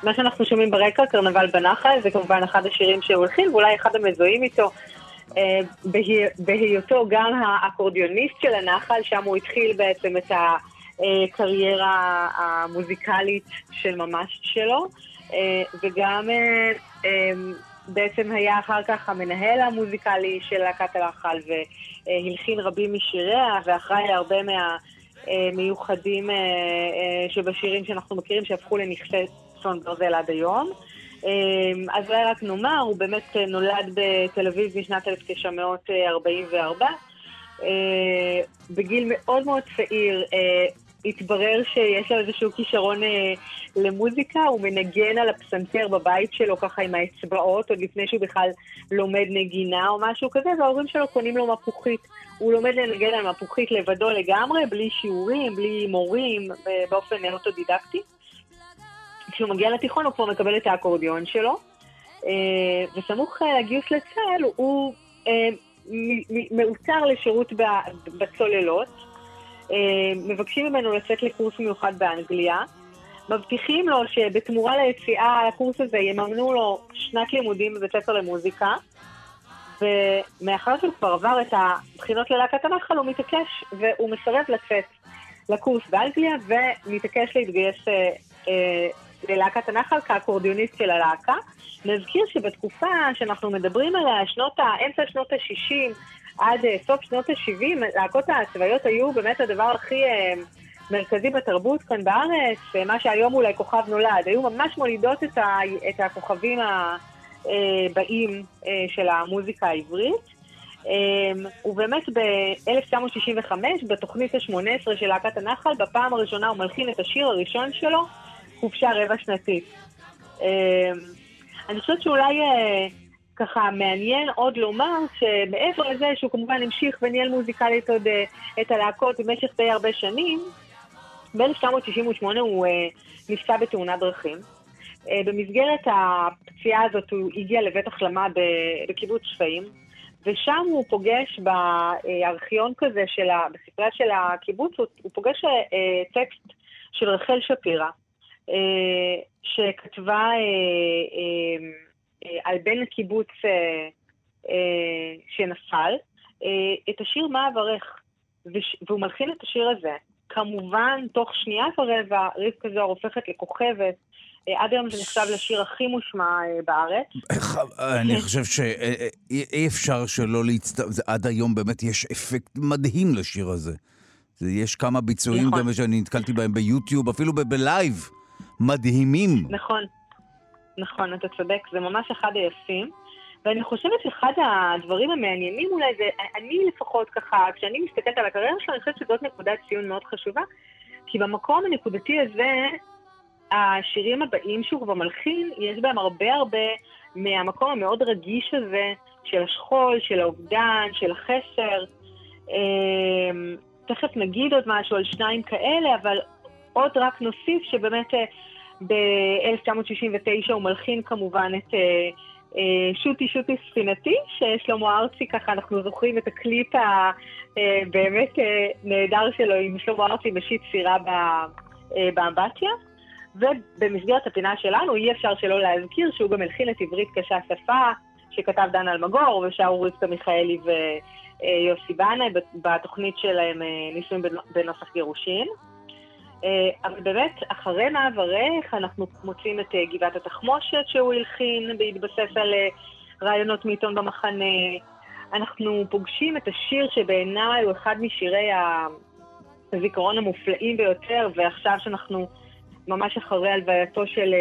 מה שאנחנו שומעים ברקע, קרנבל בנחל, זה כמובן אחד השירים שהוא הלחין, ואולי אחד המזוהים איתו. בהיותו גם האקורדיוניסט של הנחל, שם הוא התחיל בעצם את. הקריירה המוזיקלית של ממש שלו, אה, וגם אה, אה, בעצם היה אחר כך המנהל המוזיקלי של להקת הלחל, והלחין רבים משיריה, ואחראי להרבה מהמיוחדים שבשירים שאנחנו מכירים, שהפכו לנכסי צאן ברזל עד היום. אז אולי רק נאמר, הוא באמת נולד בתל אביב משנת 1944. בגיל מאוד מאוד צעיר התברר שיש לו איזשהו כישרון אה, למוזיקה, הוא מנגן על הפסנתר בבית שלו ככה עם האצבעות, עוד לפני שהוא בכלל לומד נגינה או משהו כזה, וההורים שלו קונים לו מפוחית. הוא לומד לנגן על מפוחית לבדו לגמרי, בלי שיעורים, בלי מורים, באופן אוטודידקטי. כשהוא מגיע לתיכון הוא כבר מקבל את האקורדיון שלו, אה, וסמוך אה, לגיוס לצה"ל הוא אה, מעוצר לשירות בצוללות. אה, מבקשים ממנו לצאת לקורס מיוחד באנגליה, מבטיחים לו שבתמורה ליציאה לקורס הזה יממנו לו שנת לימודים בבית ספר למוזיקה, ומאחר שהוא כבר עבר את הבחינות ללהקת הנחל, הוא מתעקש והוא מסרב לצאת לקורס באנגליה ומתעקש להתגייס אה, אה, ללהקת הנחל כאקורדיוניסט של הלהקה. נזכיר שבתקופה שאנחנו מדברים עליה, שנות ה... אמצע שנות ה-60, עד אה, סוף שנות ה-70, להקות הצבאיות היו באמת הדבר הכי אה, מרכזי בתרבות כאן בארץ, אה, מה שהיום אולי כוכב נולד, היו ממש מולידות את, ה, את הכוכבים הבאים של המוזיקה העברית. ובאמת ב-1965, בתוכנית ה-18 של להקת הנחל, בפעם הראשונה הוא מלחין את השיר הראשון שלו, חופשה רבע שנתית. אני חושבת שאולי ככה מעניין עוד לומר שמעבר לזה שהוא כמובן המשיך וניהל מוזיקלית עוד uh, את הלהקות במשך די הרבה שנים, ב-1968 הוא uh, נפצע בתאונת דרכים. Uh, במסגרת הפציעה הזאת הוא הגיע לבית החלמה בקיבוץ שפיים, ושם הוא פוגש בארכיון כזה, של ה, בספרייה של הקיבוץ, הוא, הוא פוגש uh, טקסט של רחל שפירא, uh, שכתבה... אה, על בן הקיבוץ אה, אה, שנפל, את השיר מה אברך, והוא מלחין את השיר הזה. כמובן, תוך שנייה ורבע, רבקה זוהר הופכת לכוכבת. עד היום זה נחשב לשיר הכי מושמע בארץ. אני חושב שאי אפשר שלא להצטער, עד היום באמת יש אפקט מדהים לשיר הזה. יש כמה ביצועים נכון. גם שאני נתקלתי בהם ביוטיוב, אפילו בלייב, מדהימים. נכון. נכון, אתה צודק, זה ממש אחד היפים. ואני חושבת שאחד הדברים המעניינים אולי זה, אני לפחות ככה, כשאני מסתכלת על הקריירה שלו, אני חושבת שזאת נקודת ציון מאוד חשובה, כי במקום הנקודתי הזה, השירים הבאים שהוא כבר מלחין, יש בהם הרבה הרבה מהמקום המאוד רגיש הזה של השכול, של האובדן, של החסר. אמ, תכף נגיד עוד משהו על שניים כאלה, אבל עוד רק נוסיף שבאמת ב-1969 הוא מלחין כמובן את אה, אה, שוטי שוטי ספינתי, ששלמה ארצי, ככה אנחנו זוכרים את הקליפ הבאמת נהדר שלו עם שלמה ארצי משיט סירה באמבטיה. ובמסגרת הפינה שלנו אי אפשר שלא להזכיר שהוא גם הלחין את עברית קשה שפה, שכתב דן אלמגור ושרו רבקה מיכאלי ויוסי בנאי בתוכנית שלהם נישואים בנוסח גירושין. אה, אבל באמת, אחרי מעברך אנחנו מוצאים את אה, גבעת התחמושת שהוא הלחין בהתבסס על אה, רעיונות מעיתון במחנה. אנחנו פוגשים את השיר שבעיניי הוא אחד משירי הזיכרון המופלאים ביותר, ועכשיו שאנחנו ממש אחרי הלווייתו של,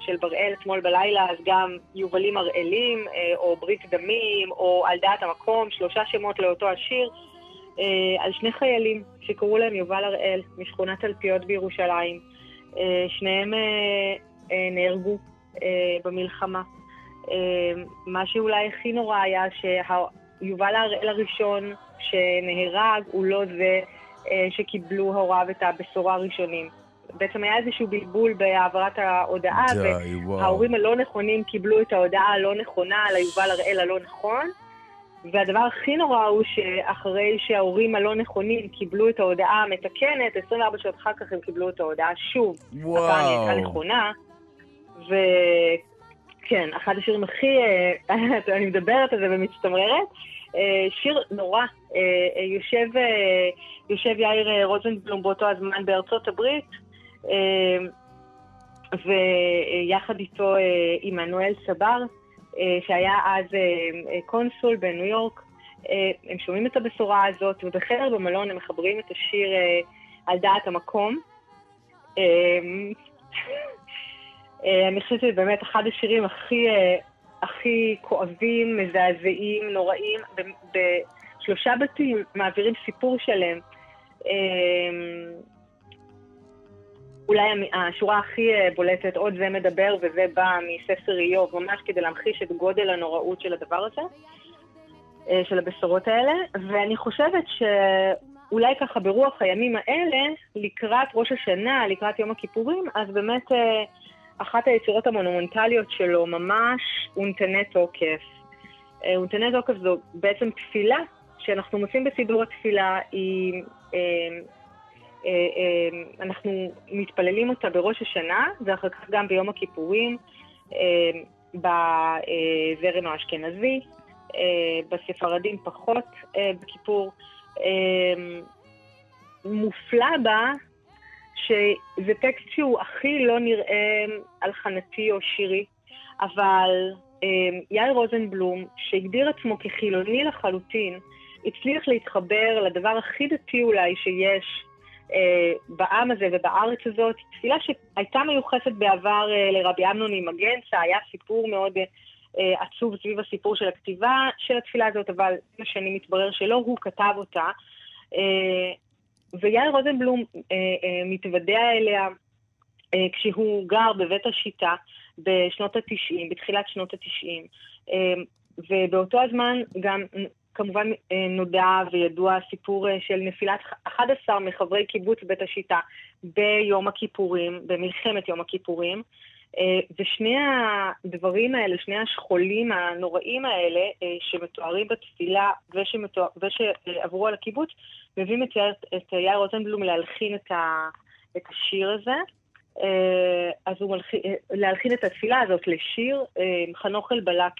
של בראל אתמול בלילה, אז גם יובלים הראלים, או ברית דמים, או על דעת המקום, שלושה שמות לאותו השיר. אה, על שני חיילים שקראו להם יובל הראל משכונת תלפיות בירושלים. אה, שניהם אה, נהרגו במלחמה. מה שאולי הכי נורא היה שיובל הראל הראשון שנהרג הוא לא זה שקיבלו הוריו את הבשורה הראשונים. בעצם היה איזשהו בלבול בהעברת ההודעה, וההורים הלא נכונים קיבלו את ההודעה הלא נכונה על היובל הראל הלא נכון, והדבר הכי נורא הוא שאחרי שההורים הלא נכונים קיבלו את ההודעה המתקנת, 24 שעות אחר כך הם קיבלו את ההודעה שוב. וואו. הפעם היא הייתה נכונה. וכן, אחד השירים הכי, אה, אני מדברת על זה ומצטמררת. אה, שיר נורא. אה, יושב, יושב יאיר רוזנבלום באותו הזמן בארצות הברית, ויחד איתו עמנואל סבר, שהיה אז אה, אה, קונסול בניו יורק. הם שומעים את הבשורה הזאת, ובחדר במלון הם מחברים את השיר על דעת המקום. אני חושבת שזה באמת אחד השירים הכי, הכי כואבים, מזעזעים, נוראים. בשלושה בתים מעבירים סיפור שלם. אולי השורה הכי אה, בולטת, עוד זה מדבר וזה בא מספר איוב, ממש כדי להמחיש את גודל הנוראות של הדבר הזה, אה, של הבשורות האלה, ואני חושבת שאולי ככה ברוח הימים האלה, לקראת ראש השנה, לקראת יום הכיפורים, אז באמת אה, אחת היצירות המונומנטליות שלו ממש אונתני תוקף. אונתני תוקף זו בעצם תפילה שאנחנו מוצאים בסידור התפילה, היא אנחנו מתפללים אותה בראש השנה, ואחר כך גם ביום הכיפורים, אה, בזרם האשכנזי, בספרדים פחות בכיפור. מופלא בה שזה טקסט שהוא הכי לא נראה הלחנתי או שירי, אבל יאיר רוזנבלום, שהגדיר עצמו כחילוני לחלוטין, הצליח להתחבר לדבר הכי דתי אולי שיש אה, בעם הזה ובארץ הזאת, תפילה שהייתה מיוחסת בעבר אה, לרבי אמנון ממגנצה, היה סיפור מאוד אה, עצוב סביב הסיפור של הכתיבה של התפילה הזאת, אבל עם השנים מתברר שלא הוא כתב אותה. ויאיר רוזנבלום מתוודע אליה כשהוא גר בבית השיטה בשנות התשעים, בתחילת שנות התשעים. ובאותו הזמן גם כמובן אה, נודע וידוע הסיפור אה, של נפילת 11 מחברי קיבוץ בית השיטה ביום הכיפורים, במלחמת יום הכיפורים. אה, ושני הדברים האלה, שני השכולים הנוראים האלה שמתוארים בתפילה ושמתואר, ושעברו על הקיבוץ, מביאים את את יאיר רוזנבלום להלחין את, ה, את השיר הזה. אז הוא מלחין, להלחין את התפילה הזאת לשיר. חנוך אלבלק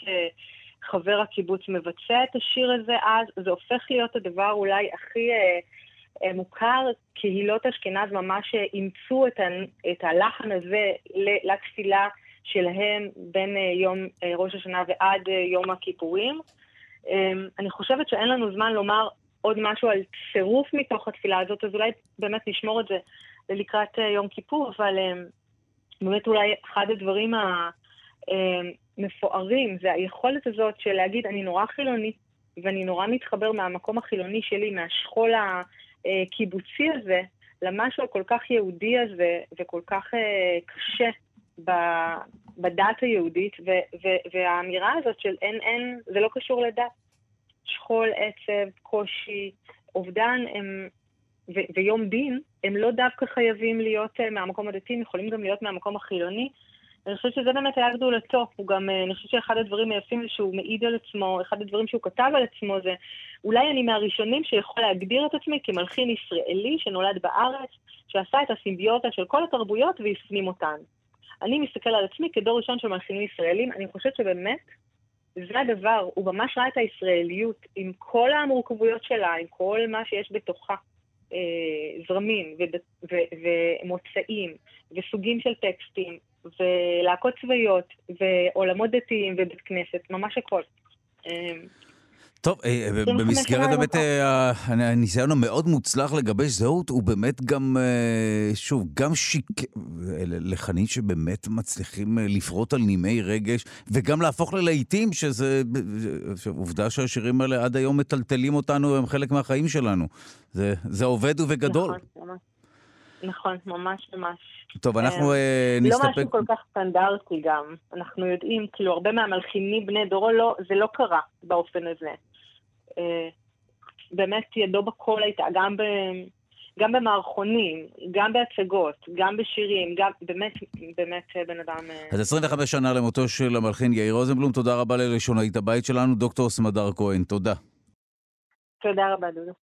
חבר הקיבוץ מבצע את השיר הזה אז, זה הופך להיות הדבר אולי הכי אה, אה, מוכר. קהילות אשכנז ממש אה, אימצו את, ה, את הלחן הזה לתפילה שלהם בין אה, יום אה, ראש השנה ועד אה, יום הכיפורים. אה, אני חושבת שאין לנו זמן לומר עוד משהו על צירוף מתוך התפילה הזאת, אז אולי באמת נשמור את זה לקראת אה, יום כיפור, אבל אה, באמת אולי אחד הדברים ה... אה, מפוארים, זה היכולת הזאת של להגיד, אני נורא חילוני, ואני נורא מתחבר מהמקום החילוני שלי, מהשכול הקיבוצי הזה, למשהו הכל כך יהודי הזה, וכל כך אה, קשה בדת היהודית, ו- ו- והאמירה הזאת של אין, אין, זה לא קשור לדת. שכול, עצב, קושי, אובדן הם, ו- ויום דין הם לא דווקא חייבים להיות uh, מהמקום הדתי, הם יכולים גם להיות מהמקום החילוני. אני חושבת שזה באמת היה גדולתו. הוא גם, uh, אני חושבת שאחד הדברים היפים זה שהוא מעיד על עצמו, אחד הדברים שהוא כתב על עצמו זה, אולי אני מהראשונים שיכול להגדיר את עצמי כמלחין ישראלי שנולד בארץ, שעשה את הסימביוטה של כל התרבויות והפנים אותן. אני מסתכל על עצמי כדור ראשון של מלחינים ישראלים, אני חושבת שבאמת זה הדבר, הוא ממש ראה את הישראליות עם כל המורכבויות שלה, עם כל מה שיש בתוכה, אה, זרמים ומוצאים וסוגים של טקסטים ולהקות צבאיות ועולמות דתיים ובית כנסת, ממש הכל. אה, טוב, אה, במסגרת באמת אה, הניסיון המאוד מוצלח לגבש זהות, הוא באמת גם, אה, שוב, גם שיק... לחנים שבאמת מצליחים לפרוט על נימי רגש, וגם להפוך ללהיטים, שזה עובדה שהשירים האלה עד היום מטלטלים אותנו, הם חלק מהחיים שלנו. זה, זה עובד ובגדול. נכון, ממש. נכון, ממש ממש. טוב, אנחנו נסתפק... לא משהו כל כך סטנדרטי גם. אנחנו יודעים, כאילו, הרבה מהמלחינים בני דורו, לא, זה לא קרה באופן הזה. אה, באמת ידו בכל הייתה, גם, ב, גם במערכונים, גם בהצגות, גם בשירים, גם באמת, באמת בן אדם... אה, אז 25 שנה למותו של המלחין יאיר רוזנבלום, תודה רבה לראשונאית הבית שלנו, דוקטור סמדר כהן, תודה. תודה רבה, דודו.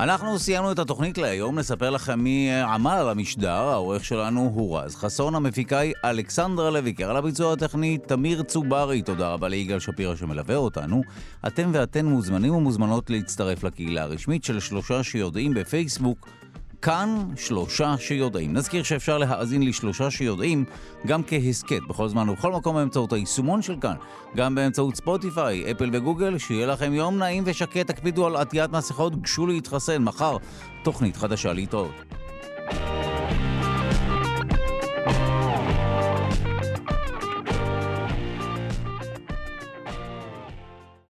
אנחנו סיימנו את התוכנית להיום, נספר לכם מי עמל על המשדר, העורך שלנו הוא רז חסון, המפיקה היא אלכסנדרה לויקר, על הביצוע הטכני תמיר צוברי, תודה רבה ליגאל שפירא שמלווה אותנו. אתם ואתן מוזמנים ומוזמנות להצטרף לקהילה הרשמית של שלושה שיודעים בפייסבוק. כאן שלושה שיודעים. נזכיר שאפשר להאזין לשלושה שיודעים גם כהסכת בכל זמן ובכל מקום באמצעות היישומון של כאן, גם באמצעות ספוטיפיי, אפל וגוגל, שיהיה לכם יום נעים ושקט, תקפידו על עטיית מסכות, גשו להתחסן, מחר תוכנית חדשה להתראות.